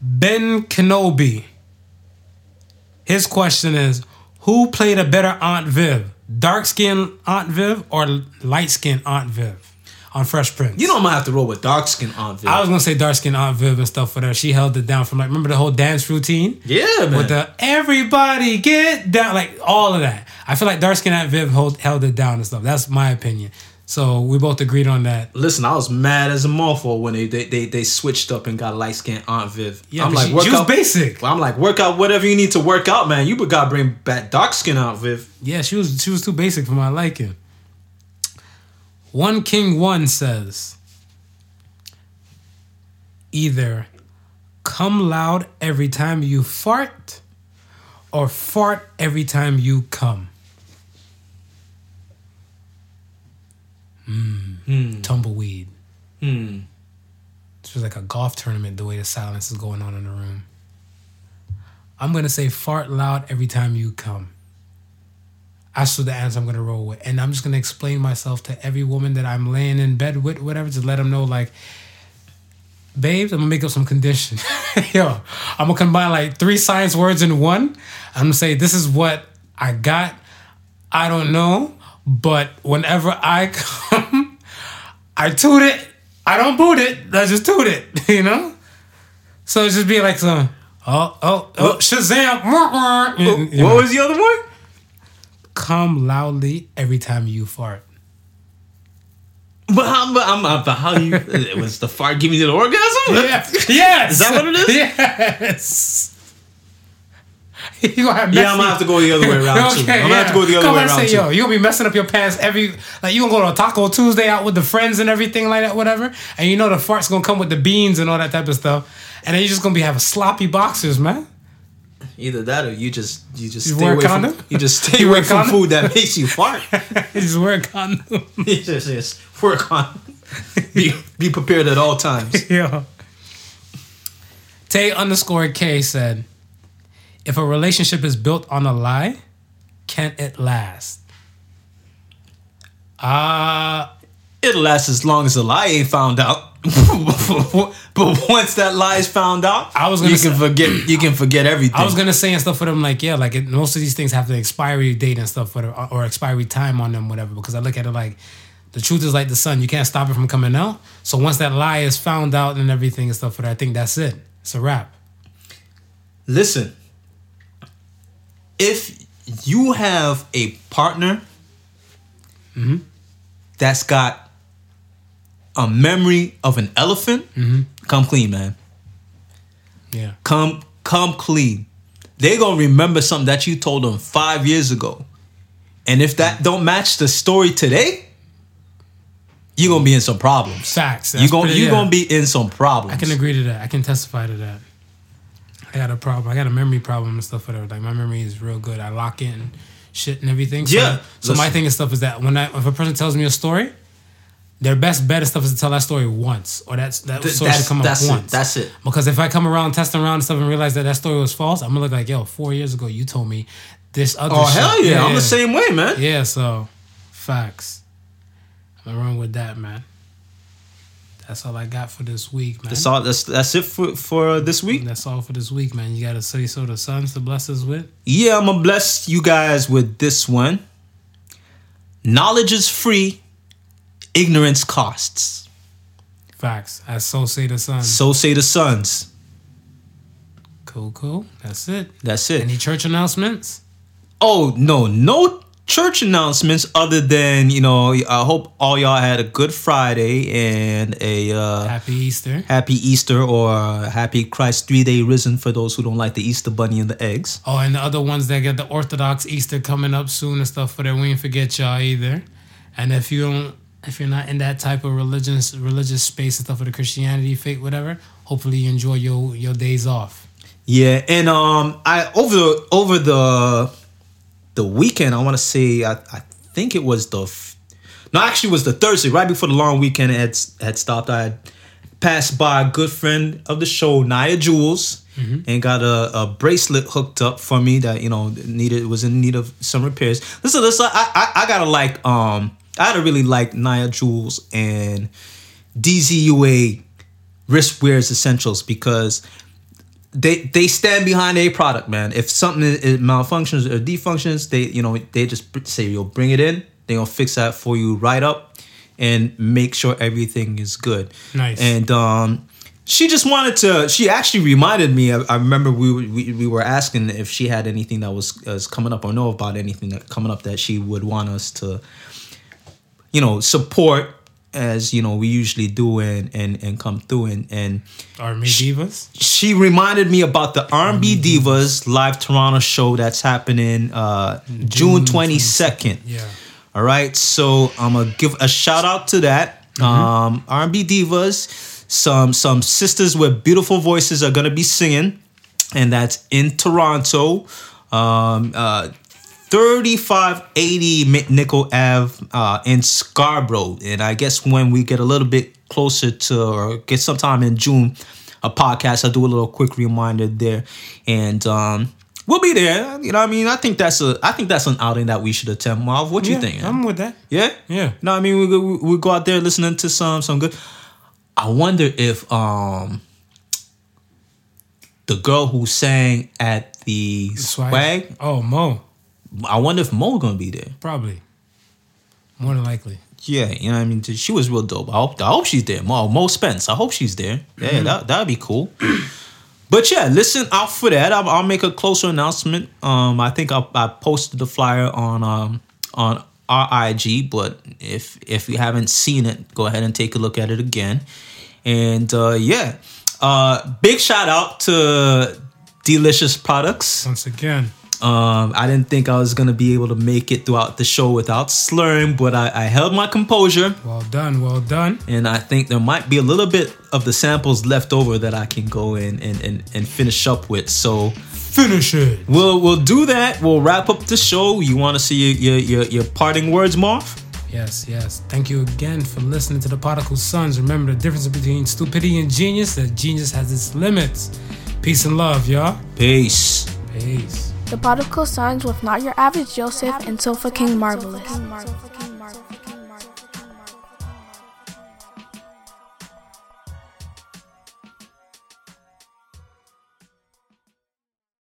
Ben Kenobi. His question is Who played a better Aunt Viv, dark skin Aunt Viv or light skin Aunt Viv on Fresh Prince. You know I'm gonna have to roll with dark skin Aunt Viv. I was gonna say dark skin Aunt Viv and stuff for her. She held it down from like remember the whole dance routine yeah, man. with the everybody get down like all of that. I feel like dark skin Aunt Viv hold, held it down and stuff. That's my opinion. So we both agreed on that. Listen, I was mad as a motherfucker when they, they they they switched up and got light skin Aunt Viv. Yeah, I'm like, she- work she was out basic. I'm like, work out whatever you need to work out, man. You but gotta bring back dark skin Aunt Viv. Yeah, she was she was too basic for my liking. One King One says either come loud every time you fart or fart every time you come. Mm. Tumbleweed. Hmm. This was like a golf tournament the way the silence is going on in the room. I'm gonna say fart loud every time you come. That's the answer I'm gonna roll with. And I'm just gonna explain myself to every woman that I'm laying in bed with, whatever, to let them know like, babes, I'm gonna make up some condition. Yo, I'm gonna combine like three science words in one. I'm gonna say this is what I got. I don't know, but whenever I come, I toot it. I don't boot it. I just toot it. You know. So it's just be like some, oh, oh, oh, Shazam! and, you know, What was the other one? Come loudly every time you fart. But how, but I'm, I'm, but how you? it was the fart giving you the orgasm? Yes. Is that what it is? Yes. you gonna have Yeah, I'm gonna have to go the other way around too. I'm gonna have to go the other Come way around say, too. yo, you gonna be messing up your pants every like you gonna go to a Taco Tuesday out with the friends and everything like that, whatever. And you know the farts gonna come with the beans and all that type of stuff. And then you just gonna be having sloppy boxers, man. Either that or you just you just You stay away from you just stay You away from condom? food that makes you fart. you just wear a condom. just, just work on be be prepared at all times. yeah. Tay underscore K said, if a relationship is built on a lie, can it last? Uh It'll last as long as the lie ain't found out. but once that lie is found out, I was gonna you can say- forget you can forget everything. I was gonna say and stuff for them like yeah, like it, most of these things have the expiry date and stuff for or expiry time on them, whatever. Because I look at it like the truth is like the sun, you can't stop it from coming out. So once that lie is found out and everything and stuff for that, I think that's it. It's a wrap. Listen, if you have a partner mm-hmm. that's got a memory of an elephant, mm-hmm. come clean, man. Yeah. Come come clean. They're gonna remember something that you told them five years ago. And if that don't match the story today, you're gonna be in some problems. Facts. You're gonna pretty- you're yeah. gonna be in some problems. I can agree to that. I can testify to that. I got a problem. I got a memory problem and stuff. Whatever. Like my memory is real good. I lock in shit and everything. So, Yeah. So my thing and stuff is that when I, if a person tells me a story, their best bet and stuff is to tell that story once, or that's that Th- story should come that's up it. once. That's it. Because if I come around testing around and stuff and realize that that story was false, I'm gonna look like, yo, four years ago you told me this other. Oh shit. hell yeah. I'm the same way, man. Yeah. So, facts. I'm gonna with that, man. That's all I got for this week, man. That's all that's that's it for for this week. That's all for this week, man. You gotta say so to sons to bless us with. Yeah, I'm gonna bless you guys with this one. Knowledge is free, ignorance costs. Facts. As so say the sons. So say the sons. Cool, cool. That's it. That's it. Any church announcements? Oh no, no church announcements other than you know. I hope all y'all had a good Friday and a uh, Happy Easter. happy Easter or happy Christ three day risen for those who don't like the Easter bunny and the eggs. Oh, and the other ones that get the Orthodox Easter coming up soon and stuff for that, we ain't forget y'all either. And if you don't, if you're not in that type of religious religious space and stuff with the Christianity, faith, whatever, hopefully you enjoy your your days off. Yeah, and um, I over over the the weekend, I want to say I, I think it was the f- no, actually it was the Thursday right before the long weekend had had stopped. I had passed by a good friend of the show, Nia Jules, and got a, a bracelet hooked up for me that you know needed was in need of some repairs. Listen, listen, I I, I gotta like um I gotta really like Nia Jules and DZUA wrist wears essentials because they they stand behind a product, man. If something is, malfunctions or defunctions, they you know they just say you'll bring it in. They gonna fix that for you right up, and make sure everything is good. Nice. And um, she just wanted to. She actually reminded me. I, I remember we, were- we we were asking if she had anything that was was coming up or know about anything that coming up that she would want us to, you know, support as you know we usually do and and and come through and and R&B Divas. she reminded me about the R&B Divas live Toronto show that's happening uh, June 22nd. Yeah. All right, so I'm gonna give a shout out to that. Um, R&B divas, some some sisters with beautiful voices are gonna be singing, and that's in Toronto. Um, uh, 3580 McNicoll Ave uh, in Scarborough, and I guess when we get a little bit closer to or get sometime in June, a podcast, I'll do a little quick reminder there, and um, we'll be there. You know, what I mean, I think that's a I think that's an outing that we should attend. Marv, what you Yeah, think? I'm with that. Yeah, Yeah. No, I mean we go, we go out there listening to some some good. I wonder if um the girl who sang at the swag. Oh, Mo. I wonder if Mo gonna be there. Probably. More than likely. Yeah, you know what I mean. She was real dope. I hope I hope she's there. Mo Mo Spence. I hope she's there. Yeah, that that'd be cool. But yeah, listen out for that. I'll, I'll make a closer announcement. Um, I think I, I posted the flyer on um on our IG. But if if you haven't seen it, go ahead and take a look at it again. And uh, yeah, uh, big shout out to Delicious Products. Once again. Um, I didn't think I was gonna be able to make it throughout the show without slurring, but I, I held my composure. Well done. Well done. And I think there might be a little bit of the samples left over that I can go in and, and, and finish up with. So Finish it. we'll we'll do that. We'll wrap up the show. You want to see your, your your your parting words, Marv? Yes, yes. Thank you again for listening to the Particle Sons. Remember the difference between stupidity and genius, that genius has its limits. Peace and love, y'all. Peace. Peace. The Particle Sons with Not Your Average Joseph and Sofa King Marvelous.